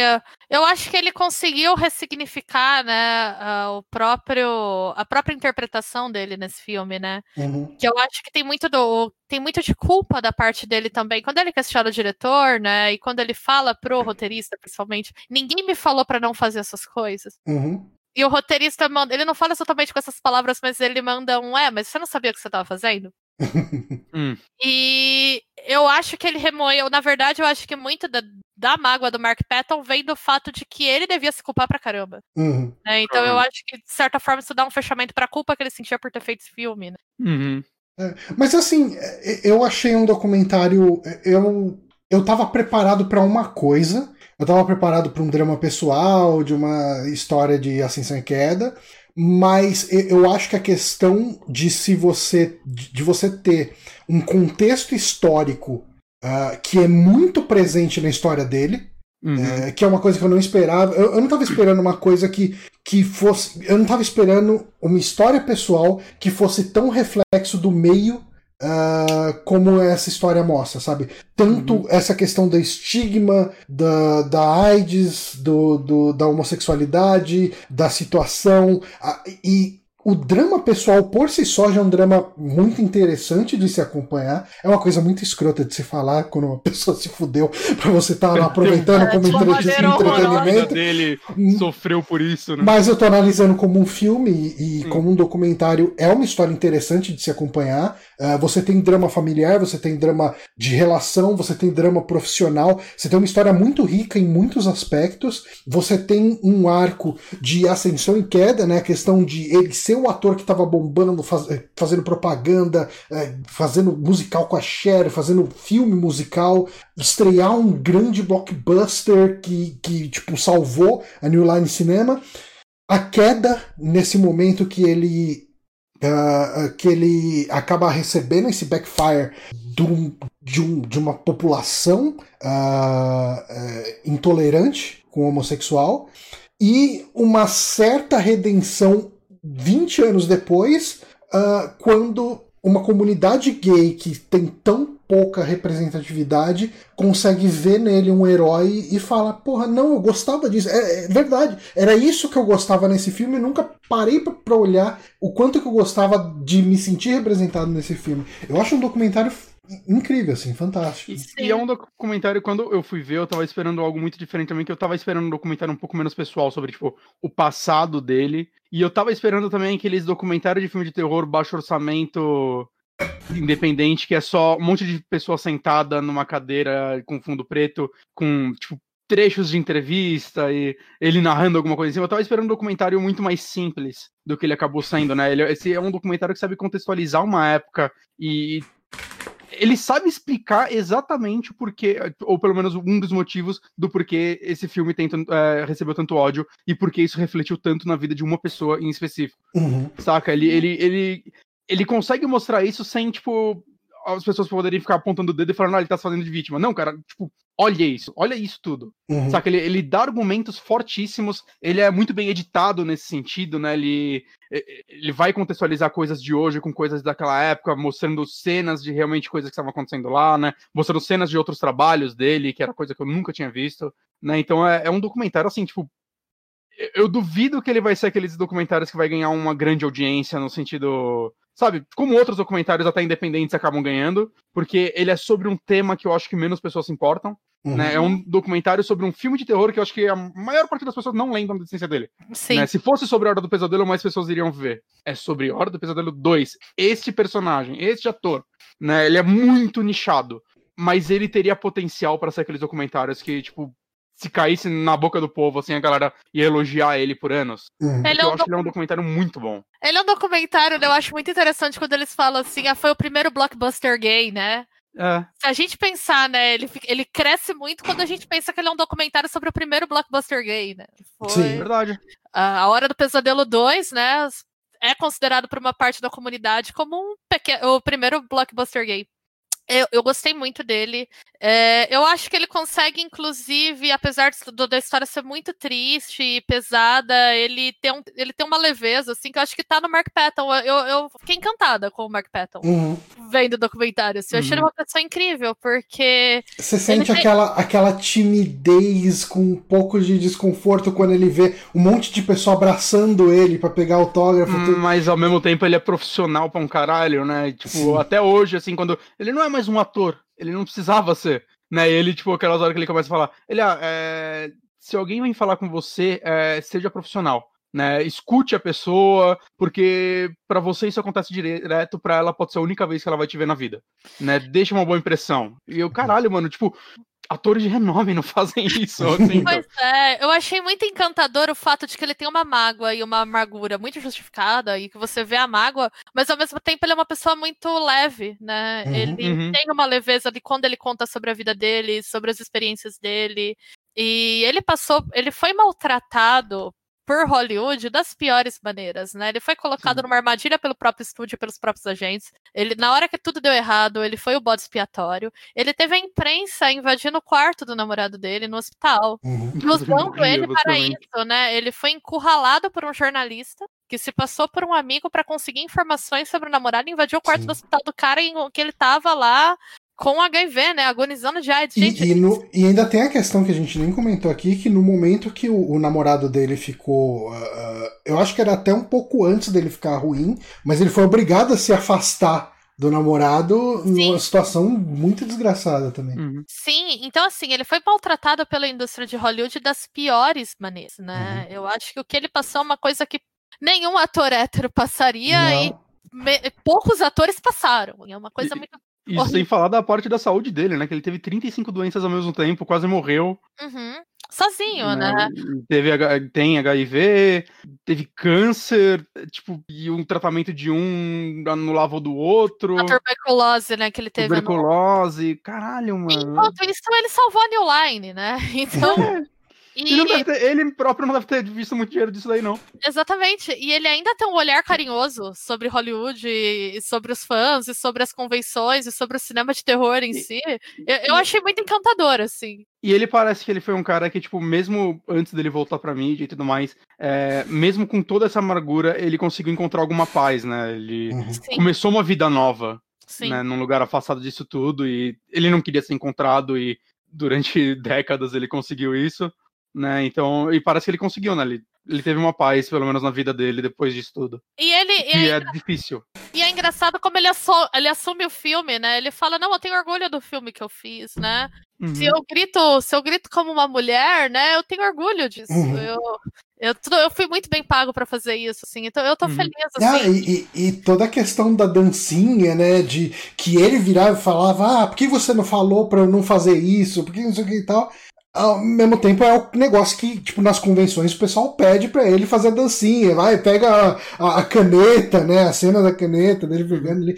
eu acho que ele conseguiu ressignificar, né, o próprio a própria interpretação dele nesse filme, né? Uhum. Que eu acho que tem muito do tem muito de culpa da parte dele também. Quando ele questiona o diretor, né, e quando ele fala pro roteirista, principalmente, ninguém me falou para não fazer essas coisas. Uhum. E o roteirista manda, ele não fala exatamente com essas palavras, mas ele manda um, é, mas você não sabia o que você estava fazendo? Hum. E eu acho que ele remoeu. Na verdade, eu acho que muito da, da mágoa do Mark Patton vem do fato de que ele devia se culpar pra caramba. Uhum. Né? Então uhum. eu acho que, de certa forma, isso dá um fechamento pra culpa que ele sentia por ter feito esse filme. Né? Uhum. É, mas assim, eu achei um documentário. Eu, eu tava preparado para uma coisa. Eu tava preparado para um drama pessoal, de uma história de ascensão e queda mas eu acho que a questão de se você de você ter um contexto histórico uh, que é muito presente na história dele uhum. é, que é uma coisa que eu não esperava eu, eu não estava esperando uma coisa que, que fosse eu não estava esperando uma história pessoal que fosse tão reflexo do meio Uh, como essa história mostra, sabe? Tanto uhum. essa questão do estigma, da, da AIDS, do, do, da homossexualidade, da situação, e o drama pessoal por si só já é um drama muito interessante de se acompanhar. É uma coisa muito escrota de se falar quando uma pessoa se fudeu pra você estar tá aproveitando como entre entretenimento. dele hum. sofreu por isso, né? Mas eu tô analisando como um filme e, hum. como um documentário. É uma história interessante de se acompanhar. Uh, você tem drama familiar, você tem drama de relação, você tem drama profissional. Você tem uma história muito rica em muitos aspectos. Você tem um arco de ascensão e queda, né? A questão de ele ser o ator que estava bombando, faz, eh, fazendo propaganda, é, fazendo musical com a Cher, fazendo filme musical, estrear um grande blockbuster que, que tipo, salvou a New Line Cinema. A queda nesse momento que ele Uh, que ele acaba recebendo esse backfire do, de, um, de, uma população uh, uh, intolerante com homossexual e uma certa redenção 20 anos depois, uh, quando uma comunidade gay que tem tão pouca representatividade consegue ver nele um herói e fala: Porra, não, eu gostava disso. É, é verdade, era isso que eu gostava nesse filme e nunca parei para olhar o quanto que eu gostava de me sentir representado nesse filme. Eu acho um documentário incrível, assim, fantástico. E, e, é um documentário, quando eu fui ver, eu tava esperando algo muito diferente também, que eu tava esperando um documentário um pouco menos pessoal sobre, tipo, o passado dele. E eu tava esperando também aqueles documentários de filme de terror baixo orçamento independente, que é só um monte de pessoa sentada numa cadeira com fundo preto, com, tipo, trechos de entrevista e ele narrando alguma coisa assim. Eu tava esperando um documentário muito mais simples do que ele acabou saindo, né? Ele, esse é um documentário que sabe contextualizar uma época e ele sabe explicar exatamente o porquê, ou pelo menos um dos motivos do porquê esse filme tem, é, recebeu tanto ódio e porque isso refletiu tanto na vida de uma pessoa em específico. Uhum. Saca? Ele, ele, ele, ele consegue mostrar isso sem, tipo, as pessoas poderem ficar apontando o dedo e falando, ah, ele tá se fazendo de vítima. Não, cara, tipo, olha isso, olha isso tudo. Uhum. Saca? Ele, ele dá argumentos fortíssimos, ele é muito bem editado nesse sentido, né? Ele, ele vai contextualizar coisas de hoje com coisas daquela época, mostrando cenas de realmente coisas que estavam acontecendo lá, né? Mostrando cenas de outros trabalhos dele, que era coisa que eu nunca tinha visto, né? Então é, é um documentário, assim, tipo, eu duvido que ele vai ser aqueles documentários que vai ganhar uma grande audiência no sentido sabe, como outros documentários até independentes acabam ganhando, porque ele é sobre um tema que eu acho que menos pessoas se importam. Uhum. Né? É um documentário sobre um filme de terror que eu acho que a maior parte das pessoas não lembram da existência dele. Sim. Né? Se fosse sobre a Hora do Pesadelo, mais pessoas iriam ver. É sobre Hora do Pesadelo 2. Este personagem, este ator, né? Ele é muito nichado. Mas ele teria potencial para ser aqueles documentários que, tipo, se caísse na boca do povo, assim, a galera ia elogiar ele por anos. Uhum. Ele é um eu acho que ele é um documentário muito bom. Ele é um documentário, eu acho muito interessante quando eles falam assim, ah, foi o primeiro blockbuster gay, né? É. Se a gente pensar, né, ele, ele cresce muito quando a gente pensa que ele é um documentário sobre o primeiro blockbuster gay, né? Foi Sim, verdade. A, a Hora do Pesadelo 2, né? é considerado por uma parte da comunidade como um pequeno, o primeiro blockbuster gay. Eu, eu gostei muito dele. É, eu acho que ele consegue, inclusive, apesar de, da história ser muito triste e pesada, ele tem, um, ele tem uma leveza, assim, que eu acho que tá no Mark Patton. Eu, eu fiquei encantada com o Mark Patton, Uhum. vendo o documentário. Assim, eu achei ele Uhum. uma pessoa incrível, porque Você sente tem- aquela, aquela timidez com um pouco de desconforto quando ele vê um monte de pessoa abraçando ele pra pegar autógrafo. tudo. Mas ao mesmo tempo ele é profissional pra um caralho, né? Tipo, Sim. até hoje, assim, quando. Ele não é mais um ator, ele não precisava ser. Né? E ele, tipo, aquelas horas que ele começa a falar. Ele, ah, é, se alguém vem falar com você, é, seja profissional. Né? Escute a pessoa, porque pra você isso acontece direto, pra ela pode ser a única vez que ela vai te ver na vida. Né? Deixa uma boa impressão. E eu, caralho, mano, tipo, atores de renome não fazem isso. Assim, então. Pois é, eu achei muito encantador o fato de que ele tem uma mágoa e uma amargura muito justificada e que você vê a mágoa, mas ao mesmo tempo ele é uma pessoa muito leve, né? Uhum. Ele Uhum. tem uma leveza ali quando ele conta sobre a vida dele, sobre as experiências dele. E ele passou, ele foi maltratado por Hollywood das piores maneiras, né? Ele foi colocado Sim. numa armadilha pelo próprio estúdio, pelos próprios agentes. Ele, na hora que tudo deu errado, ele foi o bode expiatório. Ele teve a imprensa invadindo o quarto do namorado dele no hospital Uhum. usando ele Incrível, para basicamente. isso, né? Ele foi encurralado por um jornalista que se passou por um amigo para conseguir informações sobre o namorado e invadiu o quarto Sim. do hospital do cara em que ele tava lá com HIV, né? Agonizando de AIDS. Gente, E, e no- e ainda tem a questão que a gente nem comentou aqui, que no momento que o, o namorado dele ficou. ah, eu acho que era até um pouco antes dele ficar ruim, mas ele foi obrigado a se afastar do namorado numa situação muito desgraçada também. Uhum. Sim, então assim, ele foi maltratado pela indústria de Hollywood das piores maneiras, né? Uhum. Eu acho que o que ele passou é uma coisa que nenhum ator hétero passaria e Não. me- poucos atores passaram. É uma coisa E- muito. Isso Horrível. sem falar da parte da saúde dele, né? Que ele teve 35 doenças ao mesmo tempo, quase morreu. Uhum. Sozinho, né? né? Teve, tem HIV, teve câncer, tipo, e um tratamento de um anulava o do outro. A tuberculose, né, que ele teve no Tuberculose. Caralho, mano. Enquanto isso, ele salvou a New Line, né? Então. Ele, não E, deve ter- ele próprio não deve ter visto muito dinheiro disso daí, não. exatamente. E ele ainda tem um olhar carinhoso sobre Hollywood e sobre os fãs, e sobre as convenções, e sobre o cinema de terror em E- si. Eu, eu achei muito encantador, assim. E ele parece que ele foi um cara que, tipo, mesmo antes dele voltar pra mídia e tudo mais, é, mesmo com toda essa amargura, ele conseguiu encontrar alguma paz, né? Ele Uhum. Sim, começou uma vida nova. sim. né, num lugar afastado disso tudo e ele não queria ser encontrado e durante décadas ele conseguiu isso, né? Então, e parece que ele conseguiu, né? Ele, ele teve uma paz, pelo menos na vida dele, depois disso tudo. E ele. E E é, é difícil. e é engraçado como ele, asso- ele assume o filme, né? Ele fala, não, eu tenho orgulho do filme que eu fiz, né? Se Uhum. eu grito, se eu grito como uma mulher, né, eu tenho orgulho disso. Uhum. Eu, eu, tudo- eu fui muito bem pago pra fazer isso, assim. Então eu tô Uhum. feliz, Ah, assim. e, e- e toda a questão da dancinha, né? De que ele virava e falava, ah, por que você não falou pra eu não fazer isso? Por que não sei o que e tal? Ao mesmo tempo é o negócio que, tipo, nas convenções o pessoal pede pra ele fazer a dancinha. Vai, pega a, a- caneta, né? A cena da caneta dele pegando ali.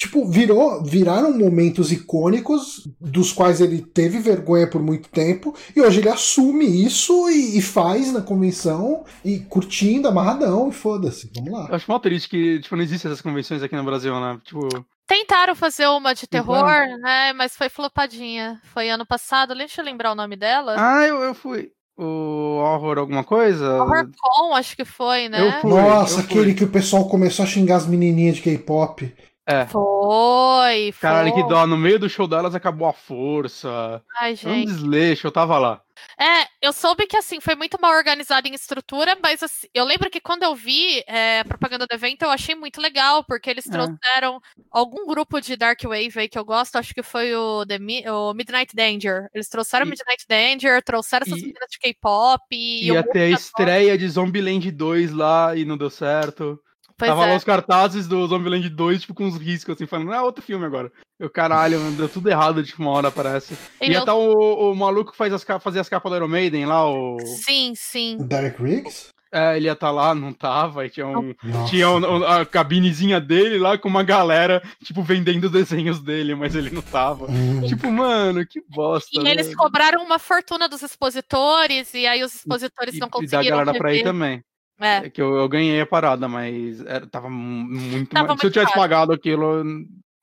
Tipo, virou, viraram momentos icônicos dos quais ele teve vergonha por muito tempo e hoje ele assume isso e, e faz na convenção e curtindo, amarradão e foda-se. Vamos lá. Eu acho mal triste que, tipo, não existem essas convenções aqui no Brasil, né? Tipo, Tentaram fazer uma de terror, né? Mas foi flopadinha. Foi ano passado. Deixa eu lembrar o nome dela. ah, eu, eu fui. O horror alguma coisa? HorrorCon, acho que foi, né? Eu fui. Nossa, eu fui. aquele que o pessoal começou a xingar as menininhas de K-pop. É. Foi, foi. Caralho, que dó. No meio do show delas acabou a força. Ai, Foi um gente. desleixo, eu tava lá. É, eu soube que assim, foi muito mal organizado em estrutura, mas assim, eu lembro que quando eu vi é, a propaganda do evento, eu achei muito legal, porque eles É. trouxeram algum grupo de Dark Wave aí que eu gosto, acho que foi o, The Mi- o Midnight Danger. Eles trouxeram E- Midnight Danger, trouxeram essas e- meninas de K-pop e. Ia monte ter a estreia de Zombieland 2 lá e não deu certo. Pois Tava é. lá os cartazes do Zombieland 2, tipo, com uns riscos, assim, falando, ah, outro filme agora. Eu, caralho, mano, deu tudo errado de uma hora, parece. E Ia eu- tá o, o maluco que faz as, fazia as capas do Iron Maiden lá, o... Sim, sim. O Derek Riggs? É, ele ia tá lá, não tava, e tinha um... Nossa. Tinha o- a cabinezinha dele lá com uma galera, tipo, vendendo desenhos dele, mas ele não tava. Hum. Tipo, mano, que bosta. E né? eles cobraram uma fortuna dos expositores, e aí os expositores e, não e da conseguiram galera pra ir também. É. É que eu, eu ganhei a parada, mas era, tava muito. Tava mais- Se eu muito tivesse caro. pagado aquilo, eu-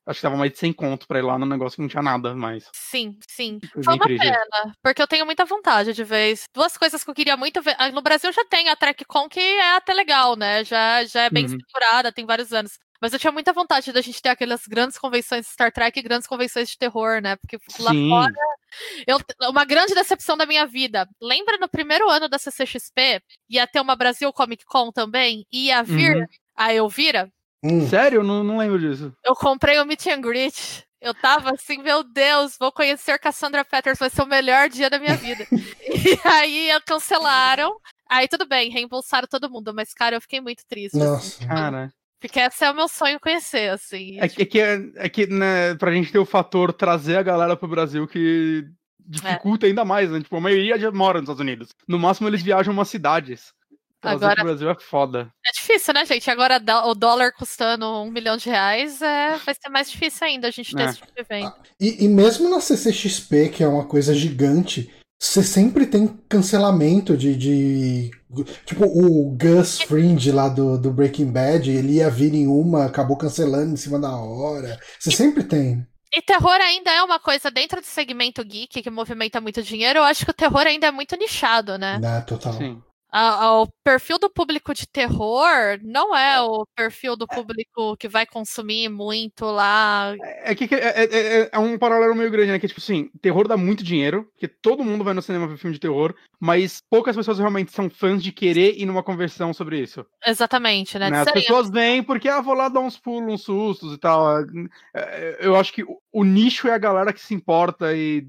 acho que tava mais de 100 conto pra ir lá no negócio que não tinha nada mais. Sim, sim. Foi Foi uma triste. pena, porque eu tenho muita vontade de ver duas coisas que eu queria muito ver. Ah, No Brasil já tem a TrekCon, que é até legal, né? Já, já é bem Uhum. estruturada, tem vários anos. Mas eu tinha muita vontade da gente ter aquelas grandes convenções de Star Trek e grandes convenções de terror, né? Porque lá Sim. fora. Eu, uma grande decepção da minha vida. Lembra no primeiro ano da CCXP? Ia ter uma Brasil Comic Con também? Ia vir Uhum. a Elvira? Hum. Sério? Eu Não, não lembro disso. Eu comprei o Meet and Greet. Eu tava assim, meu Deus, vou conhecer Cassandra Peters, vai ser o melhor dia da minha vida. e aí cancelaram. Aí tudo bem, reembolsaram todo mundo, mas cara, eu fiquei muito triste. assim, Nossa. Cara. Porque esse é o meu sonho conhecer, assim. É que, é que, é que né, pra gente ter o fator trazer a galera pro Brasil que dificulta ainda mais, né? Tipo, a maioria já mora nos Estados Unidos. No máximo eles viajam umas cidades. Trazer Agora- pro Brasil é foda. É difícil, né, gente? Agora o dólar custando um milhão de reais é... vai ser mais difícil ainda a gente ter É. esse tipo de evento. E, e mesmo na CCXP, que é uma coisa gigante, você sempre tem cancelamento de. de- tipo, o Gus Fringe lá do, do Breaking Bad, ele ia vir em uma, acabou cancelando em cima da hora. Você sempre tem. E terror ainda é uma coisa dentro do segmento geek que movimenta muito dinheiro. Eu acho que o terror ainda é muito nichado, né? Né, total. Sim. A- o perfil do público de terror não é o perfil do público que vai consumir muito lá. É que que- é, é- é- é um paralelo meio grande, né? Que, tipo assim, terror dá muito dinheiro, porque todo mundo vai no cinema ver filme de terror, mas poucas pessoas realmente são fãs de querer ir numa conversão sobre isso. Exatamente, né? né? As pessoas vêm porque, ah, vou lá dar uns pulos, uns sustos e tal. É, Eu acho que o nicho é a galera que se importa e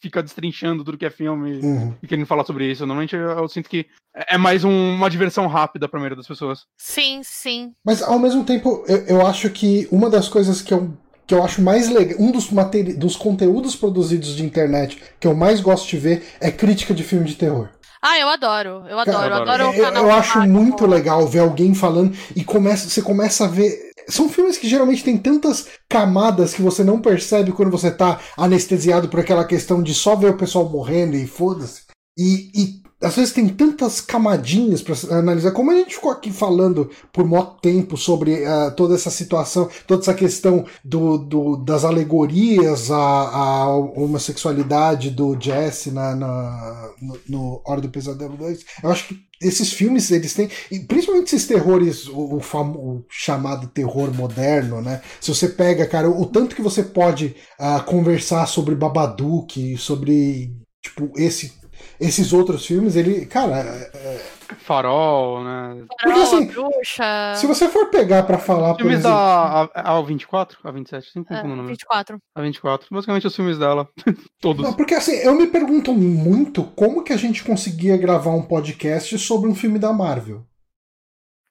fica destrinchando tudo que é filme Uhum. e querendo falar sobre isso. Normalmente eu, eu sinto que é é mais um- uma diversão rápida pra maioria das pessoas. Sim, sim. Mas ao mesmo tempo, eu, eu acho que uma das coisas que eu, que eu acho mais legal, um dos, materi dos conteúdos produzidos de internet que eu mais gosto de ver é crítica de filme de terror. Ah, eu adoro. Eu adoro. Eu adoro. adoro o Eu, canal. eu acho muito legal ver alguém falando e começa, você começa a ver. São filmes que geralmente tem tantas camadas que você não percebe quando você tá anestesiado por aquela questão de só ver o pessoal morrendo e foda-se. E, e às vezes tem tantas camadinhas pra analisar. Como a gente ficou aqui falando por muito tempo sobre ah, toda essa situação, toda essa questão do, do- das alegorias à, à homossexualidade do Jesse na, na- no, no Hora do Pesadelo 2, eu acho que esses filmes, eles têm. E principalmente esses terrores, o, o famo- o chamado terror moderno, né? Se você pega, cara, o, tanto que você pode ah, conversar sobre Babadook, sobre. Tipo, esse, esses outros filmes, ele. Cara, é- Farol, né? Porque, assim, bruxa. se você for pegar pra falar, por Filmes exemplo. da a, a 24? A 27? Sempre É, confundo o número. 24. A 24. Basicamente os filmes dela. Todos. Não, porque assim, eu me pergunto muito como que a gente conseguia gravar um podcast sobre um filme da Marvel.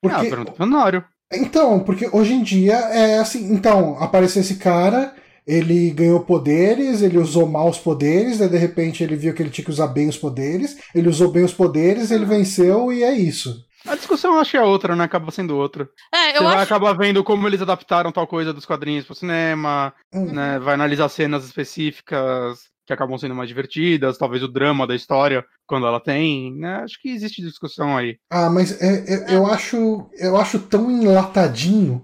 Ah, Porque, pergunta pro Nário. então, porque hoje em dia é assim, então, apareceu esse cara, ele ganhou poderes, ele usou mal os poderes, daí de repente ele viu que ele tinha que usar bem os poderes, ele usou bem os poderes, ele venceu e é isso. A discussão eu acho que é outra, né? Acaba sendo outra. É, Você eu vai acho. acabar vendo como eles adaptaram tal coisa dos quadrinhos pro cinema, Hum. né? Vai analisar cenas específicas que acabam sendo mais divertidas, talvez o drama da história, quando ela tem, né? Acho que existe discussão aí. Ah, mas é- é- eu acho eu acho tão enlatadinho.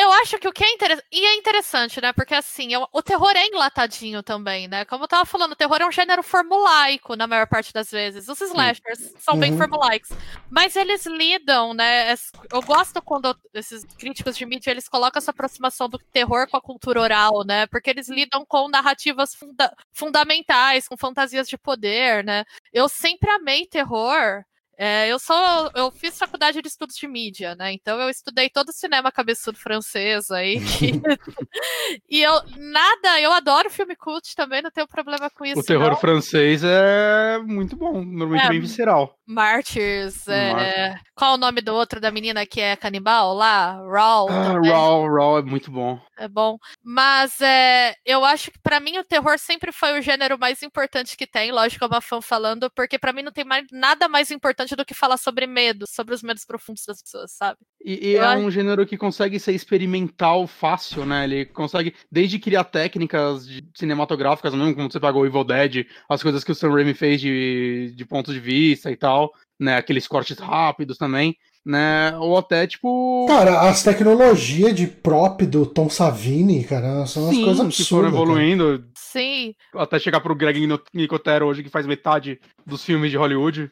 Eu acho que o que é interessante. E é interessante, né? Porque assim, eu- o terror é enlatadinho também, né? Como eu tava falando, o terror é um gênero formulaico na maior parte das vezes. Os slashers são bem Uhum. formulaicos. Mas eles lidam, né? Eu gosto quando esses críticos de mídia eles colocam essa aproximação do terror com a cultura oral, né? Porque eles lidam com narrativas funda- fundamentais, com fantasias de poder, né? Eu sempre amei terror. É, eu sou, eu fiz faculdade de estudos de mídia, né? Então eu estudei todo o cinema cabeçudo francês aí. que- e eu nada, eu adoro filme cult também, não tenho problema com isso. o terror não. francês é muito bom, normalmente É, bem visceral. Martyrs, é, qual o nome do outro da menina que é canibal lá? Raw. Ah. Raw, Raw é muito bom. É bom. Mas é, eu acho que pra mim o terror sempre foi o gênero mais importante que tem, lógico, é uma fã falando, porque pra mim não tem mais, nada mais importante do que falar sobre medo, sobre os medos profundos das pessoas, sabe? E, e é acho- um gênero que consegue ser experimental fácil, né? Ele consegue, desde criar técnicas cinematográficas, mesmo como você pagou o Evil Dead, as coisas que o Sam Raimi fez de, de pontos de vista e tal. né? Aqueles cortes rápidos também, né? Ou até, tipo. Cara, as tecnologias de prop do Tom Savini, cara, são umas sim, coisas que foram absurdas. cara. evoluindo Sim. até chegar pro Greg Nicotero hoje, que faz metade dos filmes de Hollywood.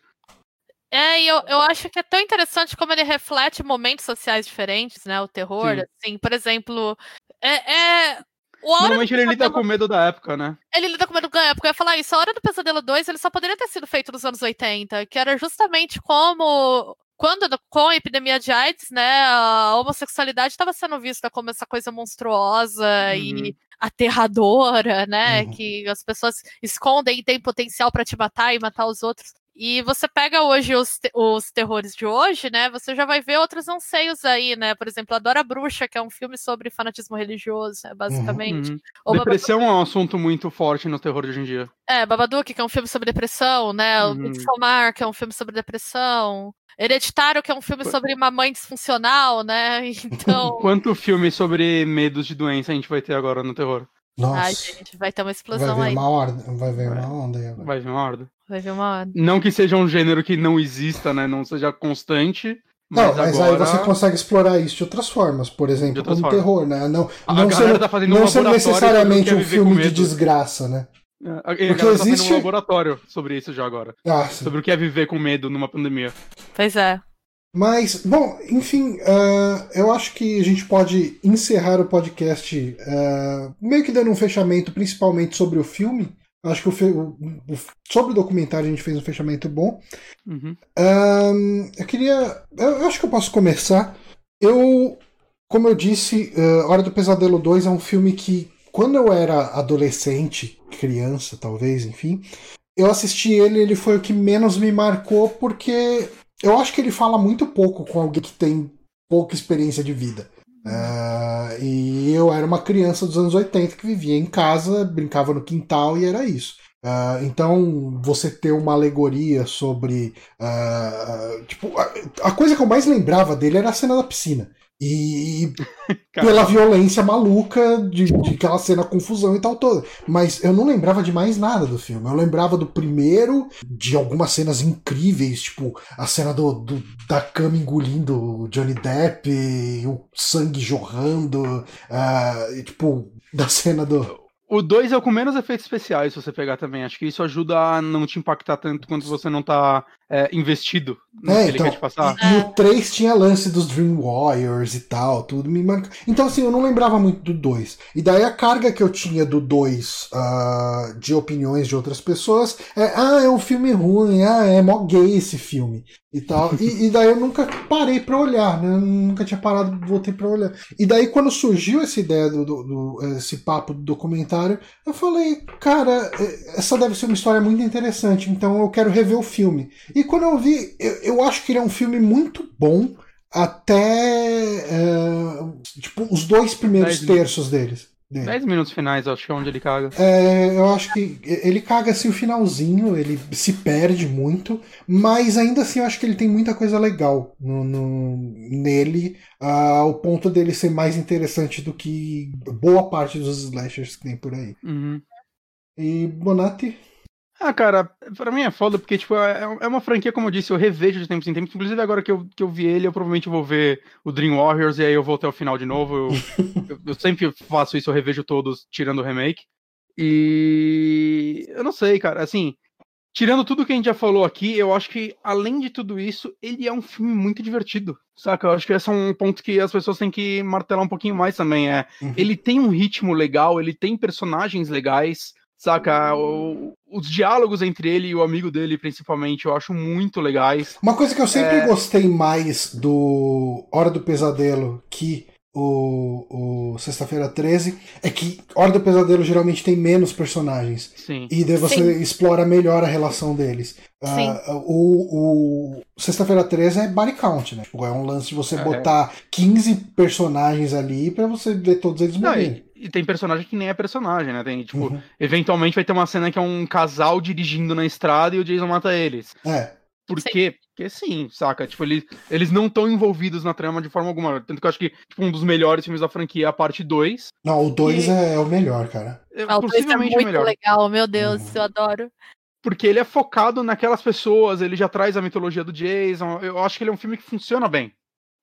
É, e eu, eu acho que é tão interessante como ele reflete momentos sociais diferentes, né? O terror, Sim. assim, por exemplo, é, é- Normalmente ele lida com medo da época, né? Ele lida com medo da época. Eu ia falar isso. A Hora do Pesadelo 2, ele só poderia ter sido feito nos anos 80, que era justamente como. Quando, com a epidemia de AIDS, né, a homossexualidade estava sendo vista como essa coisa monstruosa e aterradora, né, Uhum. que as pessoas escondem e têm potencial para te matar e matar os outros. E você pega hoje os, te- os terrores de hoje, né? Você já vai ver outros anseios aí, né? Por exemplo, Adora Bruxa, que é um filme sobre fanatismo religioso, né, basicamente. Uhum. Ou Babadook- Depressão é um assunto muito forte no terror de hoje em dia. é, Babadook, que é um filme sobre depressão, né? O Uhum. Midsommar, que é um filme sobre depressão. Hereditário, que é um filme sobre uma mãe disfuncional, né? Então. Quanto filme sobre medos de doença a gente vai ter agora no terror? Nossa, Ai, gente, vai ter uma vai explosão ver aí. uma onda, vai ver Vai. uma onda aí agora. Vai vir uma. Vai vir uma hora. Não que seja um gênero que não exista, né? Não seja constante. Não, Mas, mas agora... aí você consegue explorar isso de outras formas, por exemplo, como formas. terror, né? Não, A não sendo, tá um não necessariamente um que é viver com filme de desgraça, né? É, a Porque tá existe- fazendo um laboratório sobre isso já agora. Ah. Sobre o que é viver com medo numa pandemia. Pois é. Mas, bom, enfim, ah, eu acho que a gente pode encerrar o podcast ah, meio que dando um fechamento, principalmente sobre o filme. Acho que o, o- o- sobre o documentário a gente fez um fechamento bom. Uhum. Ahn, eu queria. Eu, eu acho que eu posso começar. Eu, como eu disse, ah, Hora do Pesadelo 2 é um filme que, quando eu era adolescente, criança talvez, enfim, eu assisti ele ele foi o que menos me marcou, porque eu acho que ele fala muito pouco com alguém que tem pouca experiência de vida. Ah, e eu era uma criança dos anos 80 que vivia em casa, brincava no quintal e era isso. Ah, então, você ter uma alegoria sobre. ah, tipo, a, a coisa que eu mais lembrava dele era a cena da piscina. E pela violência maluca de, de aquela cena confusão e tal toda. Mas eu não lembrava de mais nada do filme. Eu lembrava do primeiro, de algumas cenas incríveis, tipo a cena do, do- da cama engolindo o Johnny Depp, o sangue jorrando, ah, e, tipo, da cena do. O 2 é o com menos efeitos especiais, se você pegar também. Acho que isso ajuda a não te impactar tanto quanto você não tá é, investido no É, que ele então, quer te passar. E, e o 3 tinha lance dos Dream Warriors e tal, tudo me marca. Então, assim, eu não lembrava muito do 2. E daí a carga que eu tinha do 2 ah, de opiniões de outras pessoas é: ah, é um filme ruim, ah, é mó gay esse filme e tal. E, e daí eu nunca parei pra olhar, né? Eu nunca tinha parado, voltei pra olhar. E daí quando surgiu essa ideia do, do- do- esse papo do documentário, eu falei, cara, eh, essa deve ser uma história muito interessante, então eu quero rever o filme. E quando eu vi, eu, eu acho que ele é um filme muito bom até eh, tipo os dois primeiros terços deles. Dele. 10 minutos finais, acho que é onde ele caga. É, eu acho que ele caga assim o finalzinho, ele se perde muito, mas ainda assim eu acho que ele tem muita coisa legal no, no- nele, ah, ao ponto dele ser mais interessante do que boa parte dos slashers que tem por aí. Uhum. E Bonatti? Ah, cara, pra mim é foda, porque, tipo, é, é uma franquia, como eu disse, eu revejo de tempos em tempos. Inclusive, agora que eu, que eu vi ele, eu provavelmente vou ver o Dream Warriors e aí eu vou até o final de novo. Eu, eu, eu sempre faço isso, eu revejo todos, tirando o remake. E eu não sei, cara, assim, tirando tudo que a gente já falou aqui, eu acho que, além de tudo isso, ele é um filme muito divertido. Saca? Eu acho que esse é um ponto que as pessoas têm que martelar um pouquinho mais também. É, Uhum. ele tem um ritmo legal, ele tem personagens legais, saca? O- os diálogos entre ele e o amigo dele, principalmente, eu acho muito legais. Uma coisa que eu sempre É. gostei mais do Hora do Pesadelo que o, o Sexta-feira 13 é que Hora do Pesadelo geralmente tem menos personagens. Sim. E daí você explora melhor a relação deles. Sim. Ah, o o Sexta-feira 13 é body count, né? Tipo, é um lance de você É. botar 15 personagens ali pra você ver todos eles morrerem. E, tem personagem que nem é personagem, né? Tem, tipo, Uhum. eventualmente vai ter uma cena que é um casal dirigindo na estrada e o Jason mata eles. É. Por Sim. quê? Porque sim, saca? Tipo, eles, eles não estão envolvidos na trama de forma alguma. Tanto que eu acho que tipo, um dos melhores filmes da franquia é a parte 2. Não, o 2 E- é, o melhor, cara. É, Ah, o dois é possivelmente muito o melhor. legal, meu Deus, Uhum. eu adoro. porque ele é focado naquelas pessoas, ele já traz a mitologia do Jason. Eu acho que ele é um filme que funciona bem.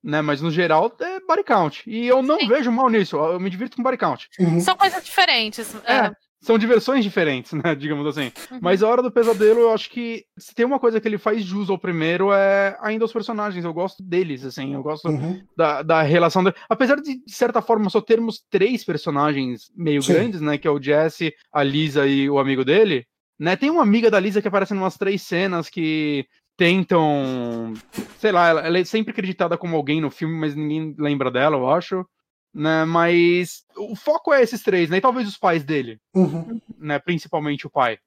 Né, mas no geral é body count. E eu não Sim. vejo mal nisso. Eu me divirto com body count. Uhum. São coisas diferentes. É. é. São diversões diferentes, né? Digamos assim. Uhum. Mas a hora do pesadelo, eu acho que se tem uma coisa que ele faz jus ao primeiro é ainda os personagens. Eu gosto deles, assim. Eu gosto uhum. da, da relação. De... Apesar de, de certa forma, só termos três personagens meio Sim. grandes, né? Que é o Jesse, a Lisa e o amigo dele. Né? Tem uma amiga da Lisa que aparece em umas três cenas que tentam. Sei lá, ela, ela, é sempre acreditada como alguém no filme, mas ninguém lembra dela, eu acho. Né, mas o foco é esses três, né? E talvez os pais dele. Uhum. Né, principalmente o pai.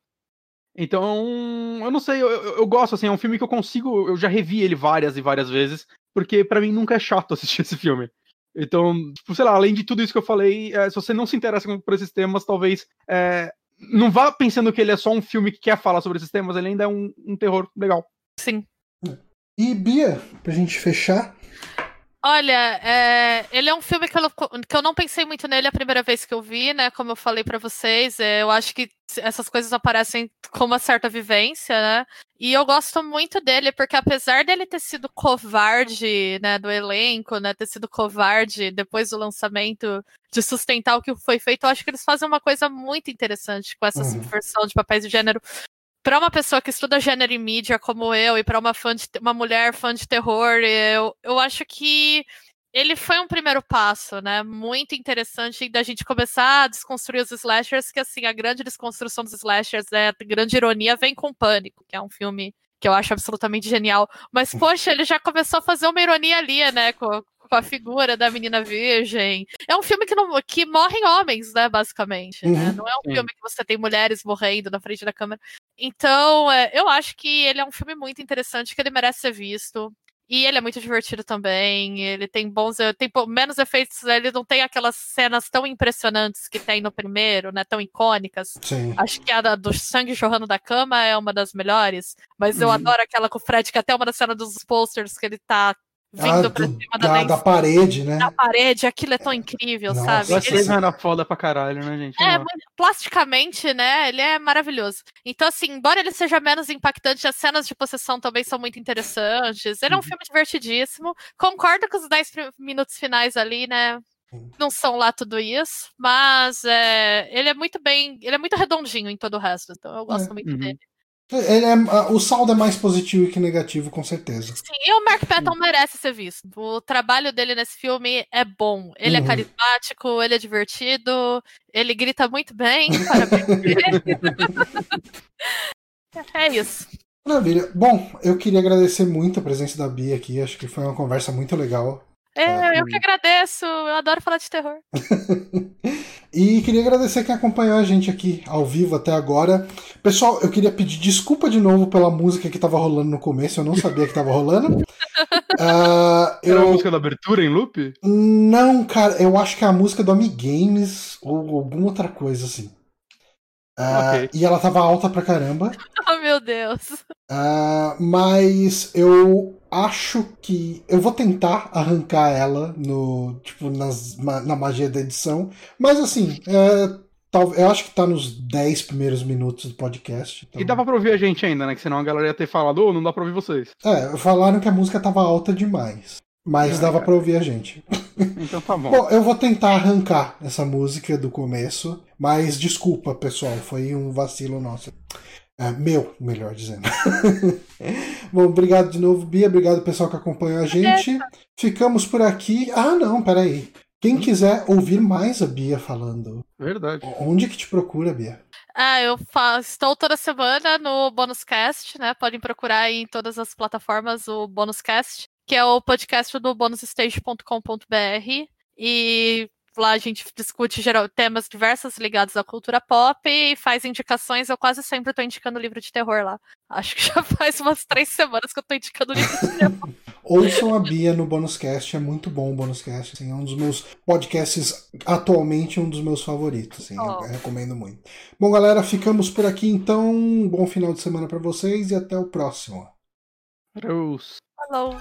Então, eu não sei, eu, eu, eu, gosto, assim, é um filme que eu consigo. Eu já revi ele várias e várias vezes, porque para mim nunca é chato assistir esse filme. Então, tipo, sei lá, além de tudo isso que eu falei, é, se você não se interessa por esses temas, talvez é, não vá pensando que ele é só um filme que quer falar sobre esses temas, ele ainda é um, um terror legal. Sim. E Bia, pra gente fechar. Olha, é, ele é um filme que eu, que eu não pensei muito nele a primeira vez que eu vi, né? Como eu falei para vocês, é, eu acho que essas coisas aparecem com uma certa vivência, né? E eu gosto muito dele, porque apesar dele ter sido covarde, né, do elenco, né, ter sido covarde depois do lançamento, de sustentar o que foi feito, eu acho que eles fazem uma coisa muito interessante com essa uhum. subversão de papéis de gênero para uma pessoa que estuda gênero e mídia como eu e para uma fã de, uma mulher fã de terror, eu, eu acho que ele foi um primeiro passo, né? Muito interessante da gente começar a desconstruir os slashers, que assim, a grande desconstrução dos slashers, né, a grande ironia vem com Pânico, que é um filme que eu acho absolutamente genial. Mas, poxa, ele já começou a fazer uma ironia ali, né? Com, com a figura da menina virgem. É um filme que, não, que morrem homens, né, basicamente. Né? Uhum. Né? Não é um filme que você tem mulheres morrendo na frente da câmera. Então, é, eu acho que ele é um filme muito interessante, que ele merece ser visto. E ele é muito divertido também. Ele tem bons. Tem menos efeitos. Ele não tem aquelas cenas tão impressionantes que tem no primeiro, né? Tão icônicas. Sim. Acho que a do sangue jorrando da cama é uma das melhores. Mas eu uhum. adoro aquela com o Fred, que até uma das cenas dos posters que ele tá vindo ah, pra do, cima da, da, da, parede, né? Da parede, aquilo é tão incrível, Nossa. sabe? Ele era foda pra caralho, né, gente? É, plasticamente, né? Ele é maravilhoso. Então, assim, embora ele seja menos impactante, as cenas de possessão também são muito interessantes. Ele é um uhum. filme divertidíssimo. Concordo com os 10 minutos finais ali, né? Não são lá tudo isso, mas é, ele é muito bem, ele é muito redondinho em todo o resto, então eu gosto é. muito uhum. dele. Ele é, o saldo é mais positivo que negativo, com certeza. Sim, e o Mark Patton merece ser visto. O trabalho dele nesse filme é bom. Ele é uhum. é carismático, ele é divertido, ele grita muito bem. Parabéns. é isso. Maravilha. Bom, eu queria agradecer muito a presença da Bia aqui. Acho que foi uma conversa muito legal. É, eu que agradeço. Eu adoro falar de terror. e queria agradecer quem acompanhou a gente aqui ao vivo até agora. Pessoal, eu queria pedir desculpa de novo pela música que estava rolando no começo. Eu não sabia que estava rolando. uh, eu... Era a música da abertura em loop? Não, cara. Eu acho que é a música do Amigames ou alguma outra coisa assim. Uh, okay. E ela tava alta pra caramba. Oh, meu Deus. Uh, mas eu acho que. Eu vou tentar arrancar ela no. Tipo, nas, na magia da edição. Mas assim, é, tal, eu acho que tá nos 10 primeiros minutos do podcast. Então... E dava pra ouvir a gente ainda, né? Que senão a galera ia ter falado, oh, não dá pra ouvir vocês. É, falaram que a música tava alta demais. Mas é, dava para ouvir a gente. Então tá bom. bom, eu vou tentar arrancar essa música do começo, mas desculpa, pessoal, foi um vacilo nosso. É, meu, melhor dizendo. bom, obrigado de novo, Bia. Obrigado, pessoal, que acompanhou a gente. Ficamos por aqui. Ah, não, peraí. Quem quiser ouvir mais a Bia falando. Verdade. Onde que te procura, Bia? Ah, eu faço, estou toda semana no Bonus Cast, né? Podem procurar em todas as plataformas o Bonus Cast que é o podcast do bonusstage.com.br. E lá a gente discute geral, temas diversos ligados à cultura pop e faz indicações. Eu quase sempre estou indicando livro de terror lá. Acho que já faz umas três semanas que eu estou indicando livro de terror. Ouçam a Bia no Bonuscast, é muito bom o Bonuscast. Assim, é um dos meus podcasts, atualmente um dos meus favoritos. Assim, oh. eu, eu recomendo muito. Bom, galera, ficamos por aqui então. Um bom final de semana para vocês e até o próximo. Rose. Hello.